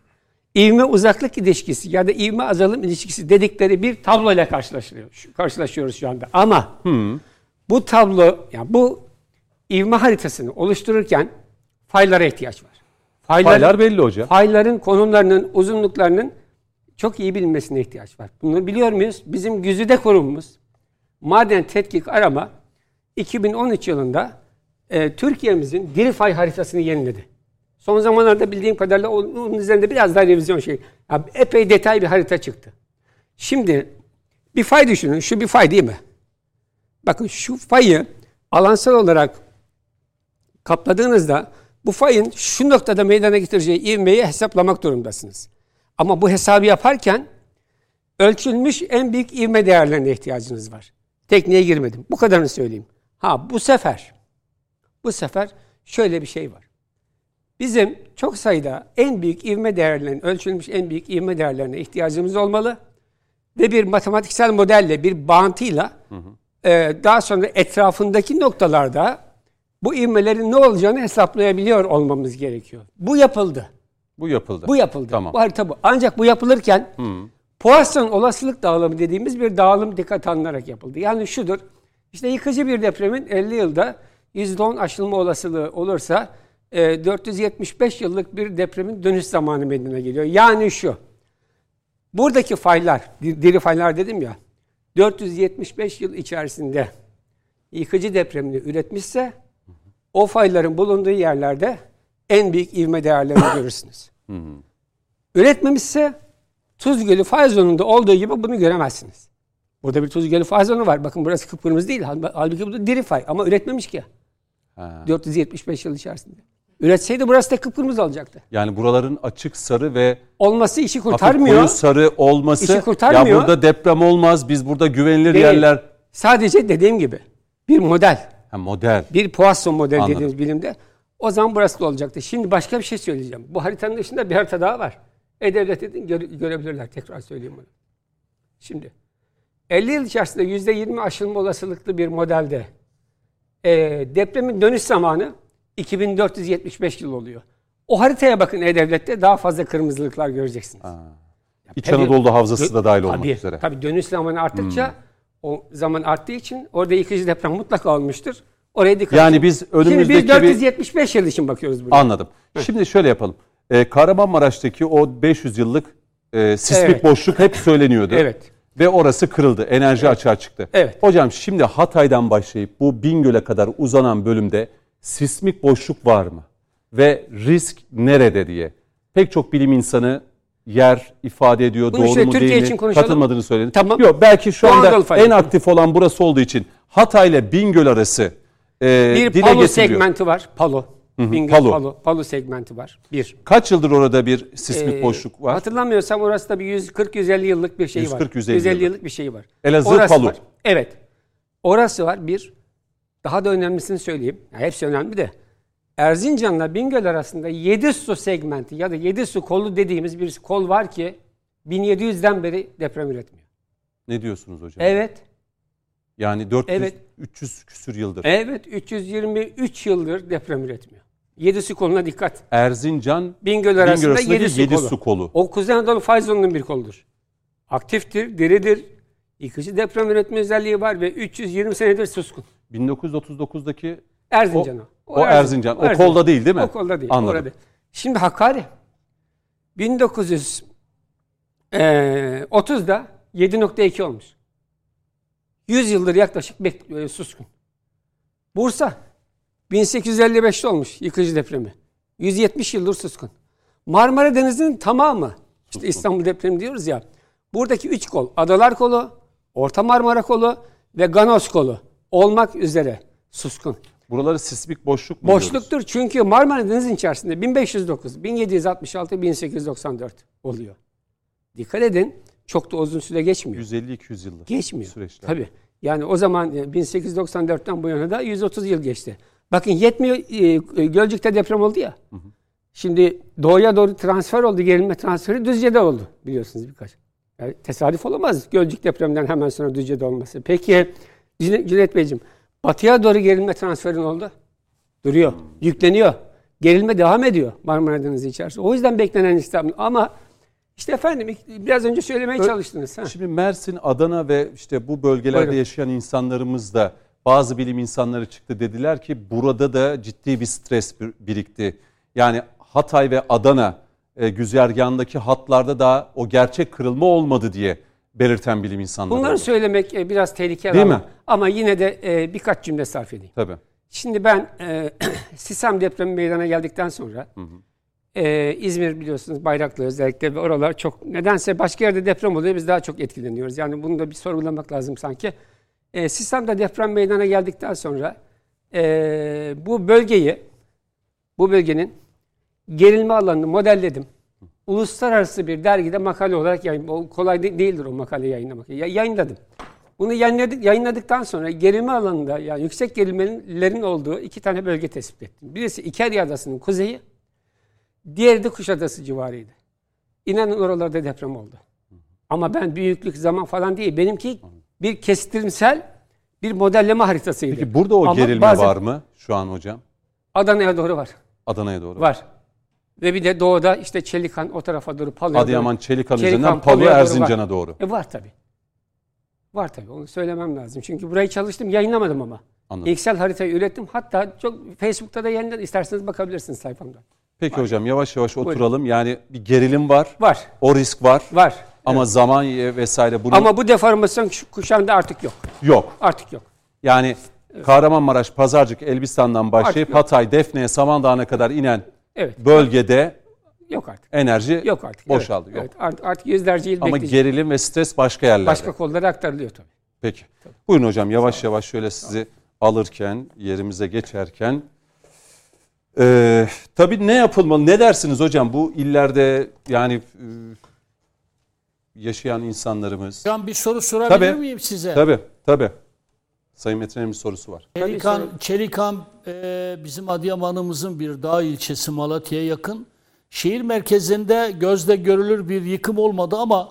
İvme uzaklık ilişkisi ya da ivme azalım ilişkisi dedikleri bir tabloyla karşılaşıyoruz. Şu- Karşılaşıyoruz şu anda. Ama bu tablo, yani bu ivme haritasını oluştururken faylara ihtiyaç var. Faylar- Faylar belli hocam. Fayların konumlarının, uzunluklarının çok iyi bilinmesine ihtiyaç var. Bunu biliyor muyuz? Bizim Güzide Kurumumuz Maden Tetkik Arama 2013 yılında e, Türkiye'mizin diri fay haritasını yeniledi. Son zamanlarda bildiğim kadarıyla onun üzerinde biraz daha revizyon şey. Ya, epey detay bir harita çıktı. Şimdi bir fay düşünün. Şu bir fay değil mi? Bakın şu fayı alansal olarak kapladığınızda bu fayın şu noktada meydana getireceği ivmeyi hesaplamak durumdasınız. Ama bu hesabı yaparken ölçülmüş en büyük ivme değerlerine ihtiyacınız var. Tekniğe girmedim. Bu kadarını söyleyeyim. Ha bu sefer bu sefer şöyle bir şey var. Bizim çok sayıda en büyük ivme değerlerinin ölçülmüş en büyük ivme değerlerine ihtiyacımız olmalı ve bir matematiksel modelle bir bağıntıyla e, daha sonra etrafındaki noktalarda bu ivmelerin ne olacağını hesaplayabiliyor olmamız gerekiyor. Bu yapıldı. Bu yapıldı. Bu yapıldı. Tamam. Bu harita bu. Ancak bu yapılırken Poisson olasılık dağılımı dediğimiz bir dağılım dikkat alınarak yapıldı. Yani şudur. İşte yıkıcı bir depremin 50 yılda %10 aşılma olasılığı olursa e, 475 yıllık bir depremin dönüş zamanı meydana geliyor. Yani şu. Buradaki faylar, di- diri faylar dedim ya. 475 yıl içerisinde yıkıcı depremini üretmişse o fayların bulunduğu yerlerde en büyük ivme değerlerini görürsünüz. Üretmemişse Tuz Gölü fay zonunda olduğu gibi bunu göremezsiniz. Burada bir Tuz Gölü fay zonu var. Bakın burası kıpkırmızı değil. Hal- Halbuki bu da diri fay ama üretmemiş ki. Ha. 475 yıl içerisinde. Üretseydi burası da kıpkırmızı olacaktı. Yani buraların açık sarı ve Olması işi kurtarmıyor. koyu sarı olması İşi kurtarmıyor. ya burada deprem olmaz biz burada güvenilir Değil. yerler Sadece dediğim gibi bir model. ha, model Bir Poisson model Anladım. dediğimiz bilimde. O zaman burası da olacaktı. Şimdi başka bir şey söyleyeceğim. Bu haritanın dışında bir harita daha var. E-Devlet edin göre- görebilirler. Tekrar söyleyeyim bunu. Şimdi 50 yıl içerisinde %20 aşılma olasılıklı bir modelde e, depremin dönüş zamanı 2475 yıl oluyor. O haritaya bakın E-Devlet'te daha fazla kırmızılıklar göreceksiniz. İç Tabii- Anadolu havzası da dahil olmak tabii, üzere. Hmm. Tabii dönüş zamanı arttıkça o zaman arttığı için orada yıkıcı deprem mutlaka olmuştur. Oraya dikkat Yani biz Şimdi önümüzdeki biz bir- 475 yıl için bakıyoruz buraya. Anladım. Şimdi şöyle yapalım. Ee, Kahramanmaraş'taki o 500 yıllık e, sismik Evet. boşluk hep söyleniyordu. Evet. Ve orası kırıldı. Enerji açığa çıktı. Evet. Hocam şimdi Hatay'dan başlayıp bu Bingöl'e kadar uzanan bölümde sismik boşluk var mı? Ve risk nerede diye. Pek çok bilim insanı yer ifade ediyor. Bunu Doğru mu Türkiye değil için mi? konuşalım. Katılmadığını söyledin. Tamam. Yok belki şu anda Anadolu fayda. en aktif olan burası olduğu için Hatay ile Bingöl arası e, Bir dile Palo getiriliyor. segmenti var. Palo. Bingöl Palo. Palo. Palo. segmenti var. Bir. Kaç yıldır orada bir sismik Ee, boşluk var? Hatırlamıyorsam orası da bir 140-150 yıllık bir şey var. 140-150 150 yıllık. yıllık bir şey var. Elazığ, Orası Palu. var. Evet. Orası var bir. Daha da önemlisini söyleyeyim. Ya hepsi önemli de. Erzincan'la Bingöl arasında 7 su segmenti ya da 7 su kolu dediğimiz bir kol var ki 1700'den beri deprem üretmiyor. Ne diyorsunuz hocam? Evet. Yani 400 Evet. 300 küsür yıldır. Evet 323 yıldır deprem üretmiyor. 7 su koluna dikkat. Erzincan Bingöl Bingöl arasında arasında 7 bir su yedi kolu. su kolu. O Kuzey Anadolu fay zonunun bir koludur. Aktiftir, diridir. Yıkıcı deprem üretme özelliği var ve 320 senedir suskun. 1939'daki Erzincan o. o Erzincan. O kolda değil, değil mi? O kolda değil. Anladım. Orada. Şimdi Hakkari 1930'da 7.2 olmuş. 100 yıldır yaklaşık e, suskun. Bursa 1855'te olmuş yıkıcı depremi. 170 yıldır suskun. Marmara Denizi'nin tamamı işte İstanbul depremi diyoruz ya. Buradaki üç kol Adalar kolu, Orta Marmara kolu ve Ganos kolu olmak üzere suskun. buraları sismik boşluk mu diyoruz? Boşluktur çünkü Marmara Denizi'nin içerisinde 1509, 1766, 1894 oluyor. Dikkat edin çok da uzun süre geçmiyor. 150-200 yıldır. Geçmiyor. süreçler. Tabii. Yani o zaman e, 1894'ten bu yana da 130 yıl geçti. Bakın yetmiyor. e, e, Gölcük'te deprem oldu ya. Şimdi doğuya doğru transfer oldu. Gerilme transferi Düzce'de oldu biliyorsunuz birkaç. Yani tesadüf olamaz Gölcük depreminden hemen sonra Düzce'de olması. Peki Cüneyt Beyciğim batıya doğru gerilme transferi ne oldu? Duruyor. Yükleniyor. Gerilme devam ediyor Marmara Denizi içerisinde. O yüzden beklenen İstanbul. Ama işte efendim biraz önce söylemeye çalıştınız. Ha. Şimdi Mersin, Adana ve işte bu bölgelerde Buyurun. yaşayan insanlarımız da bazı bilim insanları çıktı dediler ki burada da ciddi bir stres bir- birikti. Yani Hatay ve Adana e, güzergahındaki hatlarda da o gerçek kırılma olmadı diye belirten bilim insanları. Bunları oldu. söylemek e, biraz tehlikeli Değil ama, mi? ama yine de e, birkaç cümle sarf edeyim. Tabii. Şimdi ben e, Sisam depremi meydana geldikten sonra e, İzmir biliyorsunuz Bayraklı özellikle ve oralar çok nedense başka yerde deprem oluyor biz daha çok etkileniyoruz. Yani bunu da bir sorgulamak lazım sanki. E, Sisam'da deprem meydana geldikten sonra e, bu bölgeyi bu bölgenin gerilme alanını modelledim. Uluslararası bir dergide makale olarak yayın, o kolay de- değildir o makale yayınlamak. Ya, yayınladım. Bunu yayınladık, yayınladıktan sonra gerilme alanında yani yüksek gerilmelerin olduğu iki tane bölge tespit ettim. Birisi İkerya Adası'nın kuzeyi, diğeri de Kuşadası civarıydı. İnanın oralarda deprem oldu. Ama ben büyüklük, zaman falan değil. Benimki bir kestirimsel bir modelleme haritasıydı. Peki burada o Ama gerilme bazen var mı şu an hocam? Adana'ya doğru var. Adana'ya doğru. Var. Ve bir de doğuda işte Çelikan o tarafa doğru Palu'ya Adıyaman, doğru. Çelikan Çelikan, üzerinden Palu, Palu'ya doğru Erzincan'a var. doğru. E var tabii. Var tabii. Onu söylemem lazım. Çünkü burayı çalıştım, yayınlamadım ama. Anladım. Excel haritayı ürettim. Hatta çok Facebook'ta da yayınladım. İsterseniz bakabilirsiniz sayfamda. Peki hocam yavaş yavaş oturalım. Yani bir gerilim var. Var. O risk var. Var. Ama zaman e, vesaire bunu Ama bu deformasyon kuşağında artık yok. yok. Artık yok. Yani Kahramanmaraş, Pazarcık, Elbistan'dan başlayıp Artık yok. Hatay, Defne'ye, Samandağ'a kadar inen Evet. bölgede Yok artık. enerji Yok artık. boşaldı. Evet, Yok. evet. Artık, artık yüzlerce yıl Ama bekleyecek. gerilim ve stres başka yerlerde. Başka kollara aktarılıyor tabii. Peki. Buyurun hocam yavaş yavaş şöyle sizi alırken, yerimize geçerken. Ee, tabii ne yapılmalı? Ne dersiniz hocam? Bu illerde yani yaşayan insanlarımız. Ben bir soru sorabilir Tabii. miyim size? Tabii, tabii. Sayın Metin'in bir sorusu var. Çelikan, Çelikan e, bizim Adıyaman'ımızın bir dağ ilçesi Malatya'ya yakın. Şehir merkezinde gözle görülür bir yıkım olmadı ama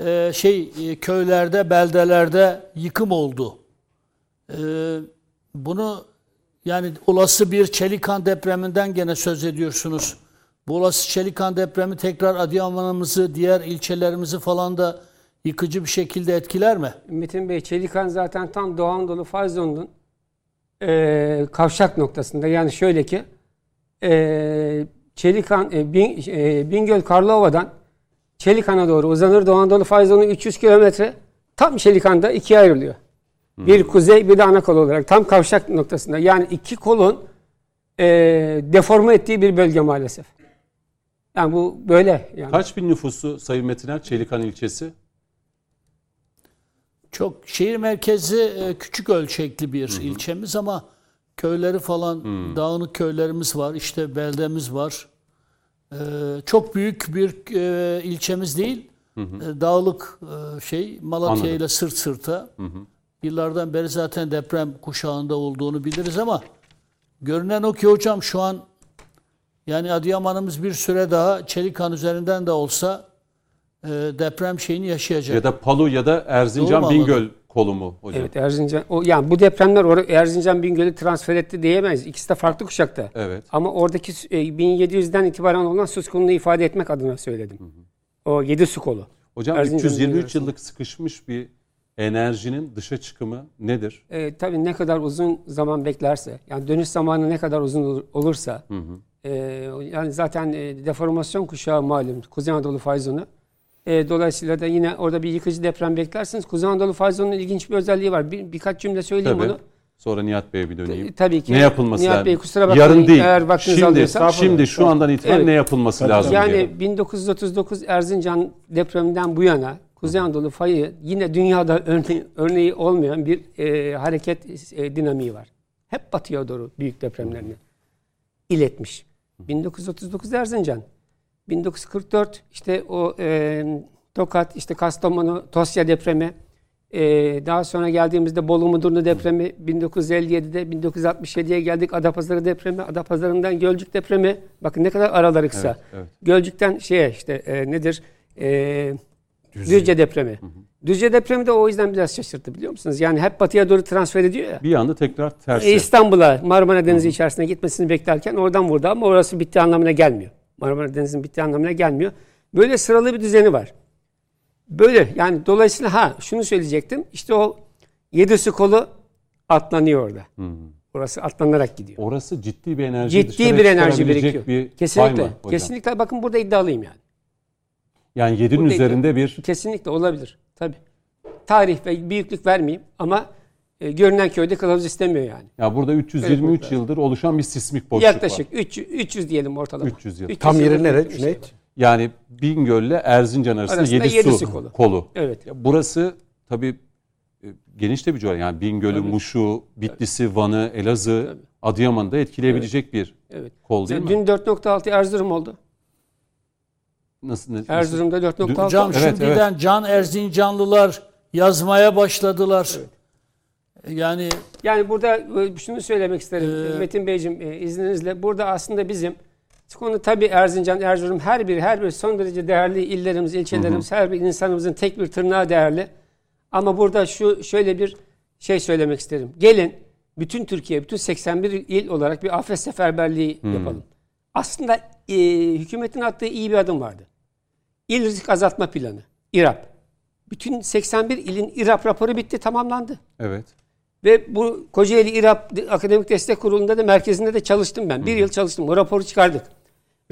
e, şey e, köylerde, beldelerde yıkım oldu. E, bunu yani olası bir Çelikan depreminden gene söz ediyorsunuz. Bu olası Çelikan depremi tekrar Adıyaman'ımızı, diğer ilçelerimizi falan da yıkıcı bir şekilde etkiler mi? Metin Bey, Çelikan zaten tam Doğu Anadolu faz zonunun e, kavşak noktasında. Yani şöyle ki e, Çelikan, e, Bin, e, Bingöl Karlova'dan Çelikan'a doğru uzanır. Doğu Anadolu faz zonu 300 kilometre. Tam Çelikan'da ikiye ayrılıyor. Bir kuzey bir de ana kol olarak. Tam kavşak noktasında. Yani iki kolun e, deforme ettiği bir bölge maalesef. Yani bu böyle. Yani. Kaç bin nüfusu Sayın Metiner Çelikan ilçesi? Çok şehir merkezi e, küçük ölçekli bir ilçemiz ama köyleri falan dağınık köylerimiz var. İşte beldemiz var. E, çok büyük bir e, ilçemiz değil. E, dağlık e, şey Malatya Anladım. ile sırt sırta. Yıllardan beri zaten deprem kuşağında olduğunu biliriz ama görünen o ki hocam şu an yani Adıyaman'ımız bir süre daha Çelikan üzerinden de olsa e, deprem şeyini yaşayacak. Ya da Palu ya da Doğru Erzincan mu Bingöl kolu mu hocam? Evet Erzincan o yani bu depremler or- Erzincan Bingöl'ü transfer etti diyemeyiz. İkisi de farklı kuşakta. Evet. Ama oradaki e, 1700'den itibaren olan su konunu ifade etmek adına söyledim. O 7 su kolu. Hocam Erzincan 323 Bingöl yıllık sıkışmış bir enerjinin dışa çıkımı nedir? E, tabii ne kadar uzun zaman beklerse, yani dönüş zamanı ne kadar uzun ol- olursa, e, yani zaten e, deformasyon kuşağı malum Kuzey Anadolu fay zonu. E, dolayısıyla da yine orada bir yıkıcı deprem beklersiniz. Kuzey Anadolu fay zonunun ilginç bir özelliği var. Bir, birkaç cümle söyleyeyim Tabii. onu. Sonra Nihat Bey'e bir döneyim. Tabii ki. Ne yapılması Nihat lazım? Bey, kusura bakmayın, Yarın değil. eğer vaktinizi şimdi, alıyorsam- şimdi şu andan itibaren Evet. ne yapılması lazım Yani diyelim. 1939 Erzincan depreminden bu yana Kuzey Anadolu fayı yine dünyada örne- örneği olmayan bir e, hareket e, dinamiği var. Hep batıya doğru büyük depremlerini iletmiş. 1939 Erzincan, 1944 işte o e, Tokat, işte Kastamonu, Tosya depremi, e, daha sonra geldiğimizde Bolu Mudurnu depremi, 1957'de 1967'ye geldik Adapazarı depremi, Adapazarı'ndan Gölcük depremi. Bakın ne kadar araları kısa. Evet, evet. Gölcük'ten şeye işte e, nedir? E, Düzce depremi. Düzce depremi de o yüzden biraz şaşırttı biliyor musunuz? Yani hep batıya doğru transfer ediyor ya. Bir anda tekrar tersi. E, İstanbul'a Marmara Denizi içerisine gitmesini beklerken oradan vurdu ama orası bitti anlamına gelmiyor. Marmara Denizi'nin bitti anlamına gelmiyor. Böyle sıralı bir düzeni var. Böyle yani dolayısıyla ha şunu söyleyecektim. İşte o yedi su kolu atlanıyor orada. Orası atlanarak gidiyor. Orası ciddi bir enerji Ciddi bir enerji birikiyor. Bir Kesinlikle. hocam? Kesinlikle bakın burada iddialıyım yani. Yani 7'nin Burada üzerinde bir Kesinlikle olabilir. Tabii. Tarih ve büyüklük vermeyeyim ama e, görünen köyde kılavuz istemiyor yani. ya burada 323 Evet, yıldır oluşan bir sismik boşluk Yaklaşık var. 300, 300 diyelim ortalama. 300 yıl. Tam yeri nere şey Cüneyt? Yani Bingöl'le Erzincan arasında, Arasında 7 yedi su, kolu. kolu. Evet. Ya burası tabii e, geniş de bir coğrafya. Yani Bingöl'ü, Muş'u, Bitlis'i, Van'ı, Elazığ, Adıyaman'ı da etkileyebilecek bir Evet. kol değil mi? Dün 4.6 Erzurum oldu. Nasıl, nasıl? Erzurum'da 4.6. Hocam Evet, şimdiden can Erzincanlılar yazmaya başladılar. Yani Yani burada e, şunu söylemek isterim Ee, Metin Beyciğim e, izninizle. Burada aslında bizim konu tabii Erzincan, Erzurum her bir her bir son derece değerli illerimiz, ilçelerimiz, her bir insanımızın tek bir tırnağı değerli. Ama burada şu şöyle bir şey söylemek isterim. Gelin bütün Türkiye, bütün 81 il olarak bir afet seferberliği yapalım. Aslında e, hükümetin attığı iyi bir adım vardı. İl risk azaltma planı, İRAP. Bütün 81 ilin İRAP raporu bitti, tamamlandı. Evet. Ve bu Kocaeli İRAP Akademik Destek Kurulu'nda da merkezinde de çalıştım ben. Bir yıl çalıştım. O raporu çıkardık.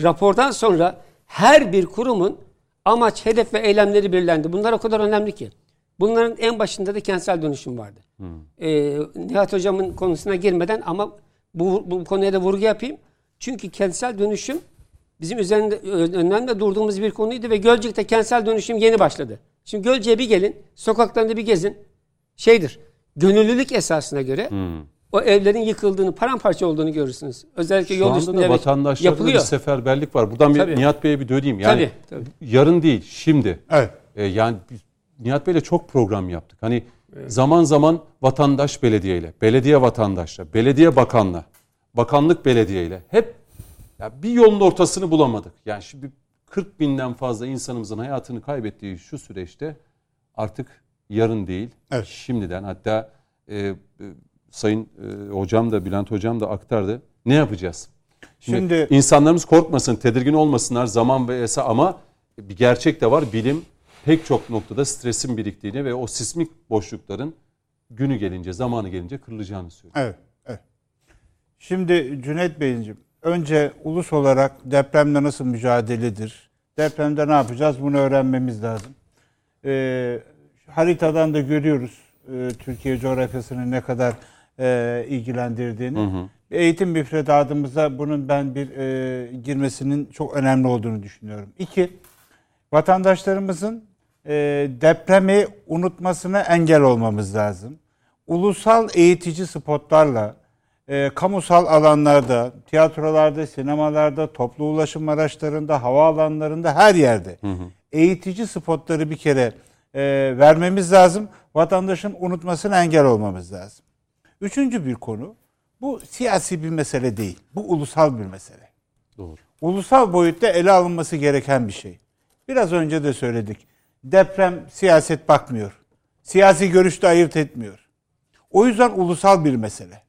Rapordan sonra her bir kurumun amaç, hedef ve eylemleri belirlendi. Bunlar o kadar önemli ki. Bunların en başında da kentsel dönüşüm vardı. Ee, Nihat Hocam'ın konusuna girmeden ama bu, bu konuya da vurgu yapayım. Çünkü kentsel dönüşüm bizim üzerinde önemli durduğumuz bir konuydu ve Gölcük'te kentsel dönüşüm yeni başladı. Şimdi Gölcük'e bir gelin, sokaklarında bir gezin. Şeydir, gönüllülük esasına göre o evlerin yıkıldığını, paramparça olduğunu görürsünüz. Özellikle Şu yol üstünde evet, vatandaşlarda da bir yapılıyor. seferberlik var. Buradan bir Tabii. Nihat Bey'e bir döneyim. Yani Tabii, tabii. yarın değil, şimdi. Evet. E, yani biz Nihat Bey'le çok program yaptık. Hani zaman zaman vatandaş belediyeyle, belediye vatandaşla, belediye bakanla, bakanlık belediyeyle hep ya bir yolun ortasını bulamadık. Yani şimdi 40 binden fazla insanımızın hayatını kaybettiği şu süreçte artık yarın değil, Evet. şimdiden hatta e, e, Sayın e, hocam da Bülent hocam da aktardı. Ne yapacağız? Şimdi, Şimdi- insanlarımız korkmasın, tedirgin olmasınlar zaman ve esa ama bir gerçek de var. Bilim pek çok noktada stresin biriktiğini ve o sismik boşlukların günü gelince, zamanı gelince kırılacağını söylüyor. Evet. Şimdi Cüneyt Beyciğim, önce ulus olarak depremde nasıl mücadeledir? Depremde ne yapacağız? Bunu öğrenmemiz lazım. Ee, haritadan da görüyoruz e, Türkiye coğrafyasını ne kadar e, ilgilendirdiğini. eğitim müfredatımıza bunun ben bir e, girmesinin çok önemli olduğunu düşünüyorum. İki, vatandaşlarımızın e, depremi unutmasına engel olmamız lazım. Ulusal eğitici spotlarla e, kamusal alanlarda, tiyatrolarda, sinemalarda, toplu ulaşım araçlarında, havaalanlarında her yerde eğitici spotları bir kere e, vermemiz lazım. Vatandaşın unutmasına engel olmamız lazım. Üçüncü bir konu, bu siyasi bir mesele değil. Bu ulusal bir mesele. Doğru. Ulusal boyutta ele alınması gereken bir şey. Biraz önce de söyledik. Deprem siyaset bakmıyor. Siyasi görüşte ayırt etmiyor. O yüzden ulusal bir mesele.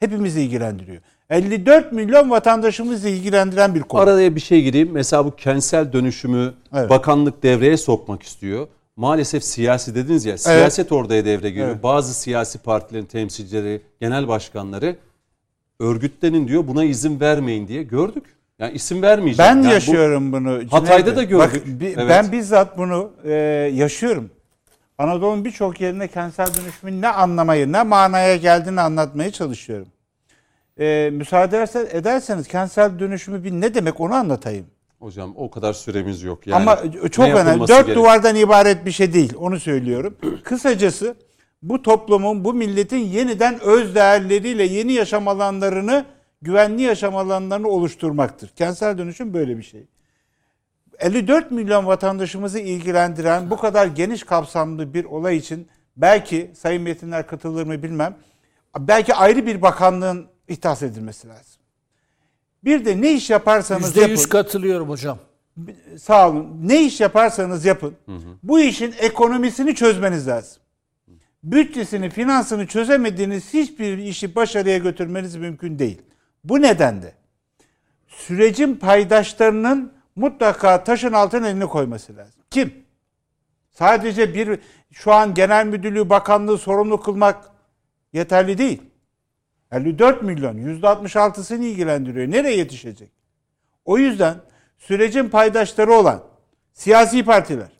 Hepimizi ilgilendiriyor. 54 milyon vatandaşımızı ilgilendiren bir konu. Araya bir şey gireyim. Mesela bu kentsel dönüşümü Evet. bakanlık devreye sokmak istiyor. Maalesef siyasi dediniz ya, siyaset oraya devre giriyor. Evet. Bazı siyasi partilerin temsilcileri, genel başkanları örgütlenin diyor buna izin vermeyin diye gördük. Yani isim vermeyeceğim. Ben Yani bu- yaşıyorum bunu. Cüneyt Hatay'da da gördük. Bak, bi- Evet. Ben bizzat bunu e, yaşıyorum. Anadolu'nun birçok yerine kentsel dönüşümün ne anlamayı, ne manaya geldiğini anlatmaya çalışıyorum. E, müsaade ederse- ederseniz kentsel dönüşümü bir ne demek onu anlatayım. Hocam o kadar süremiz yok. Yani Ama çok ne önemli. Dört gerek- duvardan ibaret bir şey değil. Onu söylüyorum. Kısacası bu toplumun, bu milletin yeniden öz değerleriyle yeni yaşam alanlarını, güvenli yaşam alanlarını oluşturmaktır. Kentsel dönüşüm böyle bir şey. 54 milyon vatandaşımızı ilgilendiren bu kadar geniş kapsamlı bir olay için belki Sayın Metinler katılır mı bilmem. Belki ayrı bir bakanlığın ihtas edilmesi lazım. Bir de ne iş yaparsanız %100 yapın katılıyorum hocam. sağ olun. Ne iş yaparsanız yapın. Bu işin ekonomisini çözmeniz lazım. Bütçesini, finansını çözemediğiniz hiçbir işi başarıya götürmeniz mümkün değil. Bu nedenle sürecin paydaşlarının mutlaka taşın altına elini koyması lazım. Kim? Sadece bir şu an genel müdürlüğü, bakanlığı sorumlu kılmak yeterli değil. 54 milyon, %66'sını ilgilendiriyor. Nereye yetişecek? O yüzden sürecin paydaşları olan siyasi partiler,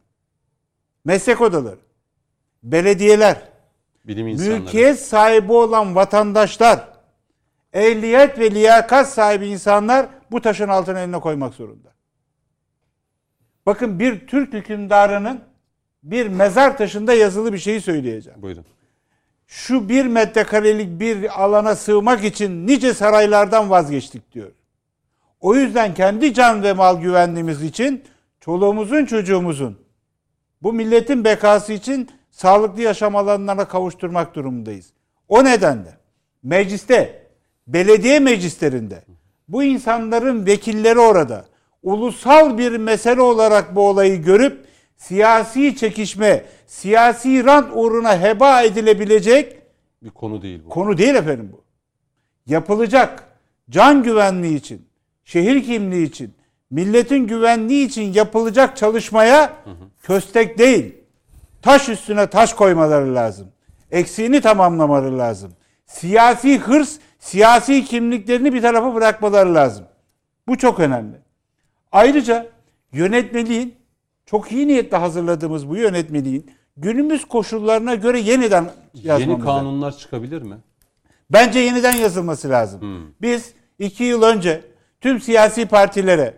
meslek odaları, belediyeler, bilim insanları. mülkiyet sahibi olan vatandaşlar, ehliyet ve liyakat sahibi insanlar bu taşın altına eline koymak zorunda. Bakın bir Türk hükümdarının bir mezar taşında yazılı bir şeyi söyleyeceğim. Buyurun. Şu bir metrekarelik bir alana sığmak için nice saraylardan vazgeçtik diyor. O yüzden kendi can ve mal güvenliğimiz için çoluğumuzun çocuğumuzun bu milletin bekası için sağlıklı yaşam alanlarına kavuşturmak durumundayız. O nedenle mecliste, belediye meclislerinde bu insanların vekilleri orada ulusal bir mesele olarak bu olayı görüp siyasi çekişme, siyasi rant uğruna heba edilebilecek Bir konu değil bu. Konu değil efendim bu. Yapılacak can güvenliği için, şehir kimliği için, milletin güvenliği için yapılacak çalışmaya köstek değil. Taş üstüne taş koymaları lazım. Eksiğini tamamlamaları lazım. Siyasi hırs, siyasi kimliklerini bir tarafa bırakmaları lazım. Bu çok önemli. Ayrıca yönetmeliğin çok iyi niyetle hazırladığımız bu yönetmeliğin günümüz koşullarına göre yeniden yazmamız Yeni kanunlar çıkabilir mi? Bence yeniden yazılması lazım. Biz iki yıl önce tüm siyasi partilere,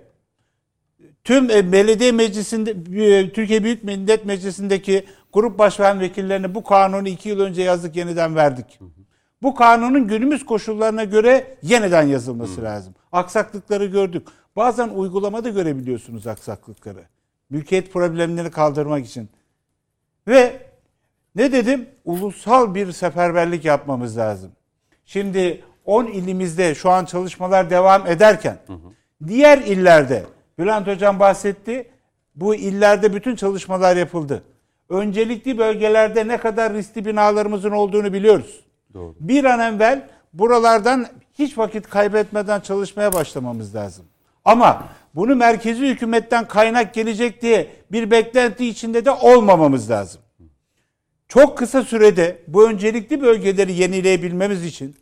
tüm e, belediye meclisinde, e, Türkiye Büyük Millet Meclisi'ndeki grup başkan vekillerine bu kanunu iki yıl önce yazdık, yeniden verdik. Bu kanunun günümüz koşullarına göre yeniden yazılması lazım. Aksaklıkları gördük. Bazen uygulamada görebiliyorsunuz aksaklıkları. Mülkiyet problemlerini kaldırmak için. Ve ne dedim? Ulusal bir seferberlik yapmamız lazım. Şimdi 10 ilimizde şu an çalışmalar devam ederken diğer illerde Bülent Hocam bahsetti. Bu illerde bütün çalışmalar yapıldı. Öncelikli bölgelerde ne kadar riskli binalarımızın olduğunu biliyoruz. Doğru. Bir an evvel buralardan hiç vakit kaybetmeden çalışmaya başlamamız lazım. Ama bunu merkezi hükümetten kaynak gelecek diye bir beklenti içinde de olmamamız lazım. Çok kısa sürede bu öncelikli bölgeleri yenileyebilmemiz için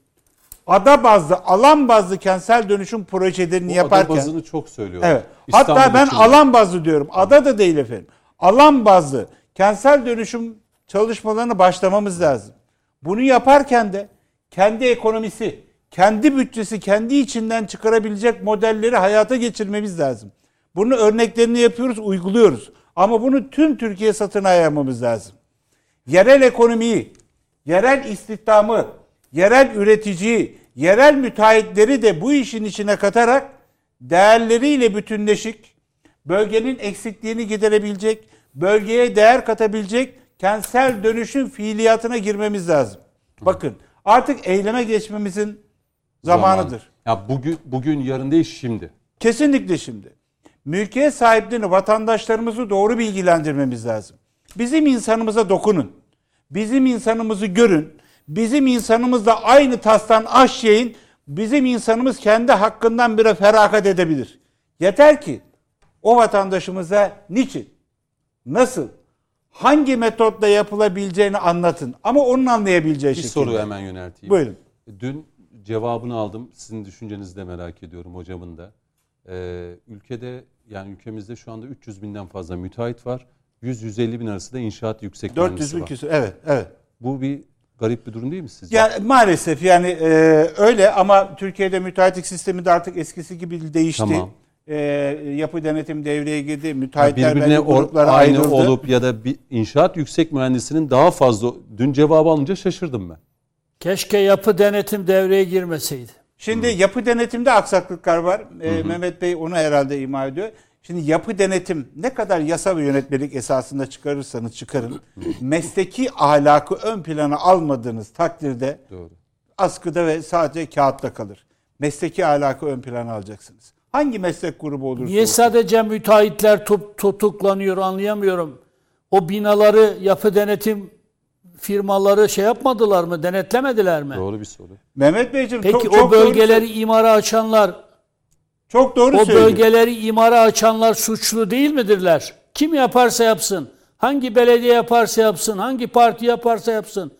ada bazlı, alan bazlı kentsel dönüşüm projelerini Bu yaparken ada bazını çok söylüyorlar. Evet. İstanbul Hatta ben için alan bazlı diyorum. Ada da değil efendim. Alan bazlı kentsel dönüşüm çalışmalarını başlamamız lazım. Bunu yaparken de kendi ekonomisi, kendi bütçesi kendi içinden çıkarabilecek modelleri hayata geçirmemiz lazım. Bunun örneklerini yapıyoruz, uyguluyoruz. Ama bunu tüm Türkiye satına yayamamız lazım. Yerel ekonomiyi, yerel istihdamı, yerel üreticiyi, yerel müteahhitleri de bu işin içine katarak değerleriyle bütünleşik, bölgenin eksikliğini giderebilecek, bölgeye değer katabilecek kentsel dönüşüm fiiliyatına girmemiz lazım. Bakın artık eyleme geçmemizin zamanıdır. Ya bugün bugün yarın değil şimdi. Kesinlikle şimdi. Mülkiyet sahiplerini, vatandaşlarımızı doğru bilgilendirmemiz lazım. Bizim insanımıza dokunun. Bizim insanımızı görün. Bizim insanımızla aynı tastan aş yiyin. Bizim insanımız kendi hakkından bire feragat edebilir. Yeter ki o vatandaşımıza niçin, nasıl, hangi metotla yapılabileceğini anlatın. Ama onun anlayabileceği Bir şekilde. soru hemen yönelteyim. Buyurun. Dün cevabını aldım. Sizin düşüncenizi de merak ediyorum hocamın da. Ee, ülkede yani ülkemizde şu anda 300 binden fazla müteahhit var. 100-150 bin arası da inşaat yüksek 400 mühendisi bin var. küsur. Evet, evet. Bu bir garip bir durum değil mi sizce? Ya maalesef yani e, öyle ama Türkiye'de müteahhitlik sistemi de artık eskisi gibi değişti. Tamam. E, yapı denetim devreye girdi. Müteahhitler birbirine gruplara aynı ayrıldı. olup ya da bir inşaat yüksek mühendisinin daha fazla dün cevabı alınca şaşırdım ben. Keşke yapı denetim devreye girmeseydi. Şimdi yapı denetimde aksaklıklar var. E, Mehmet Bey onu herhalde ima ediyor. Şimdi yapı denetim ne kadar yasa ve yönetmelik esasında çıkarırsanız çıkarın. mesleki ahlakı ön plana almadığınız takdirde Doğru. askıda ve sadece kağıtta kalır. Mesleki ahlakı ön plana alacaksınız. Hangi meslek grubu olursa Niye olsun. sadece müteahhitler tut- tutuklanıyor anlayamıyorum. O binaları yapı denetim firmaları şey yapmadılar mı, denetlemediler mi? Doğru bir soru. Mehmet Beyciğim Peki çok, çok o bölgeleri doğru, imara açanlar, çok doğru o söylüyor. bölgeleri imara açanlar suçlu değil midirler? Kim yaparsa yapsın, hangi belediye yaparsa yapsın, hangi parti yaparsa yapsın.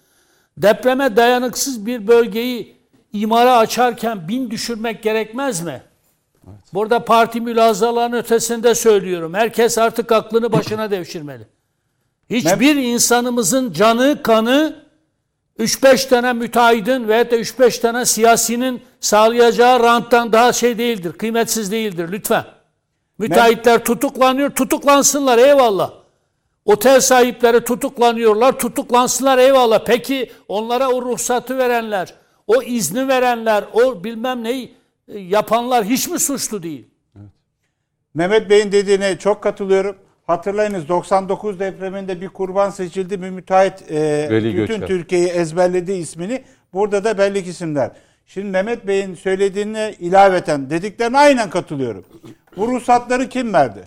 Depreme dayanıksız bir bölgeyi imara açarken bin düşürmek gerekmez mi? Burada parti mülazalarının ötesinde söylüyorum. Herkes artık aklını başına devşirmeli. Hiçbir insanımızın canı, kanı 3-5 tane müteahhidin veya da 3-5 tane siyasinin sağlayacağı ranttan daha şey değildir, kıymetsiz değildir lütfen. Müteahhitler tutuklanıyor, tutuklansınlar eyvallah. Otel sahipleri tutuklanıyorlar, tutuklansınlar eyvallah. Peki onlara o ruhsatı verenler, o izni verenler, o bilmem neyi e, yapanlar hiç mi suçlu değil? Mehmet Bey'in dediğine çok katılıyorum. Hatırlayınız 99 depreminde bir kurban seçildi. Bir müteahhit e, Veli bütün Göçer. Türkiye'yi ezberledi ismini. Burada da belli isimler. Şimdi Mehmet Bey'in söylediğine ilaveten dediklerine aynen katılıyorum. Bu ruhsatları kim verdi?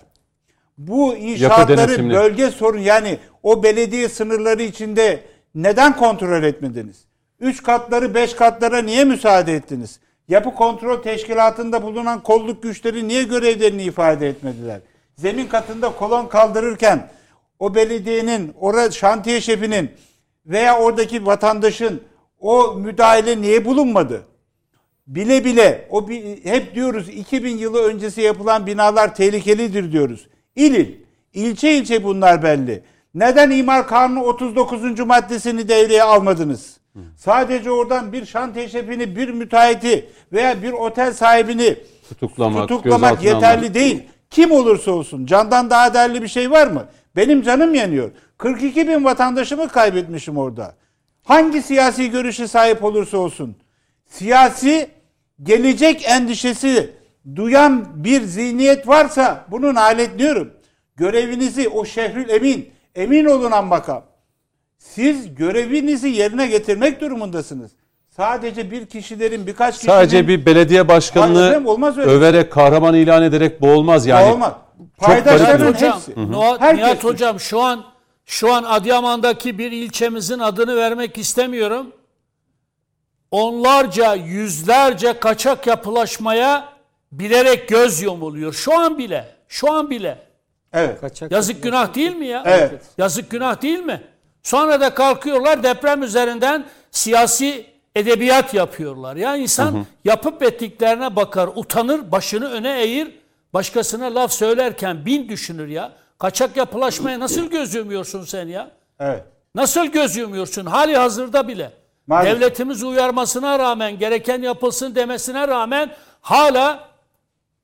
Bu inşaatları bölge sorun yani o belediye sınırları içinde neden kontrol etmediniz? Üç katları beş katlara niye müsaade ettiniz? Yapı kontrol teşkilatında bulunan kolluk güçleri niye görevlerini ifade etmediler? Zemin katında kolon kaldırırken o belediyenin, orada şantiye şefinin veya oradaki vatandaşın o müdahale niye bulunmadı? Bile bile o hep diyoruz 2000 yılı öncesi yapılan binalar tehlikelidir diyoruz. İl il, ilçe ilçe bunlar belli. Neden imar kanunu 39. maddesini devreye almadınız? Sadece oradan bir şantiye şefini, bir müteahhiti veya bir otel sahibini Tutuklamak, tutuklamak yeterli almak. değil. Kim olursa olsun candan daha değerli bir şey var mı? Benim canım yanıyor. 42 bin vatandaşımı kaybetmişim orada. Hangi siyasi görüşe sahip olursa olsun. Siyasi gelecek endişesi duyan bir zihniyet varsa bunu naletliyorum. Görevinizi o şehrül emin, emin olun an makam. Siz görevinizi yerine getirmek durumundasınız. Sadece bir kişilerin birkaç kişinin Sadece bir belediye başkanını olmaz öyle. överek, kahraman ilan ederek bu olmaz yani. olmaz. Paydaşların. Hocam, hepsi. Noa- Herkes Nihat hocam şu an şu an Adıyaman'daki bir ilçemizin adını vermek istemiyorum. Onlarca, yüzlerce kaçak yapılaşmaya bilerek göz yumuluyor. Şu an bile. Şu an bile. Evet. Kaçak Yazık günah değil mi ya? Evet. Yazık günah değil mi? Sonra da kalkıyorlar deprem üzerinden siyasi edebiyat yapıyorlar. Ya insan yapıp ettiklerine bakar, utanır, başını öne eğir, başkasına laf söylerken bin düşünür ya. Kaçak yapılaşmaya nasıl göz yumuyorsun sen ya? Evet. Nasıl göz yumuyorsun? Hali hazırda bile. Maalesef. Devletimiz uyarmasına rağmen, gereken yapılsın demesine rağmen hala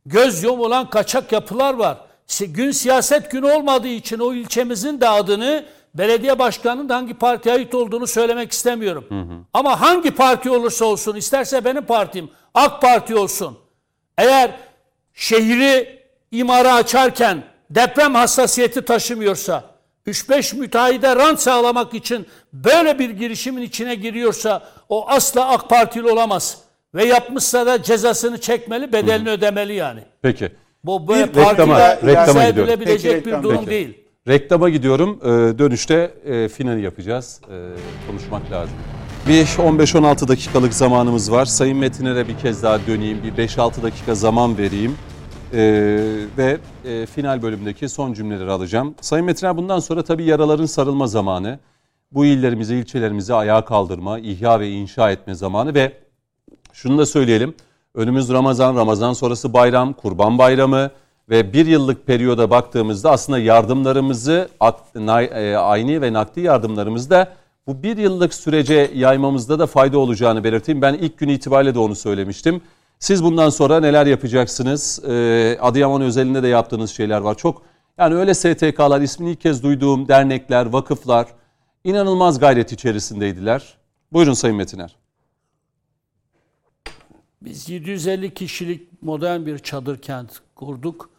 göz yumulan kaçak yapılar var. Gün siyaset günü olmadığı için o ilçemizin de adını belediye başkanının da hangi partiye ait olduğunu söylemek istemiyorum. Ama hangi parti olursa olsun, isterse benim partim AK Parti olsun. Eğer şehri imara açarken deprem hassasiyeti taşımıyorsa, 3-5 müteahhide rant sağlamak için böyle bir girişimin içine giriyorsa o asla AK Partili olamaz. Ve yapmışsa da cezasını çekmeli, bedelini ödemeli yani. Peki. Bu böyle reklama- partiyle reklama izah gidiyorum. edilebilecek Peki, bir reklam, durum peki. değil. Reklama gidiyorum. Ee, dönüşte e, finali yapacağız. Ee, konuşmak lazım. Bir 15-16 dakikalık zamanımız var. Sayın Metin'e bir kez daha döneyim. Bir 5-6 dakika zaman vereyim. Ee, ve e, final bölümdeki son cümleleri alacağım. Sayın Metiner bundan sonra tabii yaraların sarılma zamanı. Bu illerimizi, ilçelerimizi ayağa kaldırma, ihya ve inşa etme zamanı ve şunu da söyleyelim. Önümüz Ramazan, Ramazan sonrası bayram, Kurban Bayramı ve bir yıllık periyoda baktığımızda aslında yardımlarımızı e, ayni ve nakdi yardımlarımızı da bu bir yıllık sürece yaymamızda da fayda olacağını belirteyim. Ben ilk gün itibariyle de onu söylemiştim. Siz bundan sonra neler yapacaksınız? Ee, Adıyaman özelinde de yaptığınız şeyler var. Çok yani öyle STK'lar, ismini ilk kez duyduğum dernekler, vakıflar inanılmaz gayret içerisindeydiler. Buyurun Sayın Metiner. Biz 750 kişilik modern bir çadır kent kurduk.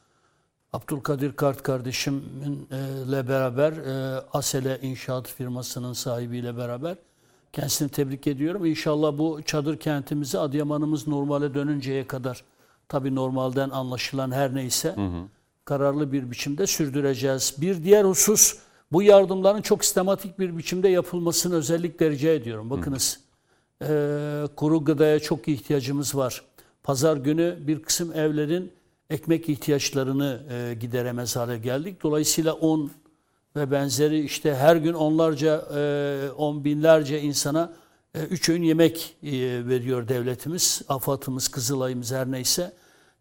Abdülkadir Kart kardeşimle beraber e, Asele İnşaat firmasının sahibiyle beraber kendisini tebrik ediyorum. İnşallah bu çadır kentimizi Adıyaman'ımız normale dönünceye kadar tabii normalden anlaşılan her neyse kararlı bir biçimde sürdüreceğiz. Bir diğer husus bu yardımların çok sistematik bir biçimde yapılmasını özellikle rica ediyorum. Bakınız ee, kuru gıdaya çok ihtiyacımız var. Pazar günü bir kısım evlerin ekmek ihtiyaçlarını e, gideremez hale geldik. Dolayısıyla un ve benzeri işte her gün onlarca, e, on binlerce insana e, üç öğün yemek e, veriyor devletimiz, AFAD'ımız, Kızılay'ımız her neyse.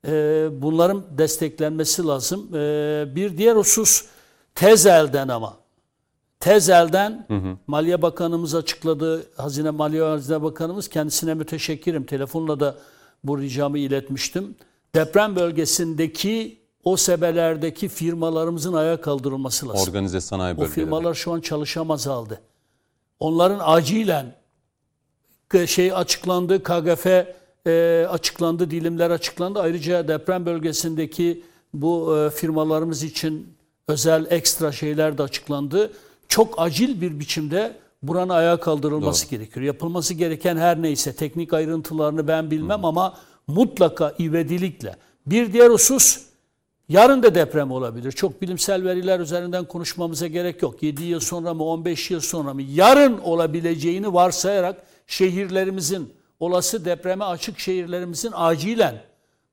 E, bunların desteklenmesi lazım. E, bir diğer husus tez elden ama. Tez elden Maliye Bakanımız açıkladı. Hazine Maliye Hazine Bakanımız kendisine müteşekkirim. Telefonla da bu ricamı iletmiştim. Deprem bölgesindeki o sebelerdeki firmalarımızın ayağa kaldırılması lazım. Organize sanayi O bölgeleri. firmalar şu an çalışamaz halde. Onların acilen şey açıklandı, KGF e, açıklandı, dilimler açıklandı. Ayrıca deprem bölgesindeki bu e, firmalarımız için özel ekstra şeyler de açıklandı. Çok acil bir biçimde buranın ayağa kaldırılması gerekiyor. Yapılması gereken her neyse teknik ayrıntılarını ben bilmem ama mutlaka ivedilikle. Bir diğer husus Yarın da deprem olabilir. Çok bilimsel veriler üzerinden konuşmamıza gerek yok. 7 yıl sonra mı 15 yıl sonra mı yarın olabileceğini varsayarak şehirlerimizin olası depreme açık şehirlerimizin acilen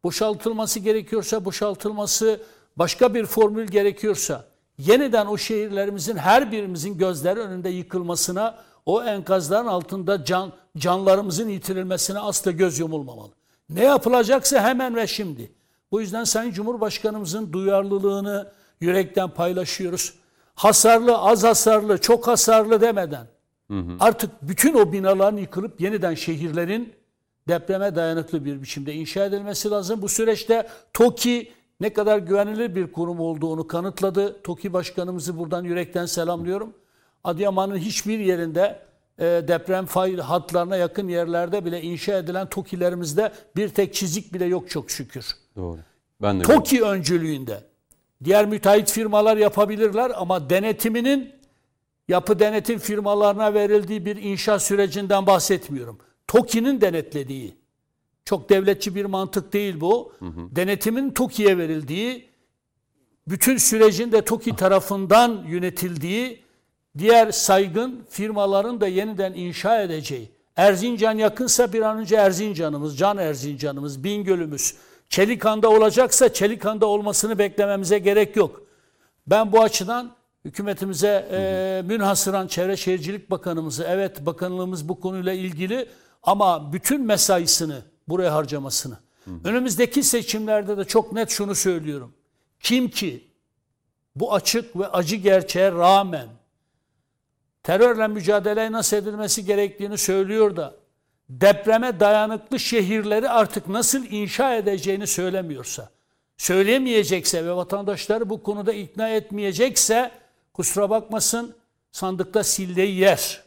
boşaltılması gerekiyorsa boşaltılması başka bir formül gerekiyorsa yeniden o şehirlerimizin her birimizin gözleri önünde yıkılmasına o enkazların altında can, canlarımızın yitirilmesine asla göz yumulmamalı. Ne yapılacaksa hemen ve şimdi. Bu yüzden Sayın Cumhurbaşkanımızın duyarlılığını yürekten paylaşıyoruz. Hasarlı, az hasarlı, çok hasarlı demeden artık bütün o binaların yıkılıp yeniden şehirlerin depreme dayanıklı bir biçimde inşa edilmesi lazım. Bu süreçte TOKİ ne kadar güvenilir bir kurum olduğunu kanıtladı. TOKİ Başkanımızı buradan yürekten selamlıyorum. Adıyaman'ın hiçbir yerinde deprem fay hatlarına yakın yerlerde bile inşa edilen TOKİ'lerimizde bir tek çizik bile yok çok şükür. Doğru. Ben de TOKİ öncülüğünde. Diğer müteahhit firmalar yapabilirler ama denetiminin yapı denetim firmalarına verildiği bir inşa sürecinden bahsetmiyorum. TOKİ'nin denetlediği, çok devletçi bir mantık değil bu. Denetimin TOKİ'ye verildiği, bütün sürecin de TOKİ tarafından yönetildiği, diğer saygın firmaların da yeniden inşa edeceği. Erzincan yakınsa bir an önce Erzincan'ımız, Can Erzincan'ımız, Bingöl'ümüz, Çelikan'da olacaksa Çelikan'da olmasını beklememize gerek yok. Ben bu açıdan hükümetimize e, münhasıran Çevre Şehircilik Bakanımızı, evet bakanlığımız bu konuyla ilgili ama bütün mesaisini buraya harcamasını. Önümüzdeki seçimlerde de çok net şunu söylüyorum. Kim ki bu açık ve acı gerçeğe rağmen terörle mücadele nasıl edilmesi gerektiğini söylüyor da depreme dayanıklı şehirleri artık nasıl inşa edeceğini söylemiyorsa, söyleyemeyecekse ve vatandaşları bu konuda ikna etmeyecekse kusura bakmasın sandıkta silleyi yer.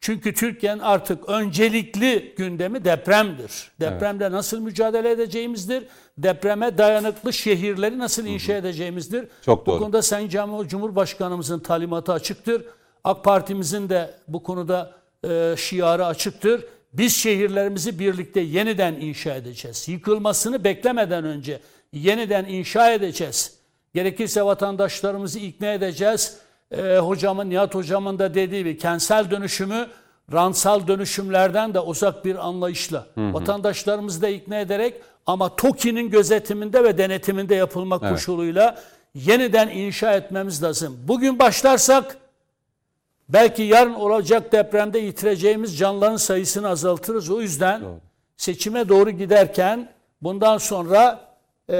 Çünkü Türkiye'nin artık öncelikli gündemi depremdir. Depremde evet. nasıl mücadele edeceğimizdir. Depreme dayanıklı şehirleri nasıl inşa edeceğimizdir. Çok doğru. Bu konuda Sayın Cumhurbaşkanımızın talimatı açıktır. AK Partimizin de bu konuda e, şiarı açıktır. Biz şehirlerimizi birlikte yeniden inşa edeceğiz. Yıkılmasını beklemeden önce yeniden inşa edeceğiz. Gerekirse vatandaşlarımızı ikna edeceğiz e, hocamın, Nihat hocamın da dediği gibi kentsel dönüşümü ransal dönüşümlerden de uzak bir anlayışla hı hı. vatandaşlarımızı da ikna ederek ama TOKİ'nin gözetiminde ve denetiminde yapılmak evet. koşuluyla yeniden inşa etmemiz lazım. Bugün başlarsak belki yarın olacak depremde yitireceğimiz canların sayısını azaltırız. O yüzden doğru. seçime doğru giderken bundan sonra e,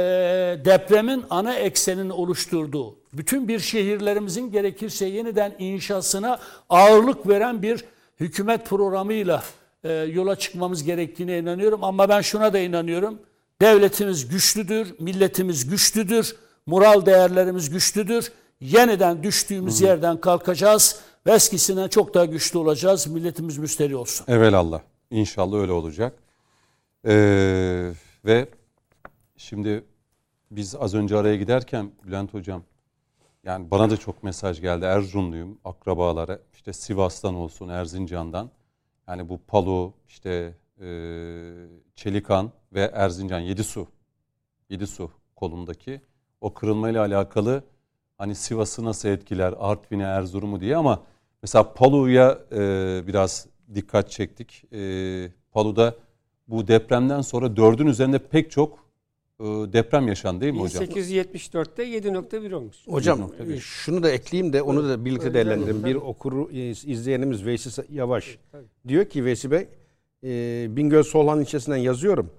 depremin ana eksenin oluşturduğu bütün bir şehirlerimizin gerekirse yeniden inşasına ağırlık veren bir hükümet programıyla e, yola çıkmamız gerektiğine inanıyorum. Ama ben şuna da inanıyorum. Devletimiz güçlüdür, milletimiz güçlüdür, moral değerlerimiz güçlüdür. Yeniden düştüğümüz Hı. yerden kalkacağız ve eskisinden çok daha güçlü olacağız. Milletimiz müsteri olsun. Evelallah. İnşallah öyle olacak. Ee, ve şimdi biz az önce araya giderken Bülent Hocam yani bana da çok mesaj geldi. Erzurumluyum, akrabalara. işte Sivas'tan olsun, Erzincan'dan. Yani bu Palu, işte e, Çelikan ve Erzincan, Yedisu. Yedisu kolundaki o kırılmayla alakalı hani Sivas'ı nasıl etkiler, Artvin'e, Erzurum'u diye ama mesela Palu'ya e, biraz dikkat çektik. E, Palu'da bu depremden sonra dördün üzerinde pek çok e, deprem yaşandı değil mi hocam? 1874'te 7.1 olmuş. Hocam 7.1. şunu da ekleyeyim de onu da birlikte değerlendirelim. Bir okuru izleyenimiz Veysi Yavaş diyor ki Veysi Bey e, Bingöl Solhan ilçesinden yazıyorum.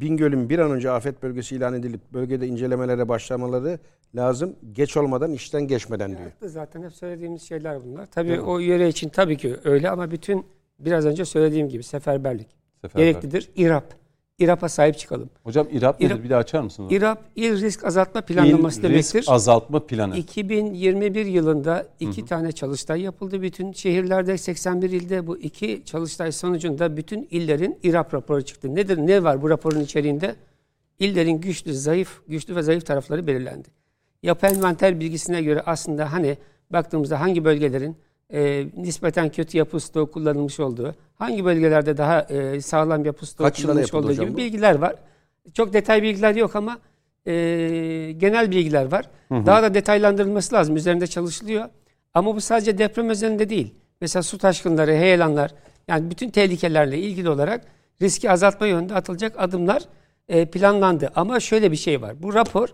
Bingöl'ün bir an önce afet bölgesi ilan edilip bölgede incelemelere başlamaları lazım. Geç olmadan işten geçmeden diyor. Haklı zaten hep söylediğimiz şeyler bunlar. Tabii o yöre için tabii ki öyle ama bütün biraz önce söylediğim gibi seferberlik, seferberlik. gereklidir. İRAP İRAP'a sahip çıkalım. Hocam İRAP nedir? İRAP, bir daha açar mısınız? İRAP, İl Risk Azaltma Planlaması İl demektir. Risk Azaltma Planı. 2021 yılında iki hı hı. tane çalıştay yapıldı. Bütün şehirlerde 81 ilde bu iki çalıştay sonucunda bütün illerin İRAP raporu çıktı. Nedir? Ne var bu raporun içeriğinde? İllerin güçlü, zayıf, güçlü ve zayıf tarafları belirlendi. Yapı envanter bilgisine göre aslında hani baktığımızda hangi bölgelerin e, nispeten kötü yapı stoğu kullanılmış olduğu, hangi bölgelerde daha e, sağlam yapı stoğu Kaç kullanılmış olduğu gibi bu? bilgiler var. Çok detay bilgiler yok ama e, genel bilgiler var. Hı hı. Daha da detaylandırılması lazım. Üzerinde çalışılıyor. Ama bu sadece deprem üzerinde değil. Mesela su taşkınları, heyelanlar, yani bütün tehlikelerle ilgili olarak riski azaltma yönünde atılacak adımlar e, planlandı. Ama şöyle bir şey var. Bu rapor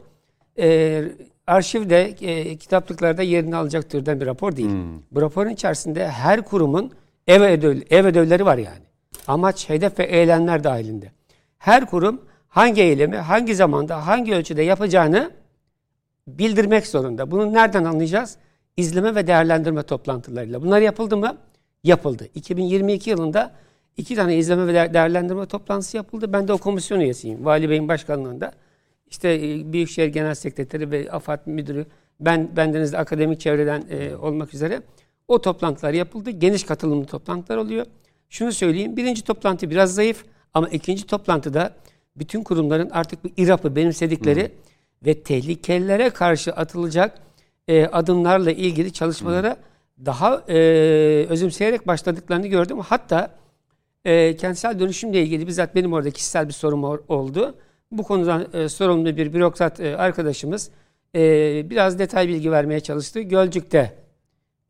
e, arşivde, e, kitaplıklarda yerini alacak türden bir rapor değil. Hmm. Bu raporun içerisinde her kurumun ev, ödev, ev ödevleri var yani. Amaç, hedef ve eylemler dahilinde. Her kurum hangi eylemi, hangi zamanda, hangi ölçüde yapacağını bildirmek zorunda. Bunu nereden anlayacağız? İzleme ve değerlendirme toplantılarıyla. Bunlar yapıldı mı? Yapıldı. 2022 yılında iki tane izleme ve değerlendirme toplantısı yapıldı. Ben de o komisyon üyesiyim. Vali Bey'in başkanlığında. İşte e, Büyükşehir Genel Sekreteri ve AFAD Müdürü, ben bendeniz de akademik çevreden e, olmak üzere o toplantılar yapıldı. Geniş katılımlı toplantılar oluyor. Şunu söyleyeyim, birinci toplantı biraz zayıf ama ikinci toplantıda bütün kurumların artık bu İRAP'ı benimsedikleri hmm. ve tehlikelere karşı atılacak e, adımlarla ilgili çalışmalara hmm. daha e, özümseyerek başladıklarını gördüm. Hatta e, kentsel dönüşümle ilgili bizzat benim orada kişisel bir sorum oldu bu konudan e, sorumlu bir bürokrat e, arkadaşımız e, biraz detay bilgi vermeye çalıştı. Gölcük'te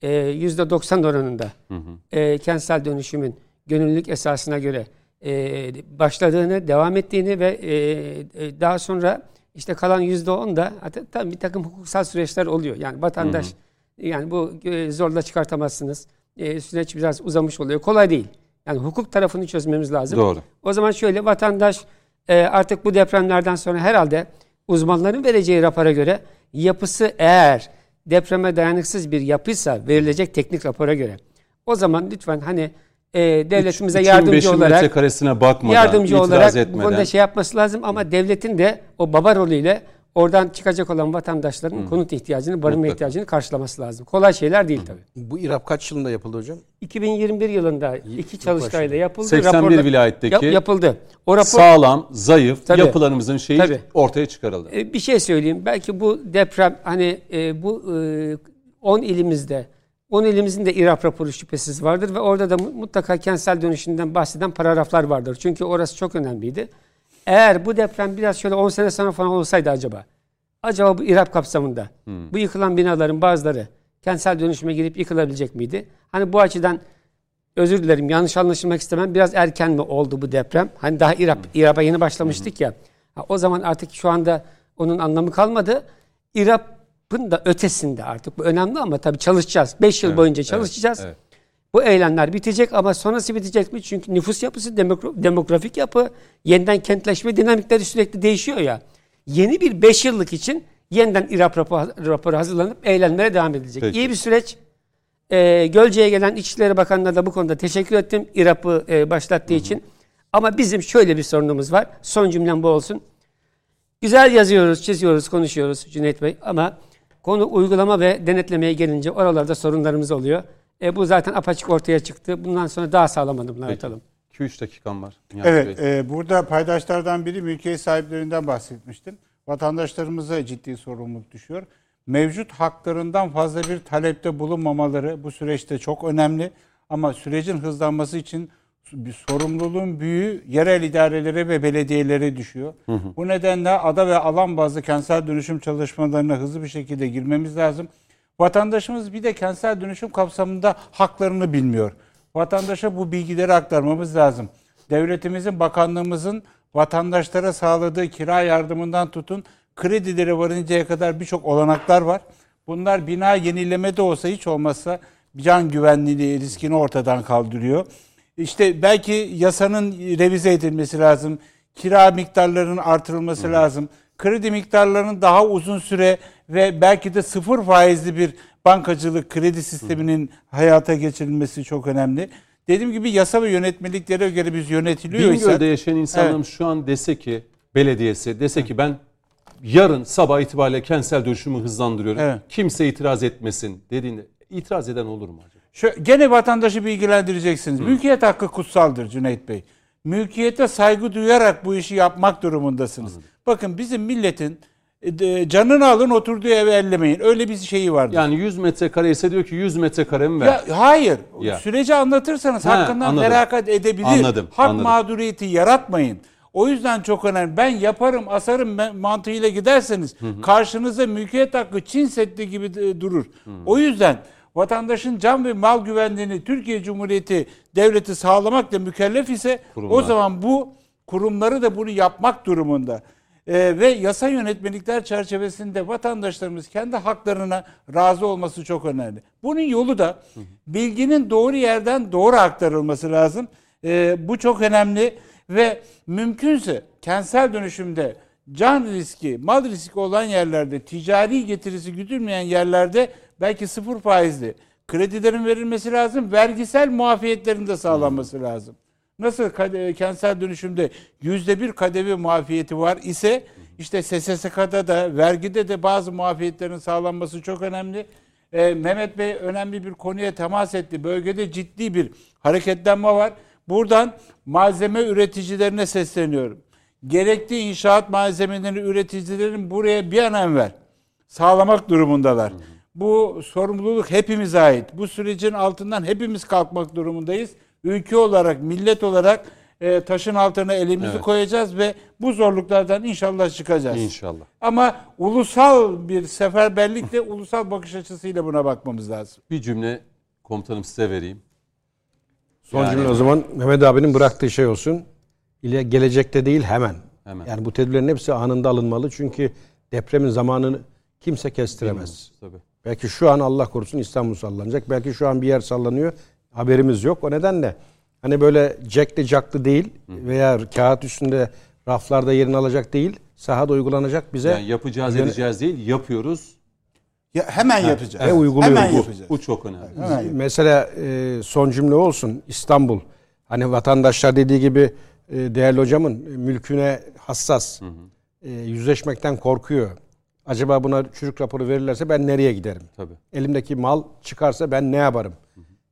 e, %90 oranında hı hı. E, kentsel dönüşümün gönüllülük esasına göre e, başladığını, devam ettiğini ve e, e, daha sonra işte kalan %10 da tabii bir takım hukuksal süreçler oluyor. Yani vatandaş hı hı. yani bu e, zorla çıkartamazsınız. E, süreç biraz uzamış oluyor. Kolay değil. Yani hukuk tarafını çözmemiz lazım. Doğru. O zaman şöyle vatandaş e, artık bu depremlerden sonra herhalde uzmanların vereceği rapora göre yapısı eğer depreme dayanıksız bir yapıysa verilecek teknik rapora göre o zaman lütfen hani e, devletimize Üçün yardımcı olarak metrekaresine bakmadan, yardımcı olarak bu etmeden. konuda şey yapması lazım ama devletin de o baba rolüyle oradan çıkacak olan vatandaşların konut ihtiyacını, barınma Mutlaka. ihtiyacını karşılaması lazım. Kolay şeyler değil tabii. Bu İRAP kaç yılında yapıldı hocam? 2021 yılında iki çalıştayla yapıldı. 81 raporla- vilayetteki Yap- yapıldı. O rapor Sağlam, zayıf Tabii. yapılarımızın şeyi Tabii. ortaya çıkarıldı. E, bir şey söyleyeyim. Belki bu deprem hani e, bu e, 10 ilimizde 10 ilimizin de İRAP raporu şüphesiz vardır ve orada da mu- mutlaka kentsel dönüşümden bahseden paragraflar vardır. Çünkü orası çok önemliydi. Eğer bu deprem biraz şöyle 10 sene sonra falan olsaydı acaba acaba bu İRAP kapsamında bu yıkılan binaların bazıları kentsel dönüşüme girip yıkılabilecek miydi? Hani bu açıdan özür dilerim yanlış anlaşılmak istemem. Biraz erken mi oldu bu deprem? Hani daha İRAP, İRAP'a yeni başlamıştık ya. Ha, o zaman artık şu anda onun anlamı kalmadı. İRAP'ın da ötesinde artık bu önemli ama tabii çalışacağız. 5 yıl boyunca çalışacağız. evet. Bu eylemler bitecek ama sonrası bitecek mi? Çünkü nüfus yapısı, demografik yapı, yeniden kentleşme dinamikleri sürekli değişiyor ya. Yeni bir 5 yıllık için yeniden İRAP raporu, hazırlanıp eylemlere devam edilecek. Peki. İyi bir süreç. Ee, Gölce'ye gelen İçişleri Bakanı'na da bu konuda teşekkür ettim İRAP'ı e, başlattığı için. Ama bizim şöyle bir sorunumuz var. Son cümlem bu olsun. Güzel yazıyoruz, çiziyoruz, konuşuyoruz Cüneyt Bey ama konu uygulama ve denetlemeye gelince oralarda sorunlarımız oluyor. E, bu zaten apaçık ortaya çıktı. Bundan sonra daha sağlam adımlar Peki. atalım. 2-3 dakikam var. Nihat Evet, Bey. e, burada paydaşlardan biri mülkiyet sahiplerinden bahsetmiştim. Vatandaşlarımıza ciddi sorumluluk düşüyor. Mevcut haklarından fazla bir talepte bulunmamaları bu süreçte çok önemli. Ama sürecin hızlanması için bir sorumluluğun büyüğü yerel idarelere ve belediyelere düşüyor. Bu nedenle ada ve alan bazlı kentsel dönüşüm çalışmalarına hızlı bir şekilde girmemiz lazım. Vatandaşımız bir de kentsel dönüşüm kapsamında haklarını bilmiyor. Vatandaşa bu bilgileri aktarmamız lazım. Devletimizin, bakanlığımızın vatandaşlara sağladığı kira yardımından tutun kredileri varıncaya kadar birçok olanaklar var. Bunlar bina yenileme de olsa hiç olmazsa can güvenliği riskini ortadan kaldırıyor. İşte belki yasanın revize edilmesi lazım. Kira miktarlarının artırılması lazım. Kredi miktarlarının daha uzun süre ve belki de sıfır faizli bir bankacılık kredi sisteminin hayata geçirilmesi çok önemli. Dediğim gibi yasa ve yönetmeliklere göre biz yönetiliyorsak Bingöl'de yaşayan insanlarımız şu an dese ki belediyesi dese ki ben yarın sabah itibariyle kentsel dönüşümü hızlandırıyorum. Evet. Kimse itiraz etmesin dediğinde itiraz eden olur mu acaba? Şu, gene vatandaşı bilgilendireceksiniz. Mülkiyet hakkı kutsaldır Cüneyt Bey. Mülkiyete saygı duyarak bu işi yapmak durumundasınız. Bakın bizim milletin e, canını alın oturduğu evi ellemeyin. Öyle bir şeyi vardır. Yani 100 metrekare ise diyor ki 100 metrekaremi ver. Ya, hayır. Ya. Süreci anlatırsanız Ha, hakkından anladım. feragat edebilir. Anladım, Hak anladım. mağduriyeti yaratmayın. O yüzden çok önemli. Ben yaparım, asarım mantığıyla giderseniz karşınıza mülkiyet hakkı Çin Seddi gibi durur. O yüzden vatandaşın can ve mal güvenliğini Türkiye Cumhuriyeti devleti sağlamakla mükellef ise o Kurumlar. zaman bu kurumları da bunu yapmak durumunda. Ee, ve yasa yönetmelikler çerçevesinde vatandaşlarımız kendi haklarına razı olması çok önemli. Bunun yolu da bilginin doğru yerden doğru aktarılması lazım. Ee, bu çok önemli ve mümkünse kentsel dönüşümde can riski, mal riski olan yerlerde, ticari getirisi güdülmeyen yerlerde belki sıfır faizli kredilerin verilmesi lazım. Vergisel muafiyetlerin de sağlanması lazım. Nasıl kentsel dönüşümde yüzde bir kadevi muafiyeti var ise işte SSK'da da vergide de bazı muafiyetlerin sağlanması çok önemli. Ee, Mehmet Bey önemli bir konuya temas etti. Bölgede ciddi bir hareketlenme var. Buradan malzeme üreticilerine sesleniyorum. Gerekli inşaat malzemeleri üreticilerin buraya bir an evvel sağlamak durumundalar. Bu sorumluluk hepimize ait. Bu sürecin altından hepimiz kalkmak durumundayız. Ülke olarak, millet olarak e, taşın altına elimizi Evet. koyacağız ve bu zorluklardan inşallah çıkacağız. İnşallah. Ama ulusal bir seferberlikle, ulusal bakış açısıyla buna bakmamız lazım. Bir cümle komutanım size vereyim. Son Yani- cümle o zaman Mehmet abinin bıraktığı şey olsun. İle gelecekte değil hemen. Hemen. Yani bu tedbirlerin hepsi anında alınmalı. Çünkü depremin zamanını kimse kestiremez. Tabii. Belki şu an Allah korusun İstanbul sallanacak. Belki şu an bir yer sallanıyor. Haberimiz yok. O nedenle hani böyle jackli jacklı değil veya kağıt üstünde raflarda yerini alacak değil. Sahada uygulanacak bize. Yani yapacağız Yöne- edeceğiz değil yapıyoruz. Ya hemen yapacağız. Ve uyguluyor Hemen bu. yapacağız. Bu çok önemli. Hemen. Mesela e, son cümle olsun İstanbul. Hani vatandaşlar dediği gibi e, değerli hocamın e, mülküne hassas. E, yüzleşmekten korkuyor. Acaba buna çürük raporu verirlerse ben nereye giderim? Tabii. Elimdeki mal çıkarsa ben ne yaparım?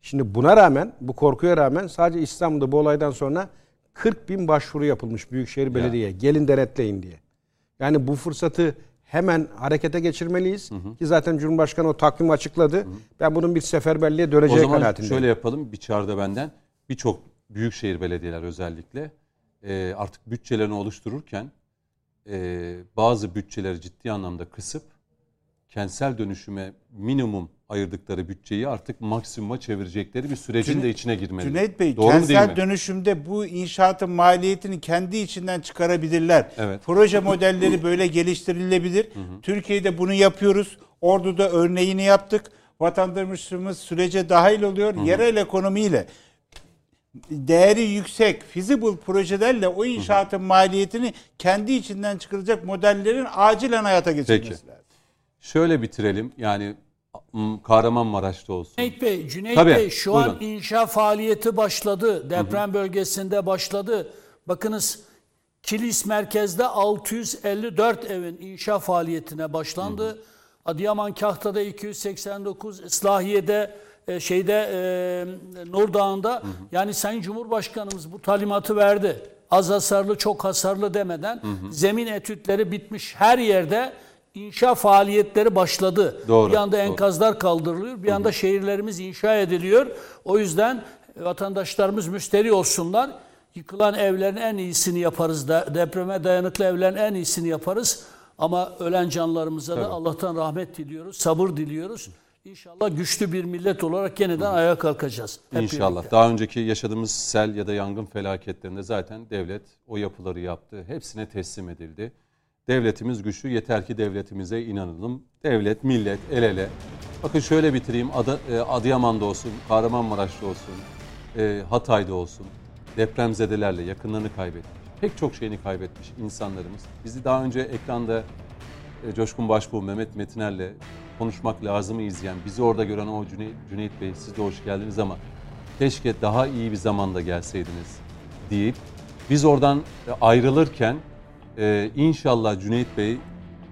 Şimdi buna rağmen, bu korkuya rağmen sadece İstanbul'da bu olaydan sonra 40 bin başvuru yapılmış Büyükşehir Belediye'ye. Gelin denetleyin diye. Yani bu fırsatı hemen harekete geçirmeliyiz. Ki zaten Cumhurbaşkanı o takvimi açıkladı. Ben bunun bir seferberliğe O döneceği zaman kanaatindeyim. şöyle yapalım. Bir çağrıda benden birçok büyükşehir belediyeler özellikle artık bütçelerini oluştururken e, bazı bütçeleri ciddi anlamda kısıp kentsel dönüşüme minimum ayırdıkları bütçeyi artık maksimuma çevirecekleri bir sürecin Cüneyt- de içine girmeli. Cüneyt Bey Doğru kentsel dönüşümde bu inşaatın maliyetini kendi içinden çıkarabilirler. Evet. Proje modelleri böyle geliştirilebilir. Türkiye'de bunu yapıyoruz. Ordu'da örneğini yaptık. Vatandaşımız sürece dahil oluyor. Yerel ekonomiyle değeri yüksek feasible projelerle o inşaatın maliyetini kendi içinden çıkaracak modellerin acilen hayata geçirilmesi Peki. lazım. Şöyle bitirelim. Yani Kahramanmaraş'ta olsun. Cüneyt Bey, Cüneyt Tabii, Bey şu an buyurun. inşa faaliyeti başladı. Deprem bölgesinde başladı. Bakınız Kilis merkezde 654 evin inşa faaliyetine başlandı. Adıyaman Kahta'da 289, Islahiye'de e, şeyde e, Nur Dağı'nda yani Sayın Cumhurbaşkanımız bu talimatı verdi. Az hasarlı, çok hasarlı demeden zemin etütleri bitmiş her yerde inşa faaliyetleri başladı. Doğru, Bir anda doğru. enkazlar kaldırılıyor. Bir anda şehirlerimiz inşa ediliyor. O yüzden vatandaşlarımız müşteri olsunlar. Yıkılan evlerin en iyisini yaparız. De- Depreme dayanıklı evlerin en iyisini yaparız. Ama ölen canlarımıza da Allah'tan rahmet diliyoruz. Sabır diliyoruz. İnşallah güçlü bir millet olarak yeniden ayağa kalkacağız. Hep İnşallah. birlikte. Daha önceki yaşadığımız sel ya da yangın felaketlerinde zaten devlet o yapıları yaptı. Hepsine teslim edildi. Devletimiz güçlü. Yeter ki devletimize inanalım. Devlet, millet el ele. Bakın şöyle bitireyim. Adı, e, Adıyaman'da olsun, Kahramanmaraş'ta olsun, e, Hatay'da olsun. Depremzedelerle yakınlarını kaybetmiş. Pek çok şeyini kaybetmiş insanlarımız. Bizi daha önce ekranda e, Coşkun Başbuğ, Mehmet Metiner'le konuşmak lazımı izleyen, bizi orada gören o Cüneyt, Cüneyt Bey siz de hoş geldiniz ama keşke daha iyi bir zamanda gelseydiniz deyip biz oradan e, ayrılırken e, inşallah Cüneyt Bey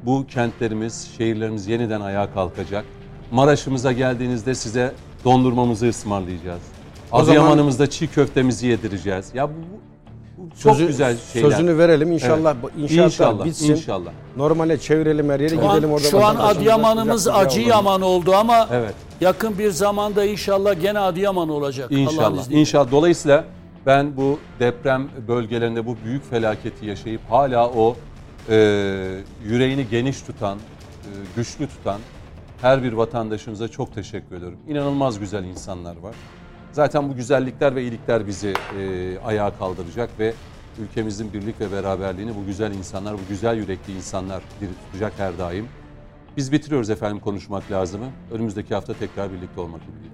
bu kentlerimiz, şehirlerimiz yeniden ayağa kalkacak. Maraş'ımıza geldiğinizde size dondurmamızı ısmarlayacağız. Adıyaman'ımızda çiğ köftemizi yedireceğiz. Ya bu, bu çok Sözü- güzel şeyler. Sözünü verelim inşallah. Evet. inşaatlar İnşallah, bitsin. inşallah. Normale çevirelim her yeri Şu gidelim an, orada. şu an Adıyaman'ımız kucak kucağa acı olalım. yaman oldu ama Evet. yakın bir zamanda inşallah gene Adıyaman olacak. İnşallah. İnşallah. Dolayısıyla ben bu deprem bölgelerinde bu büyük felaketi yaşayıp hala o e, yüreğini geniş tutan, e, güçlü tutan her bir vatandaşımıza çok teşekkür ediyorum. İnanılmaz güzel insanlar var. Zaten bu güzellikler ve iyilikler bizi e, ayağa kaldıracak ve ülkemizin birlik ve beraberliğini bu güzel insanlar, bu güzel yürekli insanlar diri tutacak her daim. Biz bitiriyoruz efendim konuşmak lazımı. Önümüzdeki hafta tekrar birlikte olmak ümidiyle.